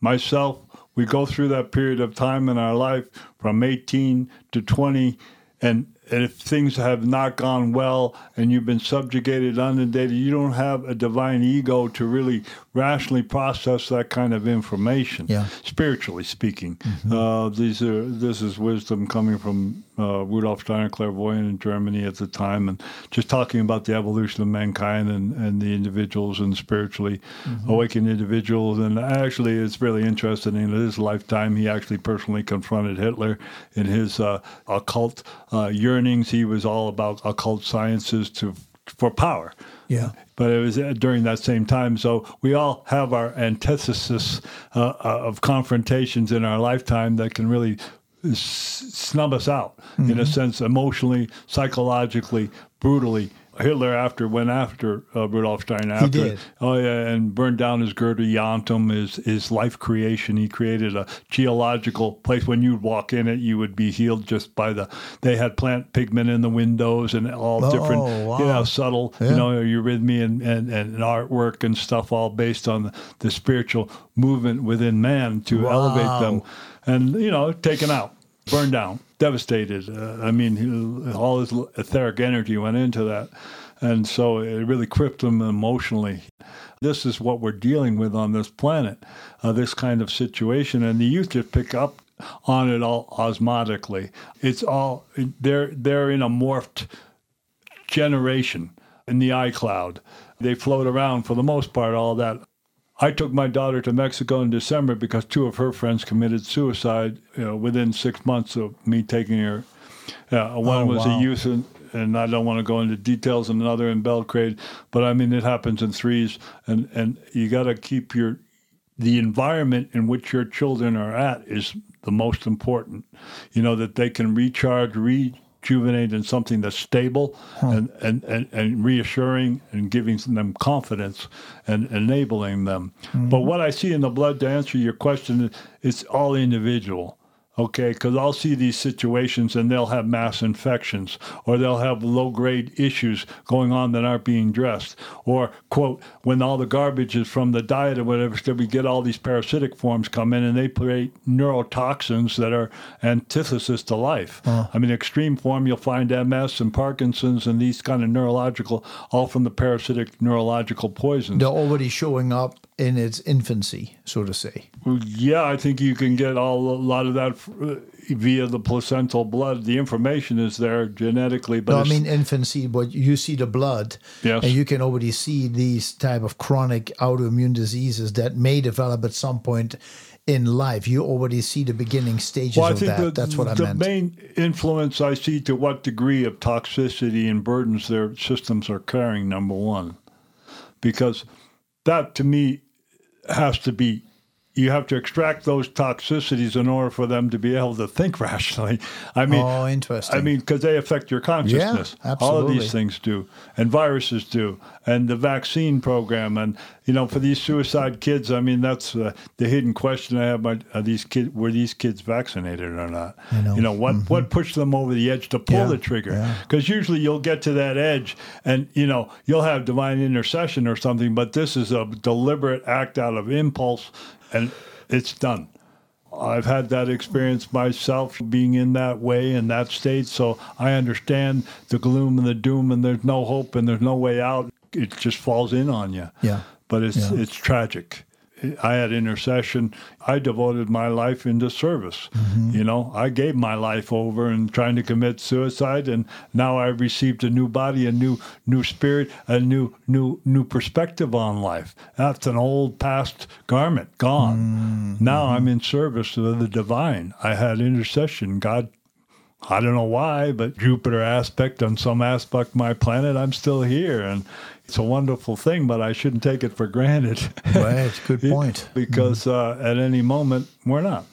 myself, we go through that period of time in our life from 18 to 20, and, and if things have not gone well and you've been subjugated, inundated, you don't have a divine ego to really rationally process that kind of information. Yeah. Spiritually speaking, uh, these are this is wisdom coming from uh, Rudolf Steiner, clairvoyant in Germany at the time, and just talking about the evolution of mankind and, and the individuals and spiritually awakened individuals. And actually, it's really interesting. In his lifetime, he actually personally confronted Hitler in his uh, occult uh, yearnings. He was all about occult sciences to for power. Yeah. But it was uh, during that same time. So we all have our antithesis uh, uh, of confrontations in our lifetime that can really snub us out, in a sense, emotionally, psychologically, brutally. Hitler after went after uh, Rudolf Steiner. After, did. Oh yeah, and burned down his Goetheanum, his his life creation. He created a geological place. When you'd walk in it, you would be healed just by the. They had plant pigment in the windows and all different, Oh, you know, subtle, Yeah. you know, eurythmy and, and, and artwork and stuff, all based on the, the spiritual movement within man to elevate them, Wow. And you know, taken out, burned down, devastated. Uh, I mean, all his etheric energy went into that, and so it really crippled him emotionally. This is what we're dealing with on this planet, uh, this kind of situation, and the youth just pick up on it all osmotically. It's all they're they're in a morphed generation in the iCloud. They float around for the most part, all that. I took my daughter to Mexico in December because two of her friends committed suicide you know, within six months of me taking her. Uh, one Oh, was wow. a youth, and, and I don't want to go into details, and another in Belgrade, but I mean, it happens in threes, and, and you got to keep your the environment in which your children are at is the most important. You know, that they can recharge, rejuvenate in something that's stable and, and, and, and reassuring and giving them confidence and enabling them. But mm-hmm. what I see in the blood, to answer your question, is it's all individual. Okay, because I'll see these situations and they'll have mass infections or they'll have low grade issues going on that aren't being addressed. Or, quote, when all the garbage is from the diet or whatever, so we get all these parasitic forms come in and they create neurotoxins that are antithesis to life. Uh-huh. I mean, extreme form, you'll find MS and Parkinson's and these kind of neurological, all from the parasitic neurological poisons. They're already showing up in its infancy, so to say. Yeah, I think you can get all a lot of that via the placental blood. The information is there genetically, but No, I mean infancy, but you see the blood, Yes. and you can already see these type of chronic autoimmune diseases that may develop at some point in life. You already see the beginning stages well, of that. the, That's what I the meant. main influence I see to what degree of toxicity and burdens their systems are carrying. Number one, because that to me has to be you have to extract those toxicities in order for them to be able to think rationally. I mean, Oh, interesting. I mean, because they affect your consciousness. Yeah, absolutely. All of these things do, and viruses do, and the vaccine program, and you know, for these suicide kids, I mean, that's uh, the hidden question I have: Are these kids were these kids vaccinated or not? I know. Mm-hmm. You know, what what pushed them over the edge to pull Yeah, the trigger? yeah. Because usually you'll get to that edge, and you know, you'll have divine intercession or something, but this is a deliberate act out of impulse, and it's done. I've had that experience myself being in that way in that state, so I understand the gloom and the doom, and there's no hope and there's no way out. It just falls in on you. Yeah. But it's Yeah. it's tragic. I had intercession. I devoted my life into service. Mm-hmm. You know, I gave my life over and trying to commit suicide, and now I've received a new body, a new new spirit, a new new new perspective on life. That's an old past garment gone. Mm-hmm. Now I'm in service to the divine. I had intercession. God I don't know why, but Jupiter aspect on some aspect of my planet, I'm still here. And it's a wonderful thing, but I shouldn't take it for granted. Right, good point. because uh, at any moment, we're not.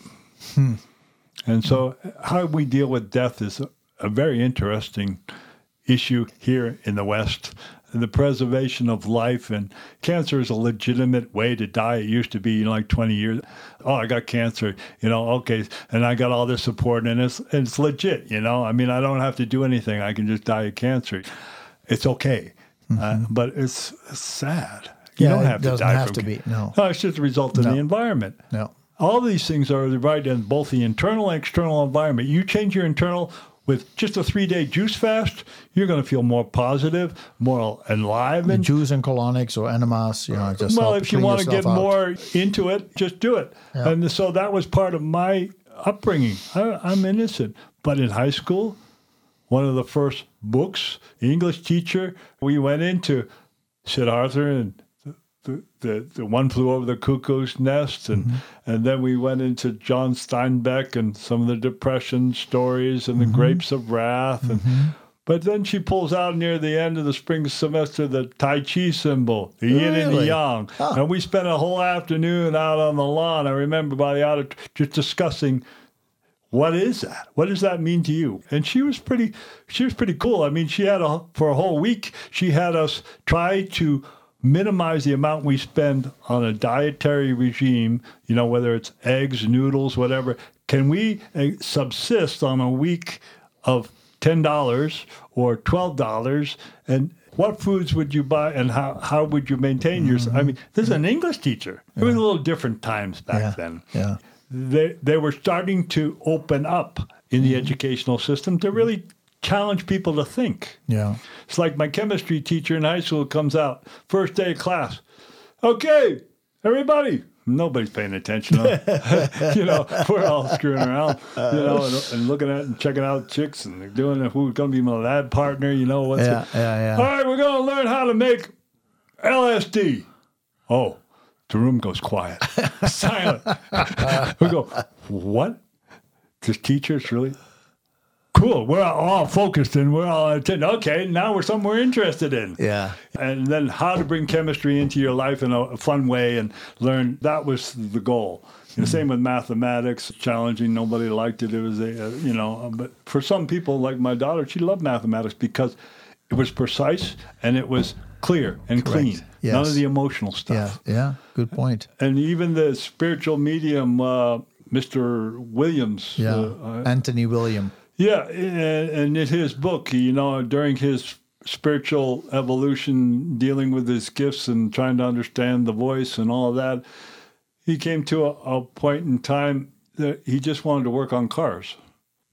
And so, how we deal with death is a, a very interesting issue here in the West. The preservation of life and cancer is a legitimate way to die. It used to be you know, like 20 years. Oh, I got cancer, you know, okay. And I got all this support and it's, it's legit, you know. I mean, I don't have to do anything. I can just die of cancer. It's okay. Uh, but it's, it's sad. You Yeah, don't have to doesn't die have from to be, no. it's just a result of No. the environment. No. All these things are right in both the internal and external environment. You change your internal with just a three day juice fast, you're going to feel more positive, more enlivened. Juice and colonics or enemas, you know, just well, if you want to get out. more into it, just do it. Yeah. And so that was part of my upbringing. I, I'm innocent. But in high school, one of the first books, English teacher, we went into Siddhartha and the, the, the one flew over the cuckoo's nest and mm-hmm. and then we went into John Steinbeck and some of the depression stories and the mm-hmm. grapes of wrath and mm-hmm. but then she pulls out near the end of the spring semester the Tai Chi symbol, the yin and the yang. Huh. And we spent a whole afternoon out on the lawn. I remember by the out just discussing what is that? What does that mean to you? And she was pretty she was pretty cool. I mean, she had a for a whole week, she had us try to minimize the amount we spend on a dietary regime, you know, whether it's eggs, noodles, whatever. Can we uh, subsist on a week of $10 or $12 and what foods would you buy and how, how would you maintain yourself? I mean, this is an English teacher. It was a little different times back Yeah. then Yeah. They they were starting to open up in the mm-hmm. educational system to really challenge people to think. Yeah. It's like my chemistry teacher in high school comes out first day of class. Okay, everybody. Nobody's paying attention. You know, we're all screwing around, you know, and, and looking at and checking out chicks and doing who's going to be my lab partner. You know what's Yeah, yeah, yeah. All right, we're going to learn how to make LSD. Oh, the room goes quiet, silent. we go, what? This teacher's really cool. We're all focused and we're all attending. Okay, now we're something we're interested in. Yeah. And then how to bring chemistry into your life in a fun way and learn. That was the goal. The hmm. same with mathematics, challenging. Nobody liked it. It was a, a, you know, but for some people, like my daughter, she loved mathematics because it was precise and it was clear and Correct. clean. Yes. None of the emotional Yeah. stuff. Yeah. Good point. And even the spiritual medium, uh, Mr. Williams. Yeah. uh, Anthony William. yeah, and, and in his book, you know, during his spiritual evolution, dealing with his gifts and trying to understand the voice and all of that, he came to a, a point in time that he just wanted to work on cars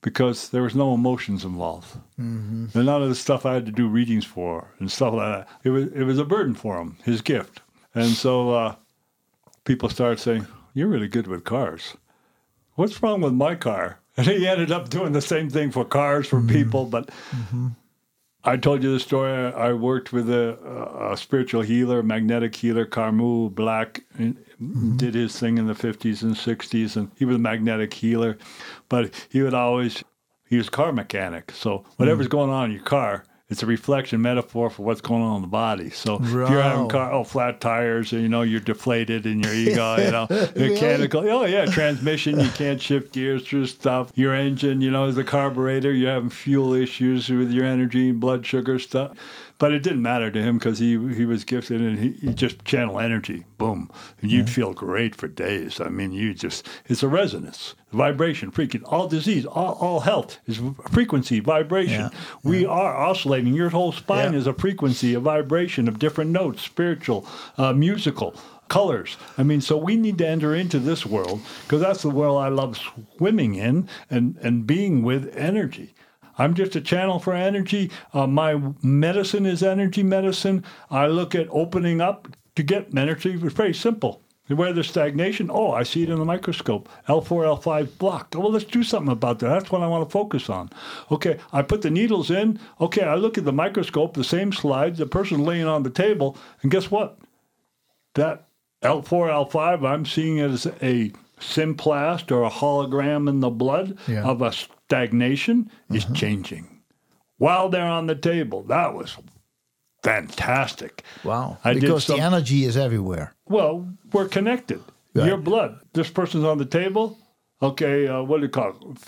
because there was no emotions involved. Mm-hmm. And none of the stuff I had to do readings for and stuff like that. It was it was a burden for him, his gift. And so uh, people started saying, "You're really good with cars." What's wrong with my car? And he ended up doing the same thing for cars for people. But I told you the story. I worked with a, a spiritual healer, magnetic healer, Carmu Black, and mm-hmm. did his thing in the 50s and 60s, and he was a magnetic healer. But he would always, he was a car mechanic. So whatever's mm. going on in your car, it's a reflection metaphor for what's going on in the body. So if you're having car, oh, flat tires, you know, you're deflated in your ego, you know, mechanical. Oh, yeah, transmission, you can't shift gears through stuff. Your engine, you know, is the carburetor, you're having fuel issues with your energy, blood sugar stuff. But it didn't matter to him because he he was gifted and he, he just channel energy, boom, and you'd feel great for days. I mean, you just it's a resonance, vibration, freaking all disease, all, all health is frequency, vibration. Yeah. We are oscillating. Your whole spine Yeah. is a frequency, a vibration of different notes, spiritual, uh, musical. Colors. I mean, so we need to enter into this world because that's the world I love swimming in and, and being with energy. I'm just a channel for energy. Uh, my medicine is energy medicine. I look at opening up to get energy. It's very simple. Where there's stagnation, oh, I see it in the microscope. L4, L5 blocked. Well, let's do something about that. That's what I want to focus on. Okay, I put the needles in. Okay, I look at the microscope, the same slide, the person laying on the table, and guess what? That L4, L5, I'm seeing it as a symplast or a hologram in the blood Yeah. of a stagnation is changing while they're on the table. That was fantastic. Wow. I because some- the energy is everywhere. Well, we're connected. Right. Your blood. This person's on the table. Okay, uh, what do you call it?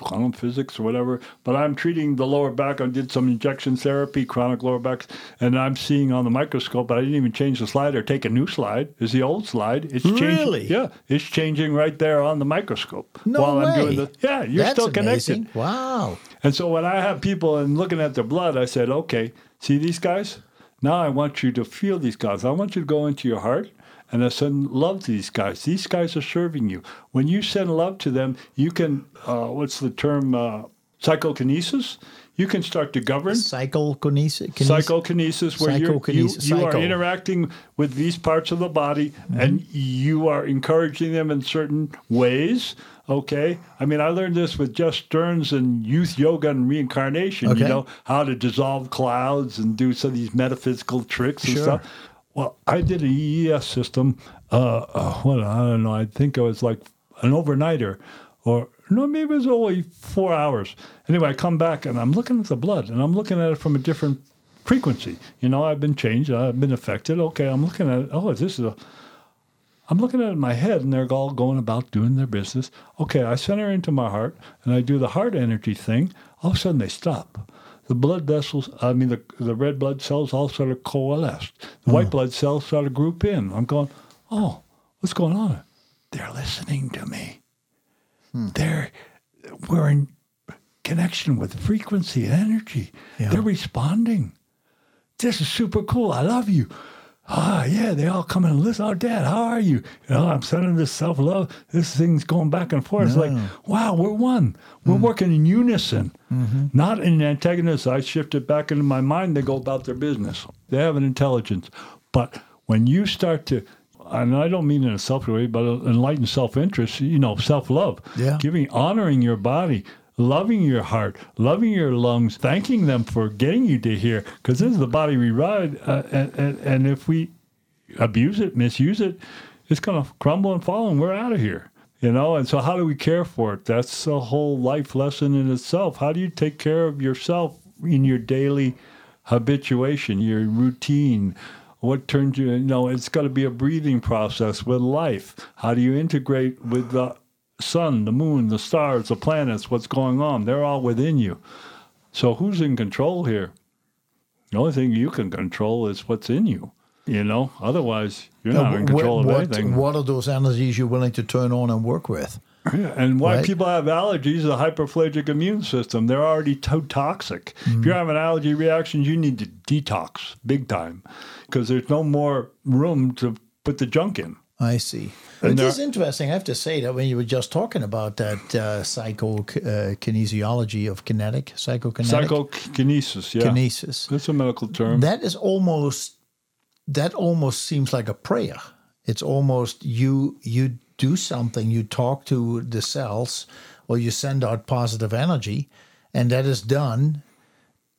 Quantum physics or whatever. But I'm treating the lower back. I did some injection therapy, chronic lower back, and I'm seeing on the microscope. But I didn't even change the slide or take a new slide. Is the old slide? It's Really? changing. Yeah, it's changing right there on the microscope. No while way. I'm doing the, yeah, you're That's still connected. amazing. Wow. And so when I have people and looking at their blood, I said, okay, see these guys? Now I want you to feel these guys. I want you to go into your heart and I send love to these guys. These guys are serving you. When you send love to them, you can, uh, what's the term, uh, psychokinesis? You can start to govern. Psychokinesis. Psychokinesis, where you're, you, Psychokinesis, you are interacting with these parts of the body Mm-hmm. and you are encouraging them in certain ways. Okay. I mean, I learned this with Jess Stearns and youth yoga and reincarnation, Okay. you know, how to dissolve clouds and do some of these metaphysical tricks and Sure. stuff. Well, I did an EES system. Uh, uh, what I don't know. I think it was like an overnighter, or no, maybe it was only four hours. Anyway, I come back and I'm looking at the blood, and I'm looking at it from a different frequency. You know, I've been changed. I've been affected. Okay, I'm looking at it. Oh, this is a. I'm looking at it in my head, and they're all going about doing their business. Okay, I center into my heart, and I do the heart energy thing. All of a sudden, they stop. The blood vessels, I mean, the, the red blood cells all sort of coalesced. The white hmm. blood cells sort of group in. I'm going, oh, what's going on? They're listening to me. Hmm. They're, we're in connection with frequency and energy. Yeah. They're responding. This is super cool. I love you. Ah, yeah, they all come in and listen. Oh, Dad, how are you? You know, I'm sending this self love. This thing's going back and forth. It's like, wow, we're one. We're working in unison, not in antagonism. I shift it back into my mind. They go about their business. They have an intelligence. But when you start to, and I don't mean in a selfish way, but enlightened self interest, you know, self love, Yeah. giving, honoring your body. Loving your heart, loving your lungs, thanking them for getting you to here, because this is the body we ride. Uh, and, and, and if we abuse it, misuse it, it's going to crumble and fall, and we're out of here. You know, and so how do we care for it? That's a whole life lesson in itself. How do you take care of yourself in your daily habituation, your routine? What turns you, you know, it's got to be a breathing process with life. How do you integrate with the sun, the moon, the stars, the planets, what's going on? They're all within you. So who's in control here? The only thing you can control is what's in you. You know, otherwise you're not in control what, of anything. What are those energies you're willing to turn on and work with? Yeah, and why Right. people have allergies, the hyperphagic immune system. They're already too toxic. If you're mm-hmm. having allergy reaction, you need to detox big time because there's no more room to put the junk in. I see. And It there- is interesting. I have to say that when you were just talking about that uh, psycho uh, of kinetic, psychokinetic Psychokinesis, yeah. kinesis, That's a medical term. that is almost that almost seems like a prayer. It's almost you you do something, you talk to the cells, or you send out positive energy, and that is done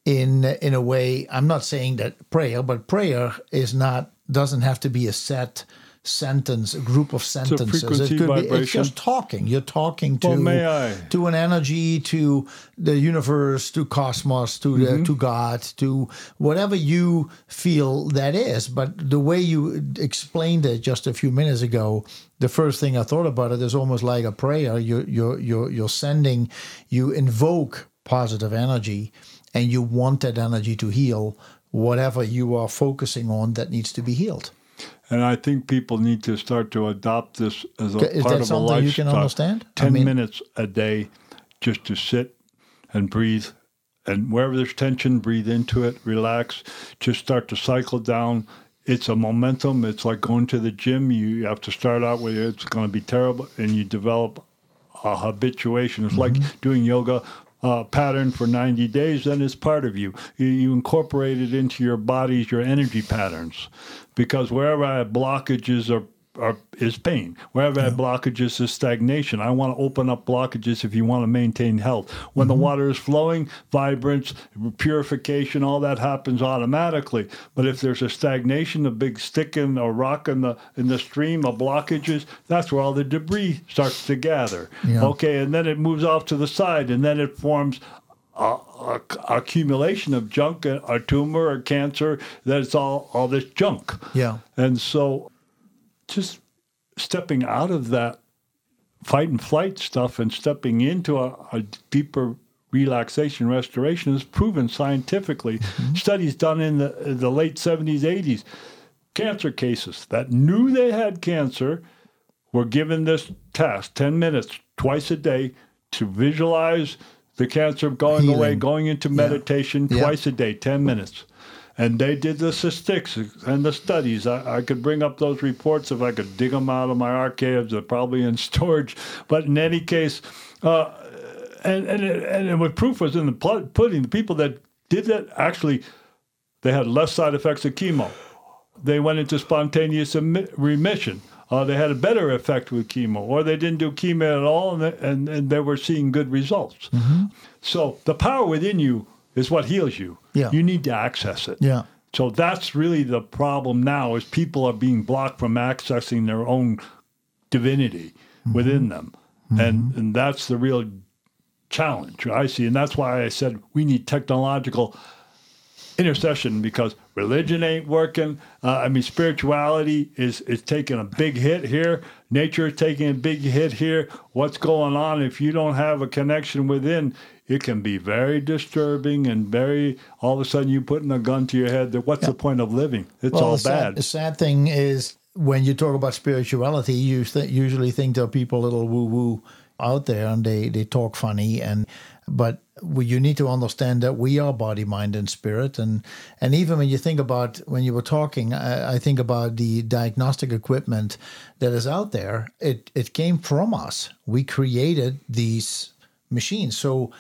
in in a way. I'm not saying that prayer, but prayer is not doesn't have to be a set sentence, a group of sentences. frequency be, it's just talking. You're talking to Well, to an energy, to the universe, to cosmos, to Mm-hmm. to God, to whatever you feel that is. But the way you explained it just a few minutes ago, the first thing I thought about it is almost like a prayer. You you you you're sending, you invoke positive energy, and you want that energy to heal whatever you are focusing on that needs to be healed. And I think people need to start to adopt this as a Is part that of a something you lifestyle. can understand? I 10 mean- minutes a day just to sit and breathe. And wherever there's tension, breathe into it, relax, just start to cycle down. It's a momentum. It's like going to the gym. You have to start out with it's going to be terrible, and you develop a habituation. It's like mm-hmm. doing yoga uh, pattern for 90 days, then it's part of you. you. You incorporate it into your bodies, your energy patterns. Because wherever I have blockages or are, is pain. Wherever I have blockages is stagnation. I want to open up blockages if you want to maintain health. When the mm-hmm. water is flowing, vibrance, purification, all that happens automatically. But if there's a stagnation, a big stick in a rock in the in the stream of blockages, that's where all the debris starts to gather. Yeah. Okay, and then it moves off to the side, and then it forms a, a, accumulation of junk, a, a tumor, a cancer. That it's all all this junk. Yeah. And so just stepping out of that fight and flight stuff and stepping into a, a deeper relaxation restoration is proven scientifically. Mm-hmm. Studies done in the, the late 70s, 80s. Cancer cases that knew they had cancer were given this task 10 minutes twice a day to visualize the cancer going away, going into meditation Yeah. twice a day, 10 minutes. And they did the statistics and the studies. I, I could bring up those reports if I could dig them out of my archives. They're probably in storage. But in any case, uh, and and it, and what proof was in the pudding. The people that did that actually, they had less side effects of chemo. They went into spontaneous remission. Uh, they had a better effect with chemo, or they didn't do chemo at all, and, they- and, and they were seeing good results. So the power within you is what heals you. Yeah. You need to access it. Yeah. So that's really the problem now is people are being blocked from accessing their own divinity within them. And and that's the real challenge I see. And that's why I said we need technological intercession because religion ain't working. Uh, I mean, spirituality is is taking a big hit here. Nature is taking a big hit here. What's going on? If you don't have a connection within, it can be very disturbing and very. All of a sudden, you putting a gun to your head. That what's the point of living? It's all the sad, bad. the sad thing is when you talk about spirituality, you th- usually think there are people a little woo woo out there and they, they talk funny and but we, you need to understand that we are body, mind, and spirit. And and even when you think about when you were talking, I, I think about the diagnostic equipment that is out there. It it came from us. We created these machines. So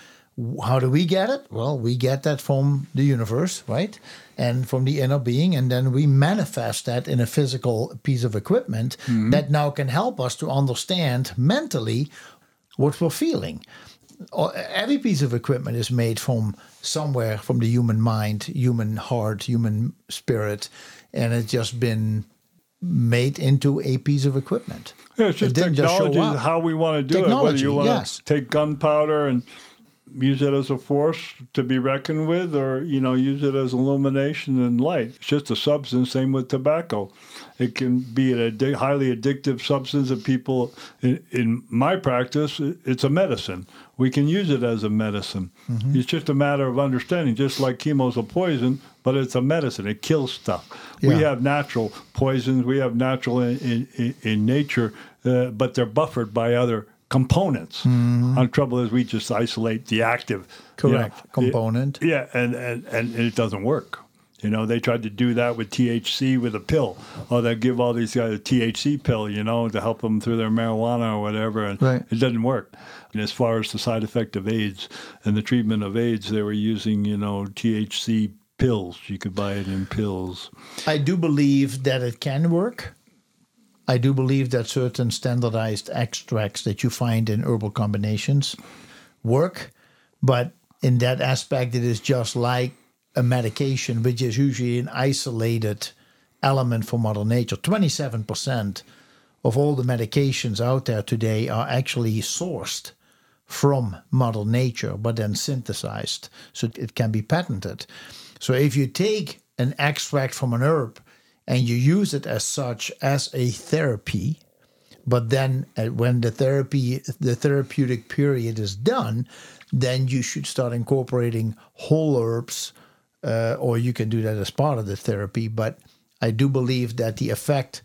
how do we get it? Well, we get that from the universe, right? And from the inner being. And then we manifest that in a physical piece of equipment mm-hmm. that now can help us to understand mentally what we're feeling. every piece of equipment is made from somewhere from the human mind, human heart, human spirit, and it's just been made into a piece of equipment. Yeah, it's just It didn't just show up. how we want to do it. Whether Technology, you want yes. to take gunpowder and use it as a force to be reckoned with, or you know, use it as illumination and light. It's just a substance. Same with tobacco. It can be a addi- highly addictive substance that people, in, in my practice, it's a medicine. We can use it as a medicine. Mm-hmm. It's just a matter of understanding. Just like chemo's a poison, but it's a medicine. It kills stuff. We have natural poisons. We have natural in, in, in, in nature, uh, but they're buffered by other components. Mm-hmm. Our trouble is we just isolate the active you know, Correct. Component. Yeah, and, and, and it doesn't work. You know, they tried to do that with THC with a pill. Oh, they give all these guys a THC pill, you know, to help them through their marijuana or whatever, and Right. it doesn't work. And as far as the side effect of AIDS and the treatment of AIDS, they were using, you know, THC pills. You could buy it in pills. I do believe that it can work. I do believe that certain standardized extracts that you find in herbal combinations work, but in that aspect, it is just like a medication, which is usually an isolated element for Mother Nature. 27% of all the medications out there today are actually sourced from Mother Nature, but then synthesized so it can be patented. So if you take an extract from an herb and you use it as such as a therapy, but then uh, when the therapy, the therapeutic period is done, then you should start incorporating whole herbs, uh, or you can do that as part of the therapy. But I do believe that the effect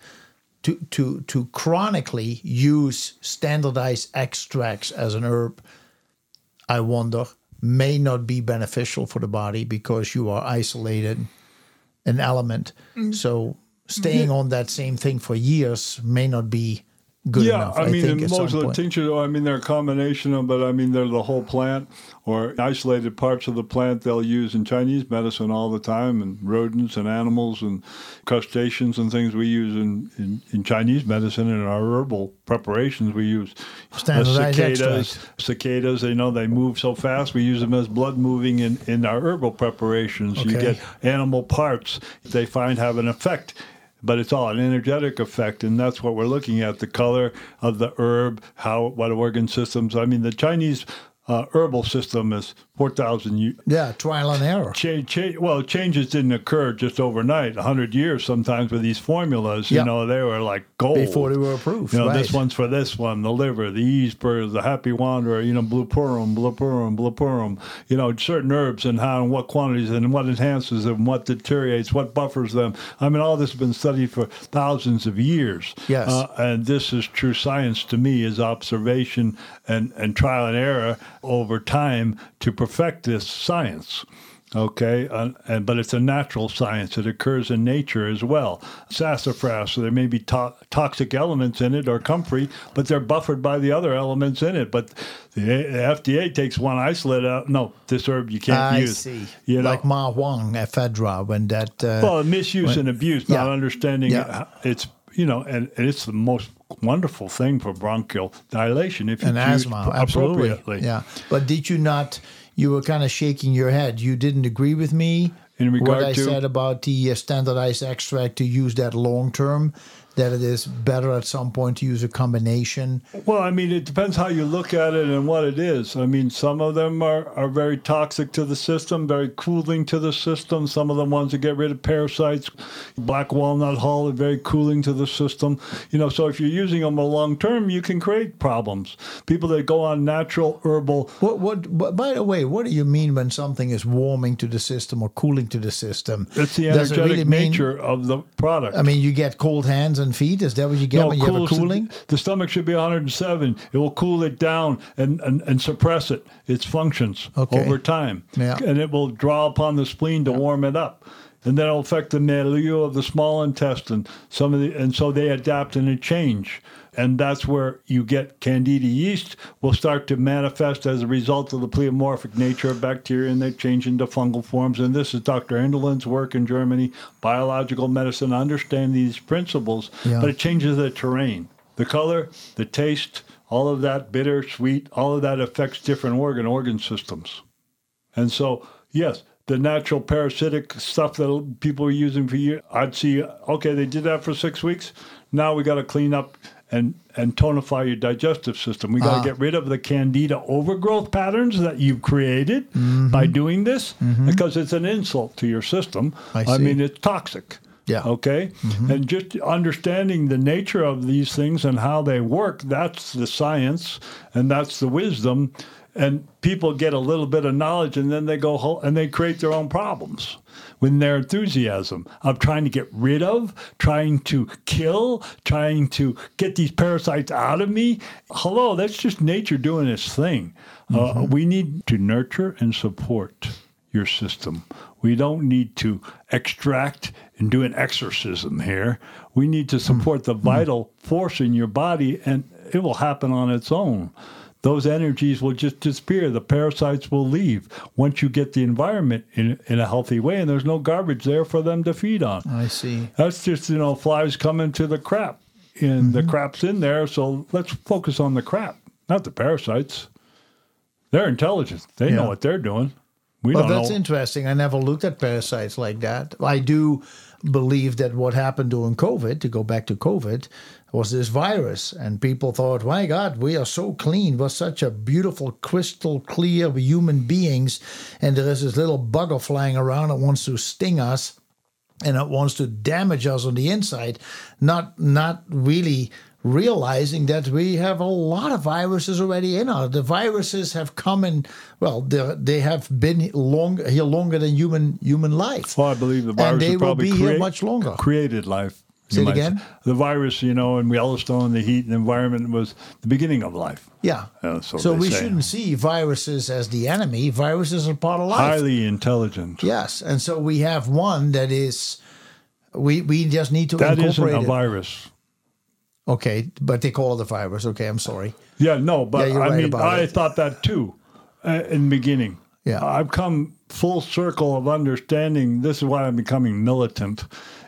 to to to chronically use standardized extracts as an herb, I wonder, may not be beneficial for the body because you are isolated an element. Mm. So staying on that same thing for years may not be good yeah, enough. I mean, at most of the point. tinctures, I mean, they're a combination of, but I mean, they're the whole plant or isolated parts of the plant they'll use in Chinese medicine all the time, and rodents and animals and crustaceans and things we use in, in, in Chinese medicine and our herbal preparations. We use cicadas. extract. Cicadas, you know, they move so fast. We use them as blood moving in, in our herbal preparations. You get animal parts they find have an effect but it's all an energetic effect and that's what we're looking at the color of the herb how what organ systems i mean the chinese uh, herbal system is 4000 years Yeah, trial and error. Change, change, well, changes didn't occur just overnight. A hundred years sometimes with these formulas, you know, they were like gold Before they were approved, You know, right. this one's for this one, the liver, the ease bird, the happy wanderer. You know, bupleurum, blue purum, bupleurum. You know, certain herbs and how and what quantities and what enhances them, what deteriorates, what buffers them. I mean, all this has been studied for thousands of years. Yes. Uh, and this is true science to me is observation and, and trial and error over time to perfect this science okay uh, and, but it's a natural science it occurs in nature as well sassafras so there may be to- toxic elements in it or comfrey but they're buffered by the other elements in it but the fda takes one isolate out no this herb you can't I use see. you know like Ma Huang, ephedra, when that. Uh, well, misuse and abuse, not yeah. understanding Yeah. it- it's you know, and, and it's the most wonderful thing for bronchial dilation if you and choose asthma, pro- absolutely. appropriately. Yeah, but did you not? You were kind of shaking your head. You didn't agree with me In what I to- said about the standardized extract to use that long term. That it is better at some point to use a combination. Well, I mean, it depends how you look at it and what it is. I mean, some of them are, are very toxic to the system, very cooling to the system. Some of the ones that get rid of parasites, black walnut hull, are very cooling to the system. You know, so if you're using them a long term, you can create problems. People that go on natural herbal What, what? By the way, what do you mean when something is warming to the system or cooling to the system? It's the energetic really mean- nature of the product. I mean, you get cold hands and feet. Is that what you get when you have a cooling? The stomach should be 107. It will cool it down and, and, and suppress it, its functions Okay. over time. Yeah. And it will draw upon the spleen to warm it up. And then it'll affect the milieu of the small intestine. Some of the, and so they adapt and they change. And that's where you get candida yeast will start to manifest as a result of the pleomorphic nature of bacteria and they change into fungal forms. And this is Dr. Enderlein's work in Germany, biological medicine, understand these principles, Yeah. but it changes the terrain, the color, the taste, all of that bitter, sweet, all of that affects different organ organ systems. And so, yes, the natural parasitic stuff that people are using for years, I'd see, okay, they did that for six weeks. Now we got to clean up and, and tonify your digestive system. We got to Ah. get rid of the candida overgrowth patterns that you've created Mm-hmm. by doing this because it's an insult to your system. I see. mean, it's toxic. Yeah. Okay. And just understanding the nature of these things and how they work, that's the science and that's the wisdom. And people get a little bit of knowledge and then they go ho- and they create their own problems with their enthusiasm of trying to get rid of, trying to kill, trying to get these parasites out of me. Hello, that's just nature doing its thing. Uh, mm-hmm. we need to nurture and support your system. We don't need to extract and do an exorcism here. We need to hmm. support the hmm. vital force in your body, and it will happen on its own. Those energies will just disappear. The parasites will leave once you get the environment in, in a healthy way, and there's no garbage there for them to feed on. I see. That's just, you know, flies coming to the crap, and the mm-hmm. crap's in there, so let's focus on the crap, not the parasites. They're intelligent. They know what they're doing. We Well, that's know. interesting. I never looked at parasites like that. I do believe that what happened during COVID, to go back to COVID, was this virus. And people thought, my God, we are so clean. We're such a beautiful, crystal clear human beings. And there is this little bugger flying around that wants to sting us and it wants to damage us on the inside, not not really realizing that we have a lot of viruses already in us. The viruses have come in, well, they they have been long here longer than human human life. Well, I believe the virus and they will probably be here much longer. created life. Say it again? say. The virus, you know, in Yellowstone, the heat and environment was the beginning of life. Yeah. Yeah, so so we say. shouldn't see viruses as the enemy. Viruses are part of life. Highly intelligent. Yes, and so we have one that is. We, we just need to That isn't incorporate a it. virus. Okay, but they call it a virus. Okay, I'm sorry. Yeah, no, but Yeah, I right mean, I it. thought that too uh, in the beginning. Yeah. I've come full circle of understanding. This is why I'm becoming militant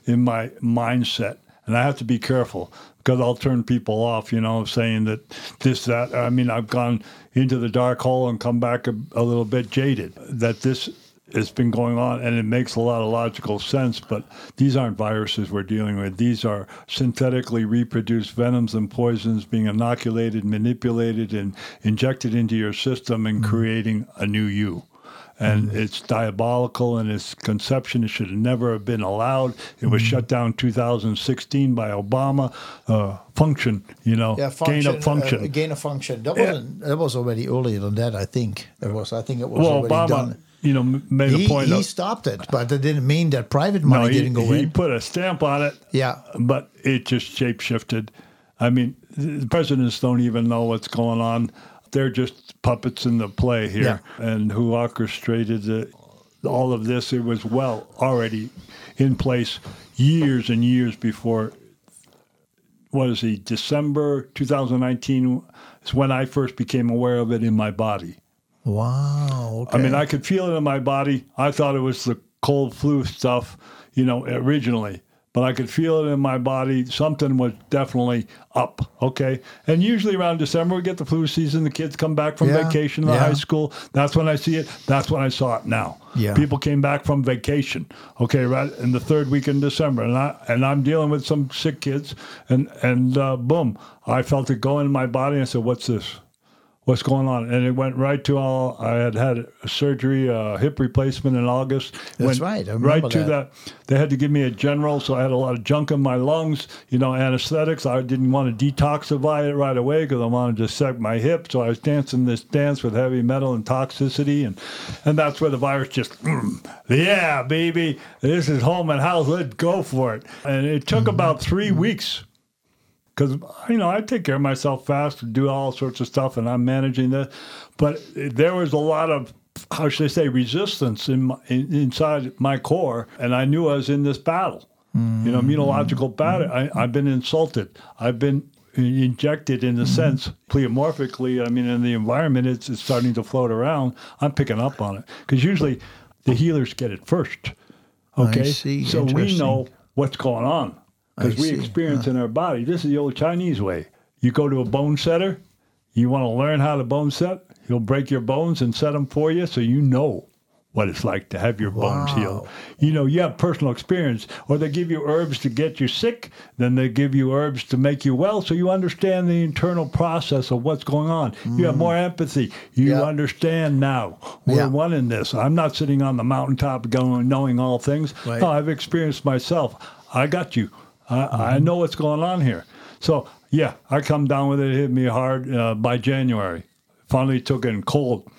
in my mindset. And I have to be careful because I'll turn people off, you know, saying that this, that. I mean, I've gone into the dark hole and come back a, a little bit jaded that this has been going on and it makes a lot of logical sense. But these aren't viruses we're dealing with. These are synthetically reproduced venoms and poisons being inoculated, manipulated, and injected into your system and mm. creating a new you. And it's diabolical in its conception. It should have never have been allowed. It was shut down 2016 by Obama. Uh, function, you know, Yeah, gain of function. Uh, gain of function. That Yeah. wasn't. That was already earlier than that. I think it was. I think it was well, already Obama, done. you know, made He, a point he of stopped it, but that didn't mean that private no, money he, didn't go away. he in. put a stamp on it. Yeah. but it just shape shifted. I mean, the presidents don't even know what's going on. They're just puppets in the play here. And who orchestrated the, all of this? It was well already in place years and years before. What is he? December 2019 is when I first became aware of it in my body. Wow. Okay. I mean, I could feel it in my body. I thought it was the cold flu stuff, you know, originally, but I could feel it in my body. Something was definitely up. Okay. And usually around December, we get the flu season. The kids come back from Yeah, vacation, the yeah. high school. That's when I see it. That's when I saw it now. Yeah. People came back from vacation. Okay. Right in the third week in December. And, I, and I'm dealing with some sick kids. And, and uh, boom, I felt it go in my body. And I said, What's this? What's going on? And it went right to all. I had had a surgery, a hip replacement in August. That's right, I right to that. that. They had to give me a general, so I had a lot of junk in my lungs. You know, anesthetics. I didn't want to detoxify it right away because I wanted to set my hip. So I was dancing this dance with heavy metal and toxicity, and and that's where the virus just, mm, yeah, baby, this is home and house. Let's go for it. And it took Mm-hmm. about three weeks because you know I take care of myself fast and do all sorts of stuff, and I'm managing this. But there was a lot of how should I say resistance in, my, in inside my core, and I knew I was in this battle. You know, immunological battle. Mm-hmm. I, I've been insulted. I've been injected in a mm-hmm. sense pleomorphically. I mean, in the environment, it's, it's starting to float around. I'm picking up on it because usually the healers get it first. Okay, see. so we know what's going on because we see. experience uh-huh. in our body. This is the old Chinese way. You go to a bone setter, You want to learn how to bone set? He'll break your bones and set them for you so you know what it's like to have your bones healed. You know, you have personal experience, or they give you herbs to get you sick, then they give you herbs to make you well, so you understand the internal process of what's going on. You have mm. more empathy. You Yeah. understand now. We're Yeah. one in this. I'm not sitting on the mountaintop going knowing all things. Right. No, I've experienced myself. I got you. I, I mm-hmm. know what's going on here. So yeah, I come down with it. It hit me hard uh, by January. Finally took it in cold.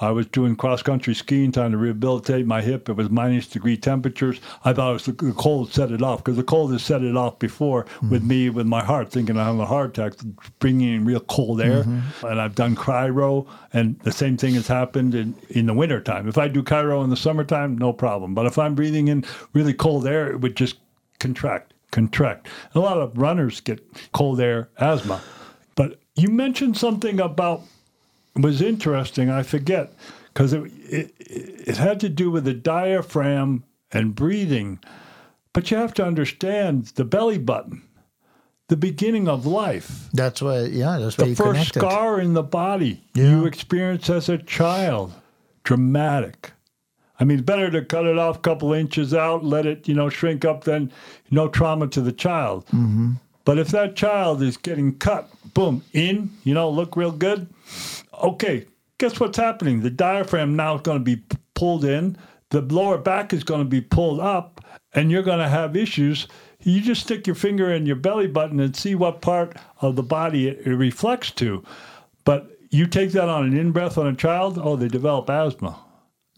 I was doing cross country skiing, trying to rehabilitate my hip. It was minus degree temperatures. I thought it was the, the cold set it off because the cold has set it off before with mm-hmm. me, with my heart, thinking I have a heart attack, bringing in real cold air. Mm-hmm. And I've done cryo, and the same thing has happened in, in the wintertime. If I do cryo in the summertime, no problem. But if I'm breathing in really cold air, it would just contract, contract. A lot of runners get cold air asthma. But you mentioned something about was interesting. I forget because it, it it had to do with the diaphragm and breathing. But you have to understand the belly button, the beginning of life, That's why, yeah, that's why the first connected. scar in the body Yeah. you experience as a child. Dramatic. I mean, it's better to cut it off a couple inches out, let it, you know, shrink up, than no trauma to the child. Mm-hmm. But if that child is getting cut, boom, in, you know, look real good. Okay, guess what's happening? The diaphragm now is going to be pulled in, the lower back is going to be pulled up, and you're going to have issues. You just stick your finger in your belly button and see what part of the body it, it reflects to. But you take that on an in breath on a child, oh, they develop asthma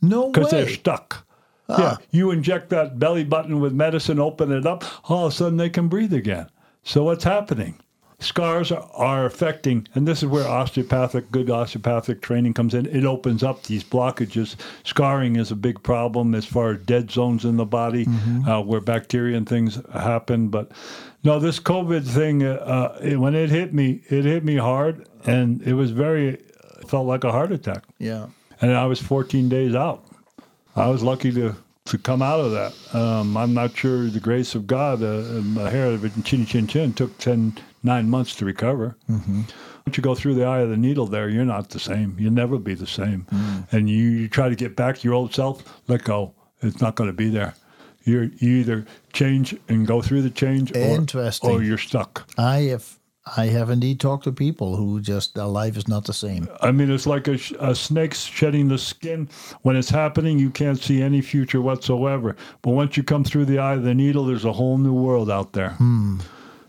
No because they're stuck. Ah. Yeah, you inject that belly button with medicine, open it up, all of a sudden they can breathe again. So what's happening? Scars are, are affecting, and this is where osteopathic, good osteopathic training comes in. It opens up these blockages. Scarring is a big problem as far as dead zones in the body uh, where bacteria and things happen. But no, this COVID thing, uh, it, when it hit me, it hit me hard, and it was very, it felt like a heart attack Yeah. And I was 14 days out. I was lucky to to come out of that. Um, I'm not sure the grace of God. Uh, my hair of chin chin chin took 10, nine months to recover. Mm-hmm. Once you go through the eye of the needle, there you're not the same. You'll never be the same. And you, you try to get back to your old self. Let go. It's not going to be there. You're you either change and go through the change, or, Interesting. or you're stuck. I have I have indeed talked to people who just their life is not the same. I mean, it's like a, a snake shedding the skin. When it's happening, you can't see any future whatsoever. But once you come through the eye of the needle, there's a whole new world out there. Hmm.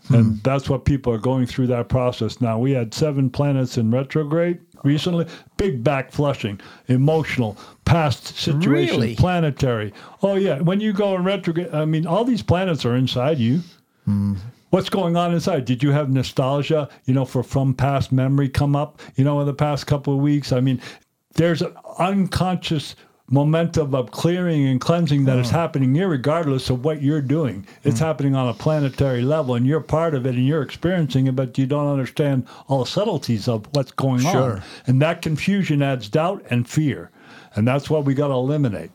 Hmm. And that's what people are going through that process now. We had seven planets in retrograde recently. Big back flushing, emotional, past situation, Really? planetary. Oh, yeah. When you go in retrograde, I mean, all these planets are inside you. Hmm. What's going on inside? Did you have nostalgia, you know, for from past memory come up, you know, in the past couple of weeks? I mean, there's an unconscious momentum of clearing and cleansing that is hmm. happening regardless of what you're doing. It's hmm. happening on a planetary level and you're part of it and you're experiencing it, but you don't understand all the subtleties of what's going Sure. on. And that confusion adds doubt and fear. And that's what we got to eliminate.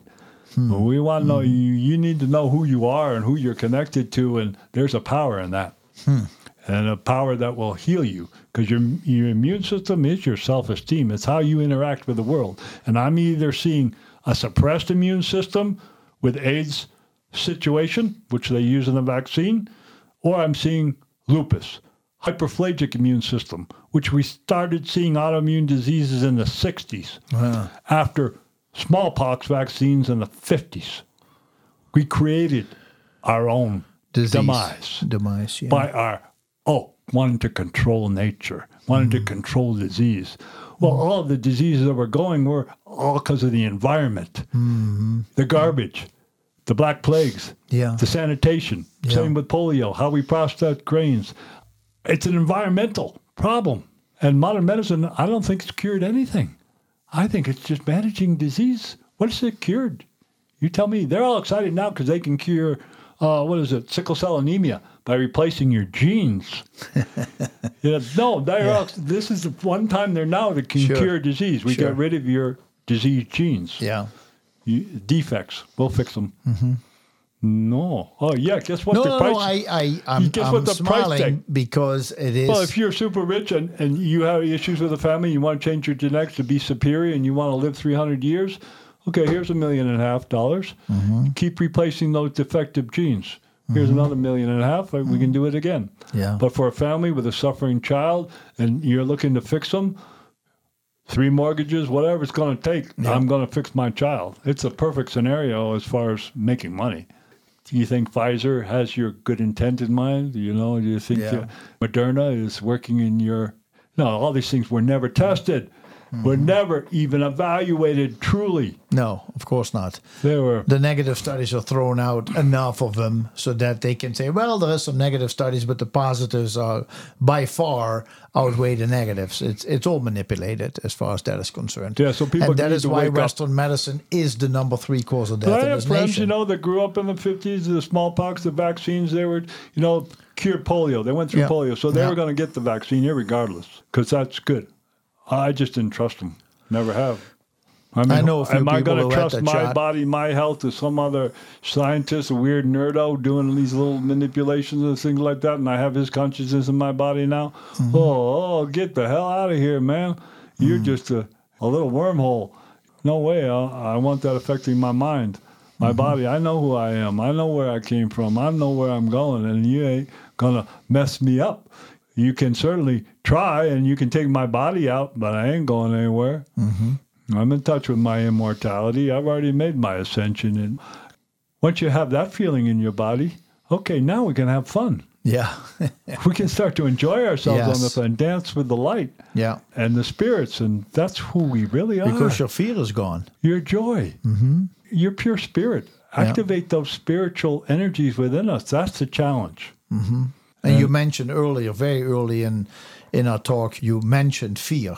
Hmm. But we want to know hmm. you, you need to know who you are and who you're connected to, and there's a power in that. Hmm. And a power that will heal you because your your immune system is your self esteem. It's how you interact with the world. And I'm either seeing a suppressed immune system with AIDS situation, which they use in the vaccine, or I'm seeing lupus, hyperphagic immune system, which we started seeing autoimmune diseases in the 60s after smallpox vaccines in the 50s. We created our own Disease. demise Demise, yeah. by our oh wanting to control nature, wanting Mm-hmm. to control disease. Well, all of the diseases that were going were all because of the environment, the garbage, the black plagues, Mm-hmm. Yeah. the sanitation. Same with polio, how we process grains. It's an environmental problem, and modern medicine, I don't think it's cured anything. I think it's just managing disease. What is it cured? You tell me. They're all excited now because they can cure, uh, what is it, sickle cell anemia by replacing your genes. yeah, no, they're all, this is the one time they're now that can Sure. cure disease. We Sure. get rid of your disease genes, yeah. you, defects. We'll fix them. No. Oh yeah. Guess what No, the no, price? no. I, I, I'm, guess I'm what the price smiling tag- because it is. Well, if you're super rich and, and you have issues with the family, you want to change your genetics to be superior and you want to live 300 years, okay, here's a million and a half dollars. Mm-hmm. Keep replacing those defective genes. Here's another million and a half. We can do it again. Yeah. But for a family with a suffering child and you're looking to fix them, three mortgages, whatever it's going to take, I'm going to fix my child. It's a perfect scenario as far as making money. Do you think Pfizer has your good intent in mind? You know, do you think Yeah. Moderna is working in your? No, all these things were never tested. Mm-hmm. Were never even evaluated truly. no, of course not. They were. The negative studies are thrown out, enough of them, so that they can say, well, there is some negative studies, but the positives are by far outweigh the negatives. It's it's all manipulated as far as that is concerned. Yeah, so people and that is why wake up. Western medicine is the number three cause of death But I in have friends, nation. you know, that grew up in the 50s, the smallpox, the vaccines, they were, you know, cured polio. They went through Yeah. polio. So they Yeah. were going to get the vaccine regardless because that's good. I just didn't trust them. Never have. I mean, I know am I going to trust my shot. body, my health to some other scientist, a weird nerdo doing these little manipulations and things like that, and I have his consciousness in my body now? Mm-hmm. Oh, oh, get the hell out of here, man. You're Mm. just a, a little wormhole. No way. I, I want that affecting my mind, my Mm-hmm. body. I know who I am. I know where I came from. I know where I'm going, and you ain't gonna mess me up. You can certainly try, and you can take my body out, but I ain't going anywhere. Mm-hmm. I'm in touch with my immortality. I've already made my ascension, and once you have that feeling in your body, okay, now we can have fun. yeah, We can start to enjoy ourselves on Yes. the and dance with the light yeah, and the spirits, and that's who we really are. because your fear is gone. your joy, mm-hmm. your pure spirit. Yeah. Activate those spiritual energies within us. That's the challenge. And you mm. mentioned earlier, very early in in our talk, you mentioned fear.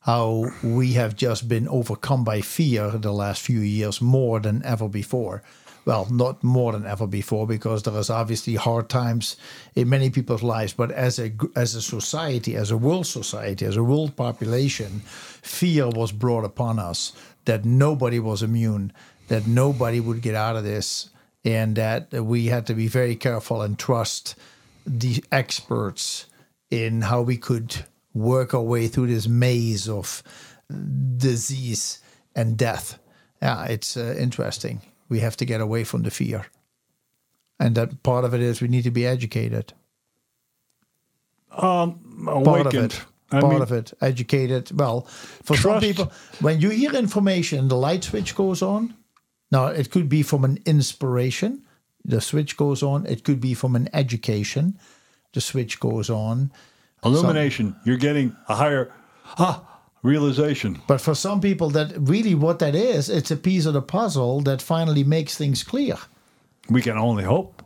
How we have just been overcome by fear the last few years more than ever before. Well, not more than ever before, because there is obviously hard times in many people's lives. But as a as a society, as a world society, as a world population, fear was brought upon us that nobody was immune, that nobody would get out of this, and that we had to be very careful and trust the experts in how we could work our way through this maze of disease and death. Yeah, it's uh, interesting. We have to get away from the fear. And that part of it is we need to be educated. Um, Part of it. I part mean, of it. Educated. Well, for some people, when you hear information, the light switch goes on. Now, it could be from an inspiration. The switch goes on. It could be from an education. The switch goes on. illumination. You're getting a higher ah realization. But for some people, that really what that is, it's a piece of the puzzle that finally makes things clear. We can only hope.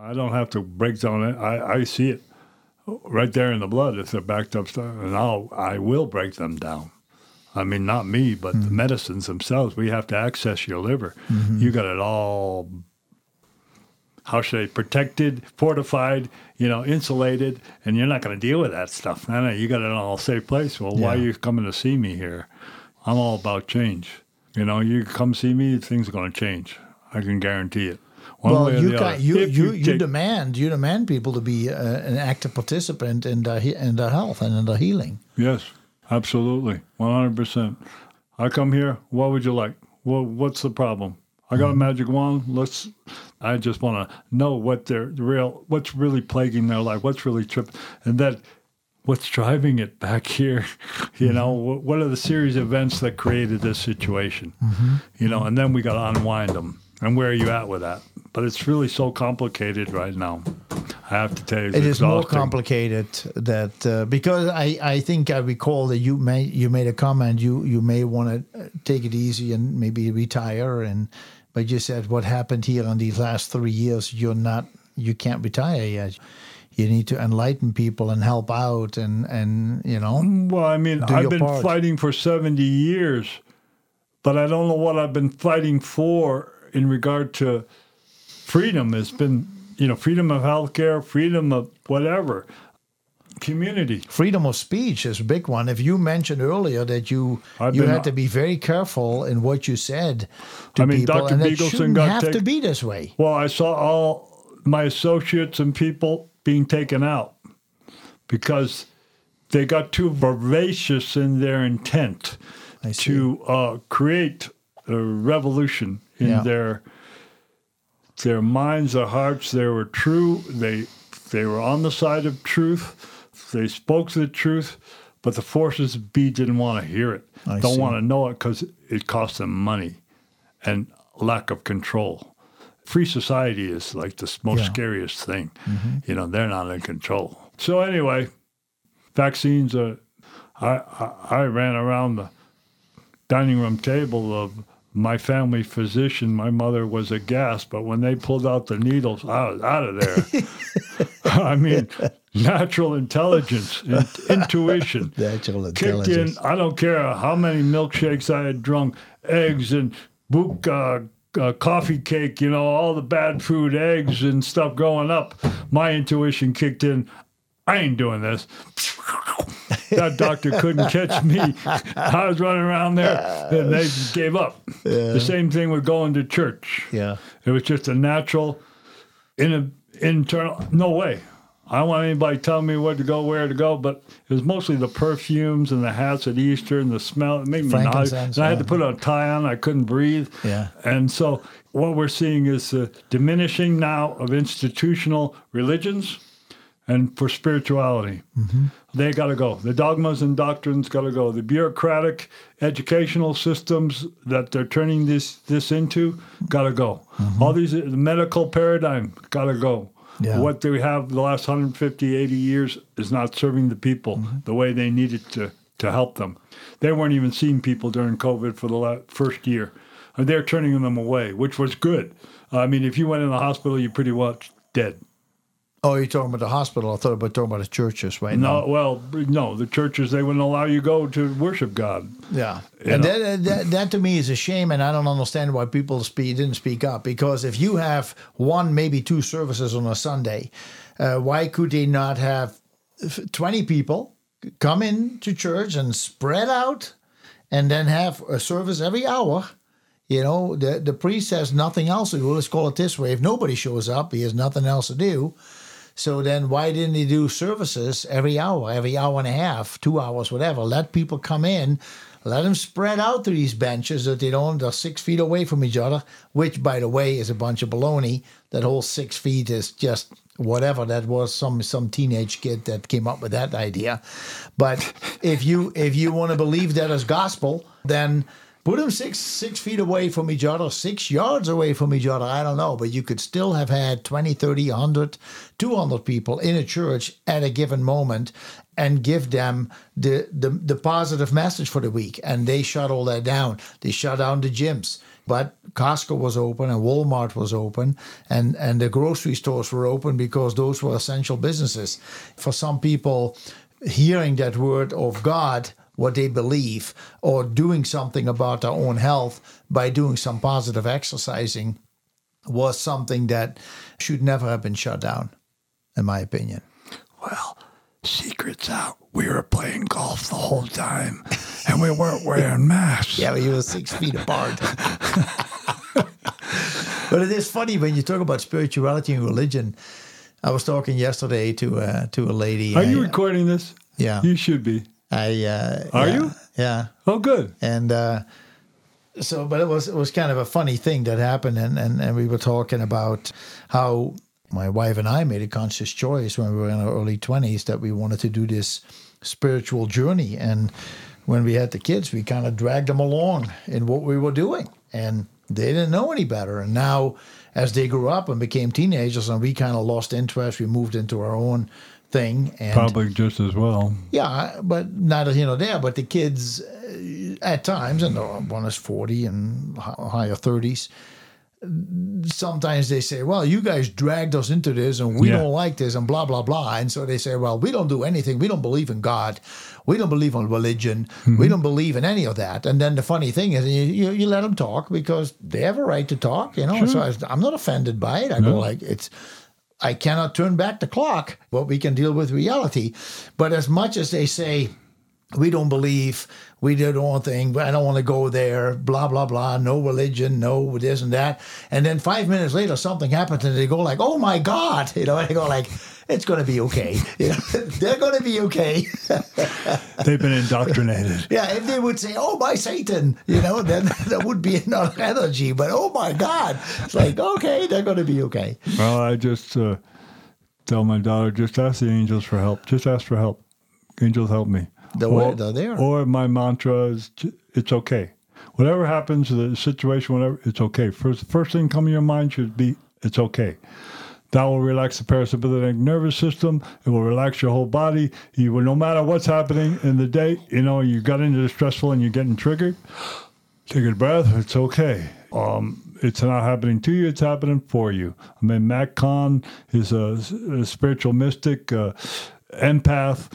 I don't have to break down it. I, I see it right there in the blood if they're backed up stuff, and I'll I will break them down. I mean, not me, but the medicines themselves. We have to access your liver. You got it all. How should I protected, fortified, you know, insulated, and you're not going to deal with that stuff. No, no, you got it in all safe place. Well, why are you coming to see me here? I'm all about change. You know, you come see me, things are going to change. I can guarantee it. One well, you the other. you If you, you, take- demand you demand people to be uh, an active participant in their in their health and in their healing. Yes, absolutely, one hundred percent. I come here. What would you like? Well, what's the problem? I got a magic wand. Let's. I just want to know what their real, what's really plaguing their life, what's really tripping, and that, what's driving it back here. You know, what, what are the series of events that created this situation? Mm-hmm. You know, and then we got to unwind them. And where are you at with that? But it's really so complicated right now. I have to tell you, it's It is more complicated that uh, because I, I think I recall that you may you made a comment you you may want to uh, take it easy and maybe retire and but you said what happened here in these last three years you're not you can't retire yet you need to enlighten people and help out and and you know mm, Well, I mean, I've been part. fighting for 70 years, but I don't know what I've been fighting for in regard to freedom. It's been, you know, freedom of healthcare, freedom of whatever. Community. freedom of speech is a big one. If you mentioned earlier that you I've you had to be very careful in what you said to I mean, people, Dr. and it shouldn't have to be this way. Well, I saw all my associates and people being taken out because they got too voracious in their intent to uh, create a revolution in Yeah. their their minds, their hearts. They were true. They they were on the side of truth. They spoke the truth, but the forces B didn't want to hear it. I Don't see. want to know it because it cost them money and lack of control. Free society is like the most Yeah. Mm-hmm. scariest thing. You know, they're not in control. So anyway, vaccines. Uh, I, I I ran around the dining room table of my family physician. My mother was aghast, but when they pulled out the needles, I was out of there. I mean, natural intelligence, in, intuition Natural kicked in. I don't care how many milkshakes I had drunk, eggs and book, uh, uh, coffee cake, you know, all the bad food, eggs and stuff growing up. My intuition kicked in. I ain't doing this. that doctor couldn't catch me. I was running around there and they gave up. The same thing with going to church. Yeah. It was just a natural, in a, internal, no way. I don't want anybody telling me where to go, where to go, but it was mostly the perfumes and the hats at Easter and the smell. It made me nauseous. And I had to put a tie on. I couldn't breathe. Yeah. And so what we're seeing is the diminishing now of institutional religions and for spirituality. Mm-hmm. They got to go. The dogmas and doctrines got to go. The bureaucratic educational systems that they're turning this this into got to go. Mm-hmm. All these the medical paradigm got to go. Yeah. What they have the last 150, 80 years is not serving the people mm-hmm. the way they needed to to help them. They weren't even seeing people during COVID for the la- first year. And they're turning them away, which was good. I mean, if you went in the hospital, you're pretty much dead. Oh, you're talking about the hospital. I thought about talking about the churches right No, now. well, no, the churches they wouldn't allow you go to worship God. Yeah, You and that, that that to me is a shame, and I don't understand why people speak, didn't speak up. Because if you have one, maybe two services on a Sunday, uh, why could they not have twenty people come in to church and spread out, and then have a service every hour? You know, the the priest has nothing else to do. Let's call it this way: if nobody shows up, he has nothing else to do. So then, why didn't he do services every hour, every hour and a half, two hours, whatever? Let people come in, let them spread out to these benches that they don't. They're six feet away from each other, which, by the way, is a bunch of baloney. That whole six feet is just whatever that was. Some some teenage kid that came up with that idea. But if you if you want to believe that as gospel, then put them six six feet away from each other six yards away from each other i don't know but you could still have had 20 30 100 200 people in a church at a given moment and give them the, the the positive message for the week. And they shut all that down. They shut down the gyms. But Costco was open and Walmart was open and, and the grocery stores were open because those were essential businesses. For some people, hearing that word of God what they believe or doing something about their own health by doing some positive exercising was something that should never have been shut down, in my opinion. Well, secrets out. We were playing golf the whole time, and we weren't wearing masks. Yeah, we were six feet apart. but it is funny when you talk about spirituality and religion. I was talking yesterday to uh, to a lady. Are I, you recording this? Yeah. You should be. I uh, Are yeah, you? Yeah. Oh, good. and uh, so but it was it was kind of a funny thing that happened and, and and we were talking about how my wife and I made a conscious choice when we were in our early 20s that we wanted to do this spiritual journey and when we had the kids we kind of dragged them along in what we were doing and they didn't know any better and now as they grew up and became teenagers and we kind of lost interest we moved into our own thing and Probably just as well. yeah, but not you know there. But the kids, uh, at times, and one is forty and higher thirties. Sometimes they say, "Well, you guys dragged us into this, and we Yeah. don't like this, and blah blah blah." And so they say, "Well, we don't do anything. We don't believe in God. We don't believe in religion. We don't believe in any of that." And then the funny thing is, you, you, you let them talk because they have a right to talk. You know, so I, I'm not offended by it. I go like, "It's I cannot turn back the clock, but we can deal with reality. But as much as they say, we don't believe, we did one thing, but I don't want to go there, blah, blah, blah, no religion, no this and that. And then five minutes later, something happens and they go like, oh my God, you know, they go like, it's going to be okay. You know, they're going to be okay. They've been indoctrinated. yeah, if they would say, oh my Satan, you know, then there would be another energy. But oh my God, it's like, okay, they're going to be okay. Well, I just uh, tell my daughter, just ask the angels for help. Just ask for help. Angels help me. The way they're there. Or my mantra is, it's okay. Whatever happens, the situation, whatever, it's okay. First, first thing come in your mind should be, it's okay. That will relax the parasympathetic nervous system. It will relax your whole body. You will, no matter what's happening in the day, you know, you got into the stressful and you're getting triggered. Take a breath. It's okay. Um, it's not happening to you. It's happening for you. I mean, Matt Kahn is a, a spiritual mystic, uh, empath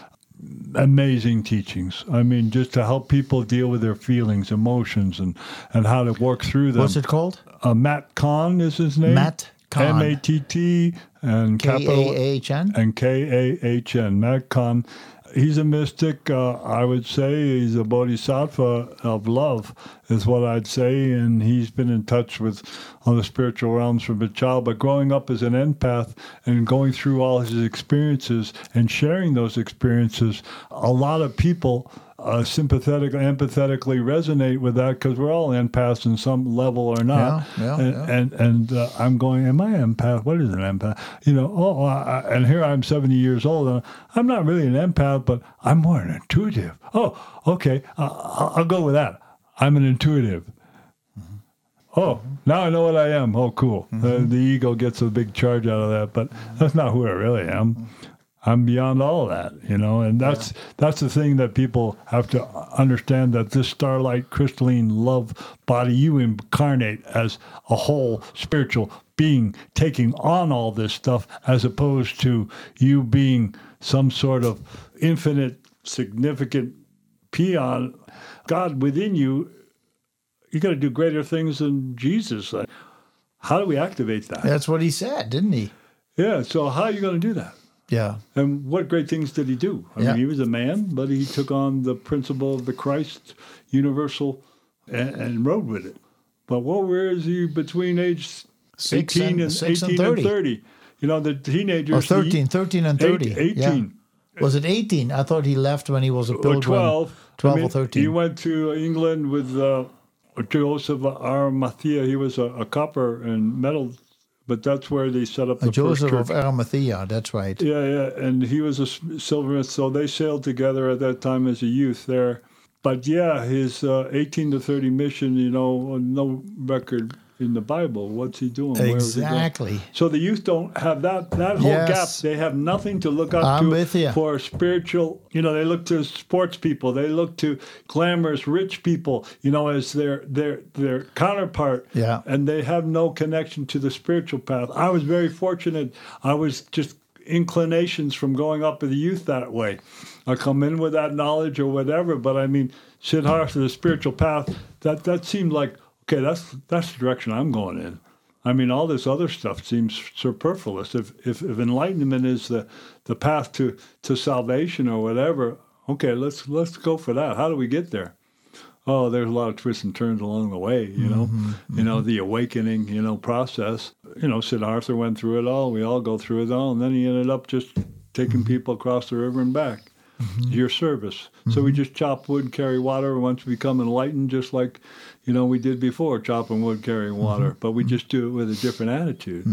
amazing teachings. I mean, just to help people deal with their feelings, emotions, and, and how to work through them. What's it called? Uh, Matt Kahn is his name. Matt Kahn. M A T T and K capital A H N. and K A H N. Matt Kahn. He's a mystic. Uh, I would say he's a bodhisattva of love, is what I'd say. And he's been in touch with all the spiritual realms from a child. But growing up as an empath and going through all his experiences and sharing those experiences, a lot of people uh, sympathetically, empathetically resonate with that because we're all empaths in some level or not. Yeah, yeah, and yeah. and, and uh, I'm going, am I empath? What is an empath? You know, oh, I, and here I'm 70 years old. And I'm not really an empath, but I'm more an intuitive. Oh, okay, uh, I'll, I'll go with that. I'm an intuitive. Oh, now I know what I am. Oh, cool. Uh, the ego gets a big charge out of that, but that's not who I really am. I'm beyond all of that, you know, and that's that's the thing that people have to understand that this starlight crystalline love body you incarnate as a whole spiritual being taking on all this stuff as opposed to you being some sort of infinite significant peon God within you you got to do greater things than Jesus. How do we activate that? That's what he said, didn't he? Yeah, so how are you going to do that? Yeah. And what great things did he do? I Yeah. mean, he was a man, but he took on the principle of the Christ universal and, and rode with it. But what where is he between age Six 18 and- and, six and 18 and 30. 30? You know, the teenagers. Or the- 13, 13 and 30. Eight- Yeah. 18. Was it 18? I thought he left when he was a or pilgrim. 12. 12 I mean, or 13. He went to England with uh, Joseph Arimathea. He was a, a copper and metal, but that's where they set up the Joseph first church. of Arimathea, that's right. Yeah, yeah, and he was a silversmith, so they sailed together at that time as a youth there. But yeah, his uh, 18 to 30 mission, you know, no record in the Bible. What's he doing? Where is he? Exactly. So the youth don't have that that whole Yes. gap. They have nothing to look up I'm to for spiritual. You know, they look to sports people. They look to glamorous rich people. You know, as their their their counterpart. Yeah. And they have no connection to the spiritual path. I was very fortunate. I was just inclinations from going up with the youth that way. I come in with that knowledge or whatever. But I mean, Siddhartha, the spiritual path. That that seemed like okay. That's that's the direction I'm going in. I mean, all this other stuff seems superfluous. If, if, if enlightenment is the, the path to, to salvation or whatever, okay, let's let's go for that. How do we get there? Oh, there's a lot of twists and turns along the way, you know. Mm-hmm, mm-hmm. You know, the awakening, you know, process. You know, Siddhartha went through it all. We all go through it all, and then he ended up just taking mm-hmm. people across the river and back. Mm-hmm. Your service. So we mm-hmm. just chop wood, carry water. Once we become enlightened, just like you know we did before, chopping wood, carrying mm-hmm. water. But we just do it with a different attitude,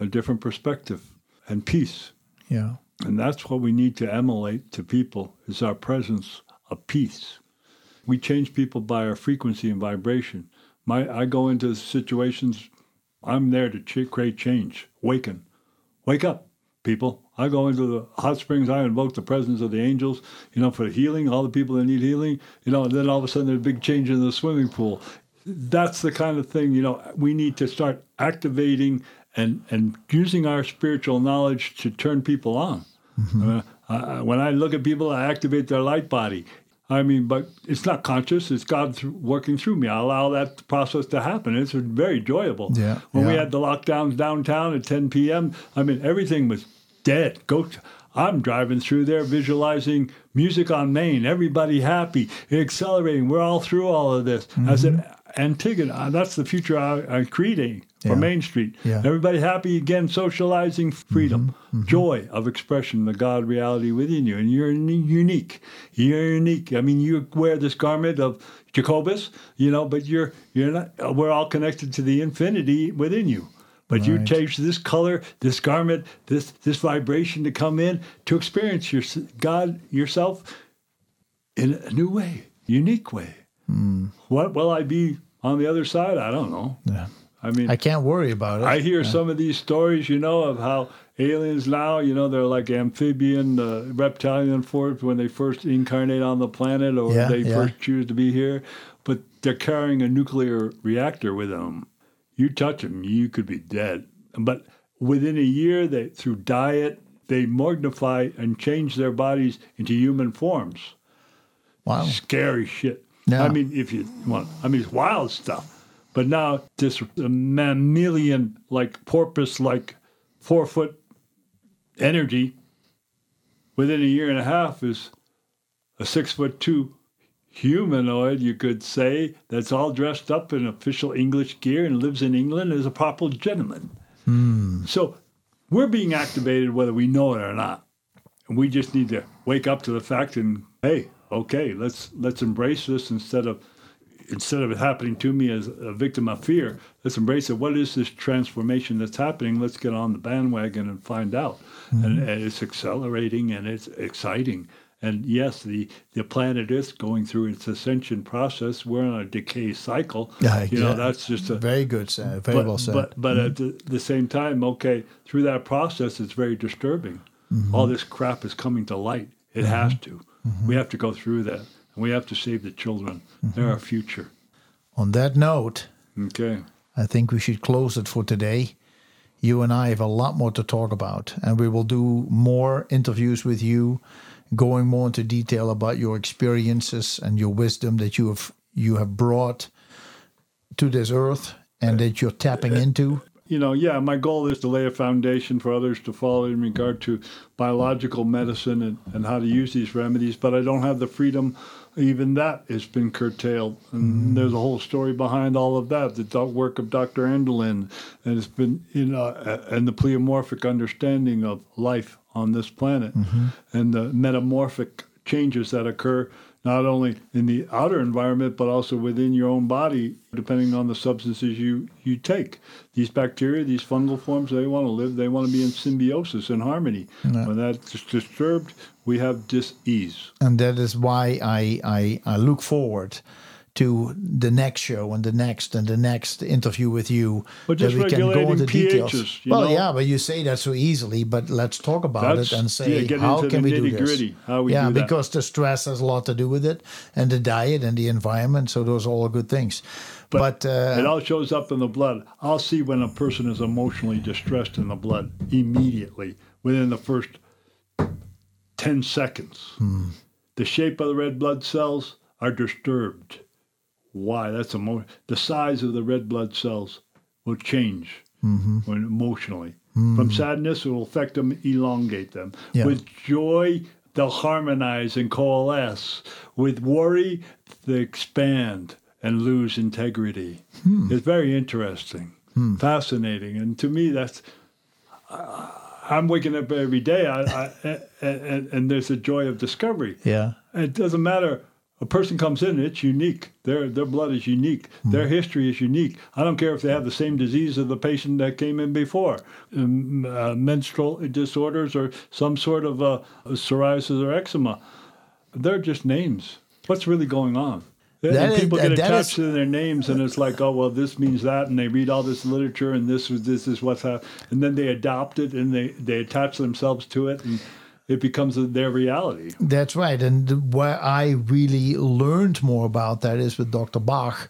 a different perspective, and peace. Yeah. And that's what we need to emulate to people is our presence of peace. We change people by our frequency and vibration. My, I go into situations, I'm there to ch- create change, waken. Wake up, people. I go into the hot springs, I invoke the presence of the angels, you know, for healing, all the people that need healing, you know, and then all of a sudden there's a big change in the swimming pool. That's the kind of thing, you know, we need to start activating and, and using our spiritual knowledge to turn people on. Uh, I- when I look at people, I activate their light body. I mean, but it's not conscious. It's God th- working through me. I allow that process to happen. It's very enjoyable. Yeah, When we had the lockdowns downtown at 10 p.m., I mean, everything was dead. Go. I'm driving through there, visualizing music on Main. Everybody happy, accelerating. We're all through all of this. I said, mm-hmm. Antigua, uh, that's the future I, I'm creating for Yeah. Main Street. Yeah. Everybody happy again, socializing, freedom, mm-hmm. Mm-hmm. joy of expression, the God reality within you. And you're uni- unique. You're unique. I mean, you wear this garment of Jacobus, you know, but you're you're not. We're all connected to the infinity within you. But you Right. change this color, this garment, this this vibration to come in to experience your God yourself in a new way, unique way. What will I be on the other side? I don't know. Yeah. I mean, I can't worry about it. I hear some of these stories, you know, of how aliens now, you know, they're like amphibian, uh, reptilian forms when they first incarnate on the planet or Yeah, they yeah. first choose to be here, but they're carrying a nuclear reactor with them. You touch them, you could be dead. But within a year, they through diet, they magnify and change their bodies into human forms. wow. Scary shit. Yeah. I mean, if you want, I mean, it's wild stuff. But now this mammalian, like porpoise, like four foot energy within a year and a half is a six foot two humanoid, you could say, that's all dressed up in official English gear and lives in England as a proper gentleman. Hmm. So we're being activated whether we know it or not. And we just need to wake up to the fact and hey, okay, let's let's embrace this instead of instead of it happening to me as a victim of fear, let's embrace it. What is this transformation that's happening? Let's get on the bandwagon and find out. And, hmm. and it's accelerating and it's exciting. And yes, the, the planet is going through its ascension process. We're on a decay cycle. Yeah, you know, yeah. that's just a Very good, sir. Very but, well said. But, but at mm-hmm. the, the same time, okay, through that process, it's very disturbing. Mm-hmm. All this crap is coming to light. It mm-hmm. has to. We have to go through that. And we have to save the children. They're our future. On that note, Okay. I think we should close it for today. You and I have a lot more to talk about, and we will do more interviews with you, going more into detail about your experiences and your wisdom that you have you have brought to this earth and that you're tapping uh, into. you know, yeah, my goal is to lay a foundation for others to follow in regard to biological medicine and, and how to use these remedies, but I don't have the freedom. Even that has been curtailed. And mm. there's a whole story behind all of that, the work of Dr. Enderlein, and it's been, you know, a- and the pleomorphic understanding of life on this planet. Mm-hmm. And the metamorphic changes that occur not only in the outer environment but also within your own body depending on the substances you you take. These bacteria these fungal forms they want to live they want to be in symbiosis and harmony. When that's disturbed we have dis-ease. And that is why I, I, I look forward to the next show and the next and the next interview with you. But just that we can go into details. pHs, well, know? yeah, but you say that so easily. But let's talk about That's- it and say get how can we do this? how we yeah, do that. because the stress has a lot to do with it, and the diet and the environment. So those are all good things. But, uh, it all shows up in the blood i'll see when a person is emotionally distressed in the blood immediately within the first 10 seconds the shape of the red blood cells are disturbed why that's emo- the size of the red blood cells will change mm-hmm. when emotionally. From mm. sadness it will affect them elongate them. Yeah. with joy they'll harmonize and coalesce. With worry they expand and lose integrity. Hmm. It's very interesting hmm. fascinating and to me that's i'm waking up every day I, I, and, and there's a joy of discovery. Yeah, it doesn't matter. A person comes in, it's unique. Their their blood is unique. Their history is unique. I don't care if they have the same disease as the patient that came in before, um, uh, menstrual disorders or some sort of uh, psoriasis or eczema. They're just names. What's really going on? And That is- people get attached is- to their names, and it's like, oh well, this means that, and they read all this literature, and this is this is what's happening, and then they adopt it, and they they attach themselves to it, and it becomes their reality. that's right. And where I really learned more about that is with Dr. Bach.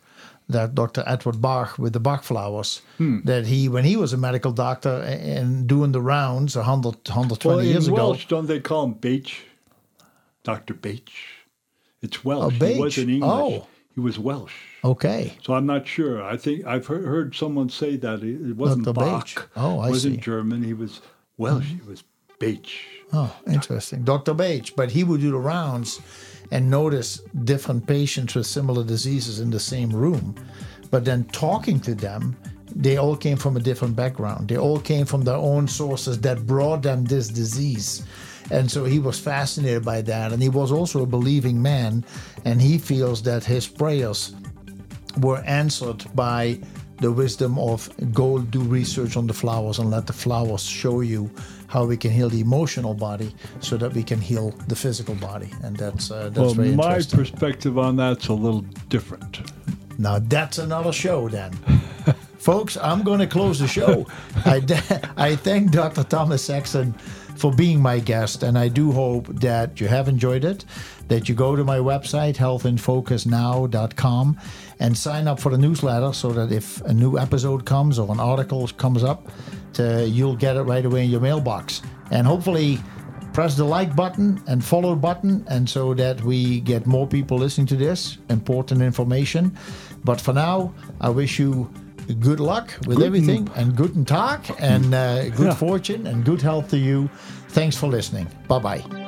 That Dr. Edward Bach with the Bach flowers, Hmm. that he, when he was a medical doctor and doing the rounds 100, 120 Well, years in ago, Welsh, don't they call him Bache? Dr. Bache. It's Welsh. Oh, he wasn't English. Oh. He was Welsh. Okay. So I'm not sure. I think I've heard, heard someone say that it wasn't Dr. Bach. Bach. Oh, I it wasn't see. German. He was Welsh. He was Beach. Oh, interesting. Dr. Bage, but he would do the rounds and notice different patients with similar diseases in the same room. But then talking to them, they all came from a different background. They all came from their own sources that brought them this disease. And so he was fascinated by that. And he was also a believing man. And he feels that his prayers were answered by the wisdom of go do research on the flowers and let the flowers show you how we can heal the emotional body so that we can heal the physical body. And that's uh, that's well, very my perspective on that's a little different. now that's another show then. Folks i'm going to close the show. I, I thank dr thomas Sexton for being my guest and i do hope that you have enjoyed it that you go to my website healthinfocusnow.com and sign up for the newsletter so that if a new episode comes or an article comes up to, you'll get it right away in your mailbox. And hopefully press the like button and follow button and so that we get more people listening to this important information. But for now i wish you good luck with everything and guten tag and uh, good Yeah. fortune and good health to you. Thanks for listening. Bye bye